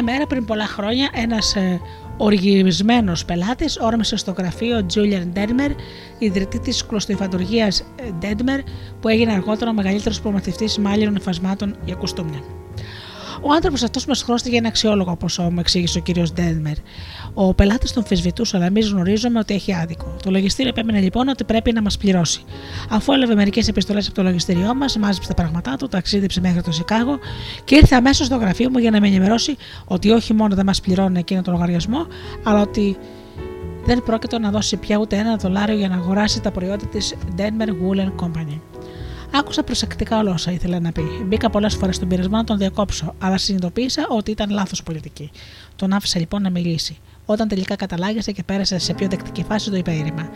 Μια μέρα πριν πολλά χρόνια, ένας ε, οργισμένος πελάτης όρμησε στο γραφείο Julian Denmer, ιδρυτή της κλωστοϊφαντουργίας Denmer, που έγινε αργότερα ο μεγαλύτερος προμηθευτής μάλιων εφασμάτων για κουστούμια. Ο άνθρωπος αυτός μας χρώστηκε ένα αξιόλογο ποσό, μου εξήγησε ο κύριος Ντένμερ. Ο πελάτης τον φυσβητούσε, αλλά εμείς γνωρίζουμε ότι έχει άδικο. Το λογιστήριο επέμενε λοιπόν ότι πρέπει να μας πληρώσει. Αφού έλαβε μερικές επιστολές από το λογιστήριό μας, μάζεψε τα πράγματά του, ταξίδεψε μέχρι το Σικάγο και ήρθε αμέσως στο γραφείο μου για να με ενημερώσει ότι όχι μόνο δεν μας πληρώνει εκείνο το λογαριασμό, αλλά ότι δεν πρόκειται να δώσει πια ούτε ένα δολάριο για να αγοράσει τα προϊόντα της Denver Woolen Company. Άκουσα προσεκτικά όλα όσα ήθελε να πει. Μπήκα πολλές φορές στον πειρασμό να τον διακόψω, αλλά συνειδητοποίησα ότι ήταν λάθος πολιτική. Τον άφησα λοιπόν να μιλήσει. Όταν τελικά καταλάγησε και πέρασε σε πιο δεκτική φάση, το είπε ήρεμα.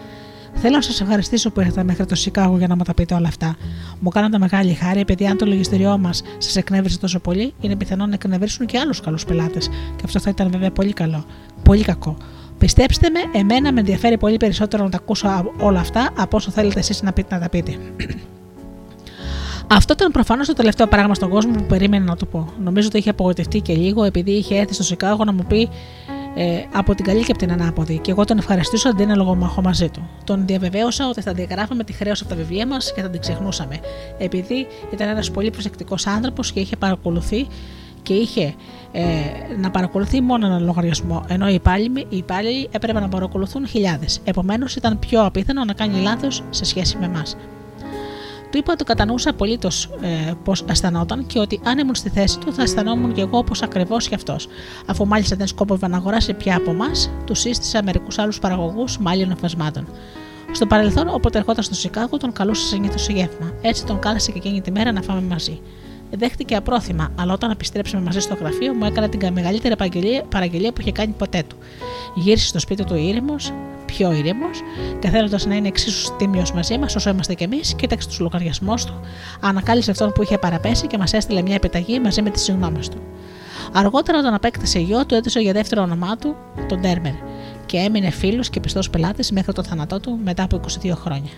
Θέλω να σας ευχαριστήσω που ήρθατε μέχρι το Σικάγο για να μου τα πείτε όλα αυτά. Μου κάνατε μεγάλη χάρη, επειδή αν το λογιστήριό μας σας εκνεύρισε τόσο πολύ, είναι πιθανό να εκνευρίσουν και άλλους καλούς πελάτες. Και αυτό θα ήταν βέβαια πολύ καλό. Πολύ κακό. Πιστέψτε με, εμένα με ενδιαφέρει πολύ περισσότερο να τα ακούσω όλα αυτά από όσο θέλετε εσείς να, πείτε, να τα πείτε. Αυτό ήταν προφανώς το τελευταίο πράγμα στον κόσμο που περίμενε να του πω. Νομίζω ότι είχε απογοητευτεί και λίγο επειδή είχε έρθει στο Σικάγο να μου πει ε, από την καλή και από την ανάποδη, και εγώ τον ευχαριστούσα αντί να λογομαχώ μαζί του. Τον διαβεβαίωσα ότι θα διαγράφαμε τη χρέωση από τα βιβλία μας και θα την ξεχνούσαμε, επειδή ήταν ένας πολύ προσεκτικός άνθρωπος και είχε παρακολουθεί και είχε ε, να παρακολουθεί μόνο ένα λογαριασμό, ενώ οι υπάλληλοι, οι υπάλληλοι έπρεπε να παρακολουθούν χιλιάδες. Επομένως, ήταν πιο απίθανο να κάνει λάθος σε σχέση με εμάς. Του είπα ότι κατανοούσα απολύτως ε, πώς αισθανόταν και ότι αν ήμουν στη θέση του θα αισθανόμουν και εγώ όπως ακριβώς κι αυτός. Αφού μάλιστα δεν σκόπευε να αγοράσει πια από εμάς, του σύστησα μερικούς άλλους παραγωγούς μάλλον εφασμάτων. Στο παρελθόν, όποτε ερχόταν στο Σικάγο, τον καλούσε συνήθως σε γεύμα. Έτσι τον κάλεσε και εκείνη τη μέρα να φάμε μαζί. Δέχτηκε απρόθυμα, αλλά όταν επιστρέψαμε μαζί στο γραφείο, μου έκανε την μεγαλύτερη παραγγελία, παραγγελία που είχε κάνει ποτέ του. Γύρισε στο σπίτι του ήρεμος, πιο ήρεμος και θέλοντας να είναι εξίσου τίμιος μαζί μας όσο είμαστε κι εμείς, κοίταξε τους λογαριασμούς του, ανακάλυψε αυτόν που είχε παραπέσει και μας έστειλε μια επιταγή μαζί με τις συγγνώμες του. Αργότερα, όταν απέκτησε γιο, του έδωσε για δεύτερο όνομά του τον Τέρμερ και έμεινε φίλος και πιστός πελάτης μέχρι το θάνατό του μετά από 22 χρόνια.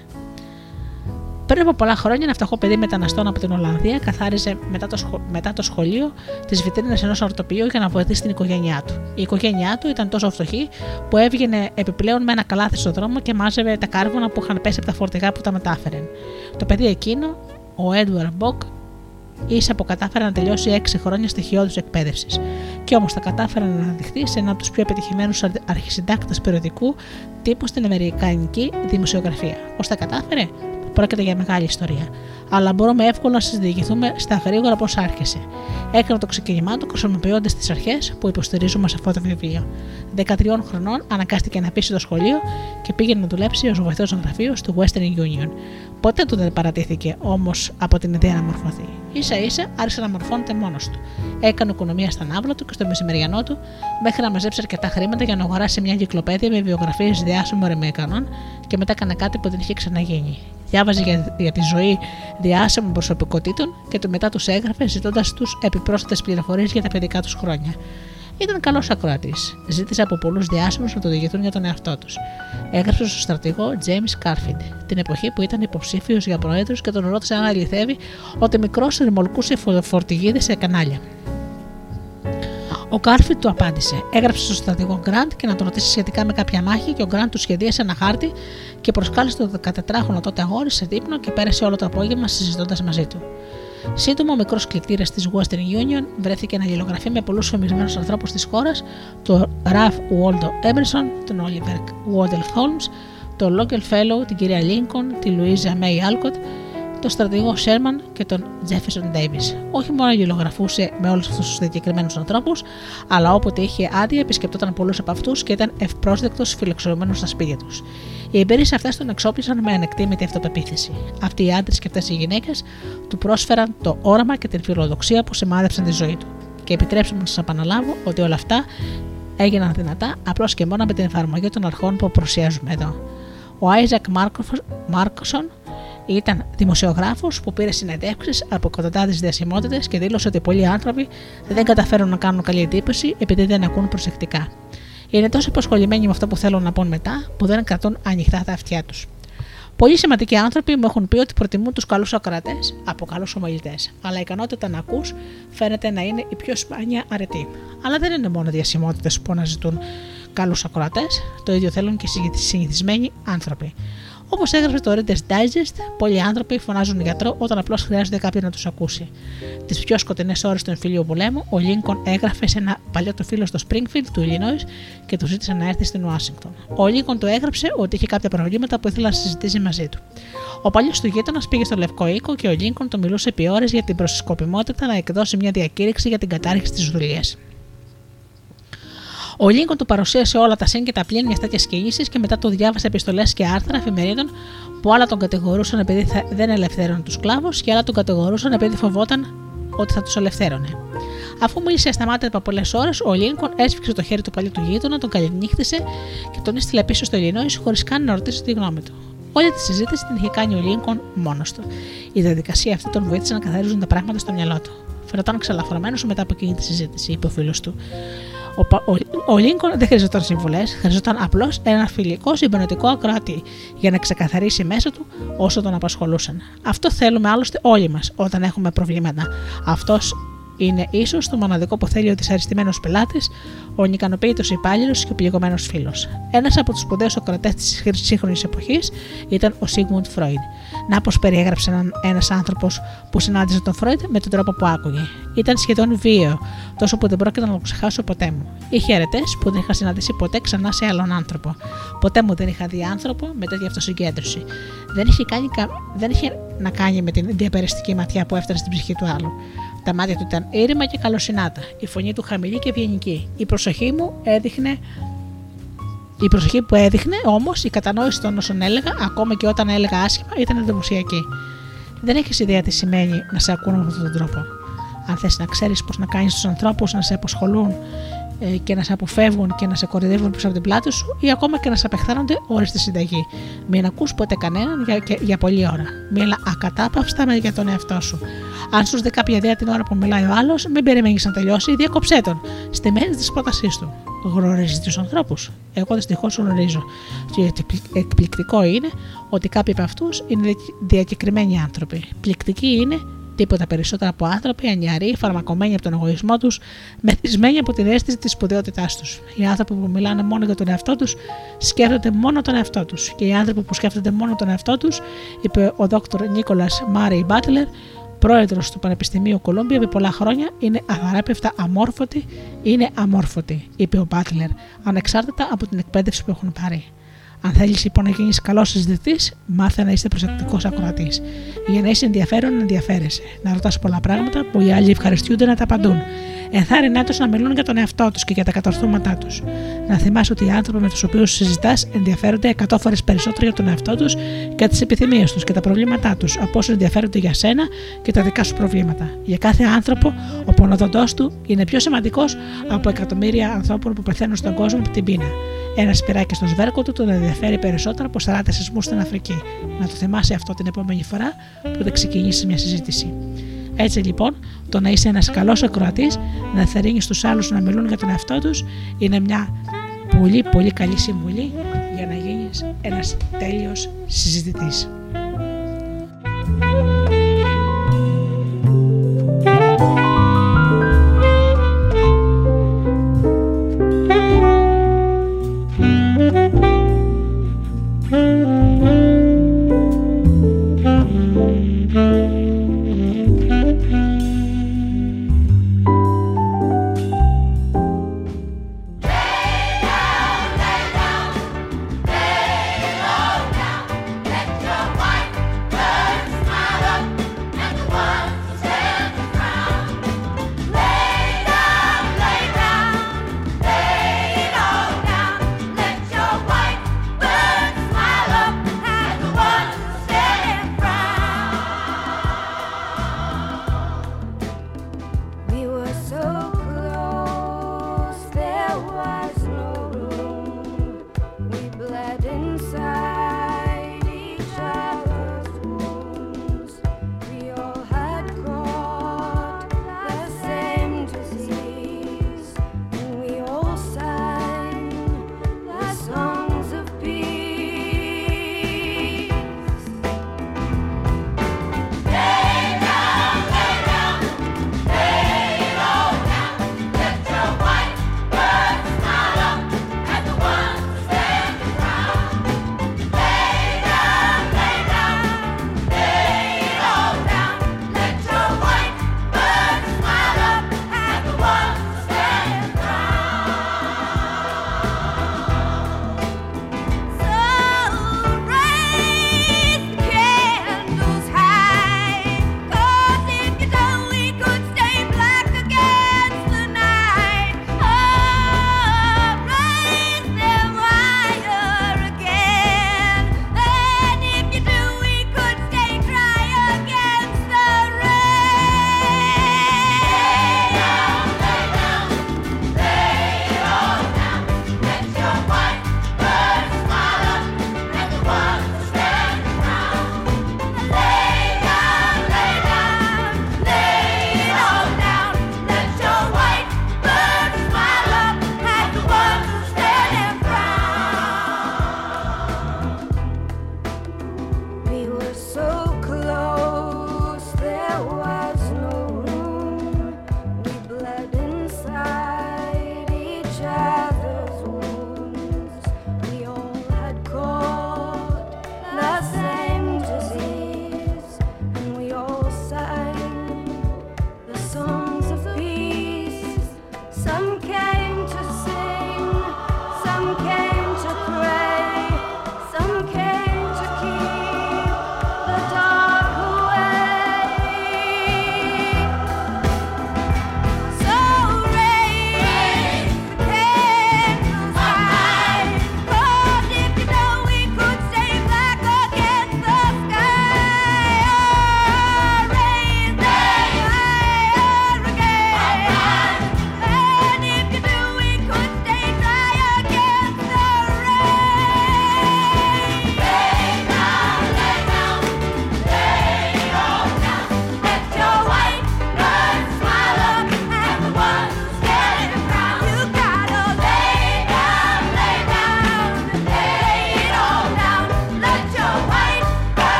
Πριν από πολλά χρόνια, ένα φτωχό παιδί μεταναστών από την Ολλανδία καθάριζε μετά το, σχο... μετά το σχολείο τις βιτρίνες ενός αρτοποιού για να βοηθήσει την οικογένειά του. Η οικογένειά του ήταν τόσο φτωχή που έβγαινε επιπλέον με ένα καλάθι στο δρόμο και μάζευε τα κάρβουνα που είχαν πέσει από τα φορτηγά που τα μετέφεραν. Το παιδί εκείνο, ο Έντουαρντ Μποκ, ίσα που κατάφερε να τελειώσει 6 χρόνια στοιχειώδους εκπαίδευσης. Και όμως τα κατάφερε να αναδειχθεί σε ένα από τους πιο επιτυχημένους αρχισυντάκτες περιοδικού τύπου στην Αμερικανική δημοσιογραφία. Πώς τα κατάφερε, Πρόκειται για μεγάλη ιστορία. Αλλά μπορούμε εύκολα να σα διηγηθούμε στα γρήγορα πώς άρχισε. Έκανε το ξεκίνημά του χρησιμοποιώντας τις αρχές που υποστηρίζουμε σε αυτό το βιβλίο. 13 χρονών αναγκάστηκε να πείσει το σχολείο και πήγε να δουλέψει ως βοηθός γραφείο του Western Union. Ποτέ του δεν παρατήθηκε όμως από την ιδέα να μορφωθεί. σα ίσα άρχισε να μορφώνεται μόνος του. Έκανε οικονομία στα ναύλα του και στο μεσημεριανό του μέχρι να μαζέψει αρκετά χρήματα για να αγοράσει μια κυκλοπαίδεια με βιογραφίες διάσημων Αμερικανών και μετά έκανε κάτι που δεν είχε ξαναγίνει. Διάβαζε για, για τη ζωή διάσημων προσωπικότητων και το μετά τους έγραφε ζητώντας τους επιπρόσθετες πληροφορίες για τα παιδικά τους χρόνια. Ήταν καλός ακροατής. Ζήτησε από πολλούς διάσημους να το διηγηθούν για τον εαυτό τους. Έγραψε στο στρατηγό James Carfield, την εποχή που ήταν υποψήφιος για πρόεδρο και τον ρώτησε αν αληθεύει ότι μικρός ρυμουλκούσε φορτηγίδες σε κανάλια. Ο Γκάρφιλντ του απάντησε. Έγραψε στον στρατηγό Γκραντ και να τον ρωτήσει σχετικά με κάποια μάχη και ο Γκραντ του σχεδίασε ένα χάρτη και προσκάλεσε το 14χρονο τότε αγόρι σε δείπνο και πέρασε όλο το απόγευμα συζητώντας μαζί του. Σύντομα, ο μικρός κλητήρας της Western Union βρέθηκε να αλληλογραφεί με πολλούς φημισμένους ανθρώπους της χώρας, τον Ralph Waldo Emerson, τον Oliver Wendell Holmes, τον Longfellow, την κυρία Lincoln, τη Louisa May Alcott, τον στρατηγό Σέρμαν και τον Τζέφερσον Ντέιβις. Όχι μόνο γελογραφούσε με όλους αυτούς τους συγκεκριμένους ανθρώπους, αλλά όποτε είχε άδεια επισκεπτόταν πολλούς από αυτούς και ήταν ευπρόσδεκτος φιλοξενούμενος στα σπίτια τους. Οι εμπειρίες αυτές τον εξόπλισαν με ανεκτήμητη αυτοπεποίθηση. Αυτοί οι άντρες και αυτές οι γυναίκες του πρόσφεραν το όραμα και την φιλοδοξία που σημάδεψαν τη ζωή του. Και επιτρέψτε μου να σας επαναλάβω ότι όλα αυτά έγιναν δυνατά απλώς και μόνο με την εφαρμογή των αρχών που προσιάζουμε εδώ. Ο Άιζακ Μάρκοσον ήταν δημοσιογράφος που πήρε συνεντεύξεις από εκατοντάδες διασημότητες και δήλωσε ότι πολλοί άνθρωποι δεν καταφέρουν να κάνουν καλή εντύπωση επειδή δεν ακούν προσεκτικά. Είναι τόσο υποσχολημένοι με αυτό που θέλουν να πούν μετά, που δεν κρατούν ανοιχτά τα αυτιά τους. Πολλοί σημαντικοί άνθρωποι μου έχουν πει ότι προτιμούν τους καλούς ακροατές από καλούς ομιλητές, αλλά η ικανότητα να ακούς φαίνεται να είναι η πιο σπάνια αρετή. Αλλά δεν είναι μόνο διασημότητες που αναζητούν καλούς ακροατές, το ίδιο θέλουν και οι συνηθισμένοι άνθρωποι. Όπως έγραψε το Reader's Digest, πολλοί άνθρωποι φωνάζουν γιατρό όταν απλώς χρειάζεται κάποιον να τους ακούσει. Τις πιο σκοτεινές ώρες του εμφυλίου πολέμου, ο Λίνκον έγραφε σε ένα παλιό του φίλο στο Springfield του Illinois και του ζήτησε να έρθει στην Ουάσιγκτον. Ο Λίνκον του έγραψε ότι είχε κάποια προβλήματα που ήθελε να συζητήσει μαζί του. Ο παλιός του γείτονας πήγε στο Λευκό Οίκο και ο Λίνκον το μιλούσε επί ώρες για την προσκοπιμότητα να εκδώσει μια διακήρυξη για την κατάργηση της δουλεία. Ο Λίνκον του παρουσίασε όλα τα συν και τα πλήν μιας τέτοιας κίνησης και μετά του διάβασε επιστολές και άρθρα εφημερίδων που άλλα τον κατηγορούσαν επειδή θα δεν ελευθέρωνε τους σκλάβου και άλλα τον κατηγορούσαν επειδή φοβόταν ότι θα τους ελευθέρωνε. Αφού μίλησε ασταμάτητα από πολλές ώρες, ο Λίνκον έσφιξε το χέρι του παλιού του γείτονα, τον καληνύχτησε και τον έστειλε πίσω στο Ιλινόη χωρίς καν να ρωτήσει τη γνώμη του. Όλη τη συζήτηση την είχε κάνει ο Λίνκον μόνος του. Η διαδικασία αυτή τον βοήθησε να καθαρίζουν τα πράγματα στο μυαλό του. Φαινόταν ξαλαφρωμένο μετά από εκείνη τη συζήτηση, είπε ο φίλος του. Ο, ο, ο Λίνκον δεν χρειαζόταν συμβουλές, χρειαζόταν απλώς ένα φιλικό συμπονετικό ακροατή για να ξεκαθαρίσει μέσα του όσο τον απασχολούσαν. Αυτό θέλουμε άλλωστε όλοι μας όταν έχουμε προβλήματα. Αυτός είναι ίσως το μοναδικό που θέλει ο δυσαρεστημένο πελάτης, ο ανικανοποίητο υπάλληλος και ο πληγωμένος φίλος. Ένας από τους σπουδαίους ακροατέ της σύγχρονης εποχής ήταν ο Σίγμουντ Φρόιντ. Να πως περιέγραψε έναν ένας άνθρωπος που συνάντησε τον Φρόιντ με τον τρόπο που άκουγε. Ήταν σχεδόν βίαιο, τόσο που δεν πρόκειται να το ξεχάσω ποτέ μου. Είχε αρετέ που δεν είχα συναντήσει ποτέ ξανά σε άλλον άνθρωπο. Ποτέ μου δεν είχα δει άνθρωπο με τέτοια αυτοσυγκέντρωση. Δεν είχε, κάνει, δεν είχε να κάνει με την διαπεριστική ματιά που έφτανε στην ψυχή του άλλου. Τα μάτια του ήταν ήρημα και καλοσυνάτα, η φωνή του χαμηλή και ευγενική. Η προσοχή μου έδειχνε η προσοχή που έδειχνε όμως, η κατανόηση των όσων έλεγα, ακόμα και όταν έλεγα άσχημα, ήταν εντυπωσιακή. Δεν έχεις ιδέα τι σημαίνει να σε ακούνε με αυτόν τον τρόπο. Αν θες να ξέρεις πώς να κάνεις τους ανθρώπους να σε αποσχολούν ε, και να σε αποφεύγουν και να σε κορυδεύουν πίσω από την πλάτη σου ή ακόμα και να σε απεχθάνονται ώρε στη συνταγή. Μην ακούς ποτέ κανέναν για, και- για πολλή ώρα. Μίλα ακατάπαυστα με- για τον εαυτό σου. Αν σου δει κάποια ιδέα την ώρα που μιλάει ο άλλος, μην περιμένεις να τελειώσει, διακόψέ τον. Στη μέση της πρότασής του. Γνωρίζεις τους ανθρώπους. Εγώ δυστυχώς γνωρίζω. Και εκπληκτικό είναι ότι κάποιοι από αυτούς είναι διακεκριμένοι άνθρωποι. Πληκτικοί είναι τίποτα περισσότερο από άνθρωποι ανιαροί, φαρμακομένοι από τον εγωισμό τους, μεθυσμένοι από την αίσθηση της σπουδαιότητάς τους. Οι άνθρωποι που μιλάνε μόνο για τον εαυτό τους σκέφτονται μόνο τον εαυτό τους. Και οι άνθρωποι που σκέφτονται μόνο τον εαυτό τους, είπε ο Δόκτωρ Νίκολας Μάρι Μπάτλερ, πρόεδρος του Πανεπιστημίου Κολούμπια επί πολλά χρόνια, είναι αγαράπευτα αμόρφωτοι, είναι αμόρφωτοι, είπε ο Μπάτλερ, ανεξάρτητα από την εκπαίδευση που έχουν πάρει. Αν θέλεις λοιπόν να γίνεις καλός συζητητής, μάθε να είσαι προσεκτικός ακροατής. Για να είσαι ενδιαφέρον, να ενδιαφέρεσαι. Να ρωτάς πολλά πράγματα που οι άλλοι ευχαριστούνται να τα απαντούν. Ενθάρρυνά τους να μιλούν για τον εαυτό τους και για τα κατορθώματά τους. Να θυμάσαι ότι οι άνθρωποι με τους οποίους συζητάς ενδιαφέρονται 100 φορές περισσότερο για τον εαυτό τους και τις επιθυμίες τους και τα προβλήματά τους από όσο ενδιαφέρονται για σένα και τα δικά σου προβλήματα. Για κάθε άνθρωπο, ο πονοδοντός του είναι πιο σημαντικός από εκατομμύρια ανθρώπων που πεθαίνουν στον κόσμο από την πείνα. Ένας σπυράκι στο σβέρκο του τον ενδιαφέρει περισσότερο από 40 σεισμούς στην Αφρική. Να το θυμάσαι αυτό την επόμενη φορά που θα ξεκινήσει μια συζήτηση. Έτσι λοιπόν, το να είσαι ένας καλός ακροατής, να εθαρρύνει τους άλλους να μιλούν για τον εαυτό τους, είναι μια πολύ πολύ καλή συμβουλή για να γίνεις ένας τέλειος συζητητής.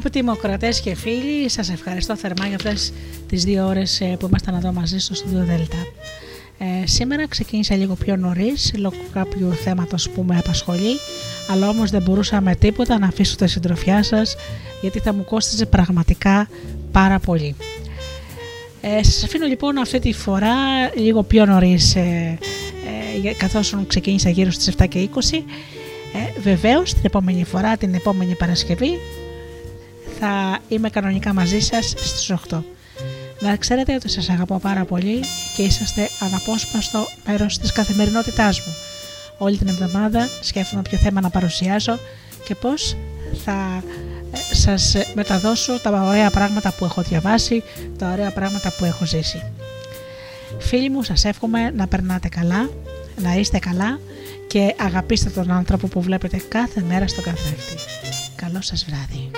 Αγαπητοί μου ακροατές και φίλοι, σας ευχαριστώ θερμά για αυτές τις δύο ώρες ε, που ήμασταν εδώ μαζί στο Studio Delta. Ε, σήμερα ξεκίνησα λίγο πιο νωρίς λόγω κάποιου θέματος που με απασχολεί, αλλά όμως δεν μπορούσα με τίποτα να αφήσω τη συντροφιά σας γιατί θα μου κόστιζε πραγματικά πάρα πολύ. Ε, σας αφήνω λοιπόν αυτή τη φορά λίγο πιο νωρίς ε, ε, καθώς ξεκίνησα γύρω στις 7 και 20 ε, βεβαίως την επόμενη φορά, την επόμενη Παρασκευή θα είμαι κανονικά μαζί σας στις 8. Να ξέρετε ότι σας αγαπώ πάρα πολύ και είσαστε αναπόσπαστο μέρος της καθημερινότητάς μου. Όλη την εβδομάδα σκέφτομαι ποιο θέμα να παρουσιάσω και πώς θα ε, σας μεταδώσω τα ωραία πράγματα που έχω διαβάσει, τα ωραία πράγματα που έχω ζήσει. Φίλοι μου, σας εύχομαι να περνάτε καλά, να είστε καλά και αγαπήστε τον άνθρωπο που βλέπετε κάθε μέρα στο καθρέφτη. Καλό σας βράδυ.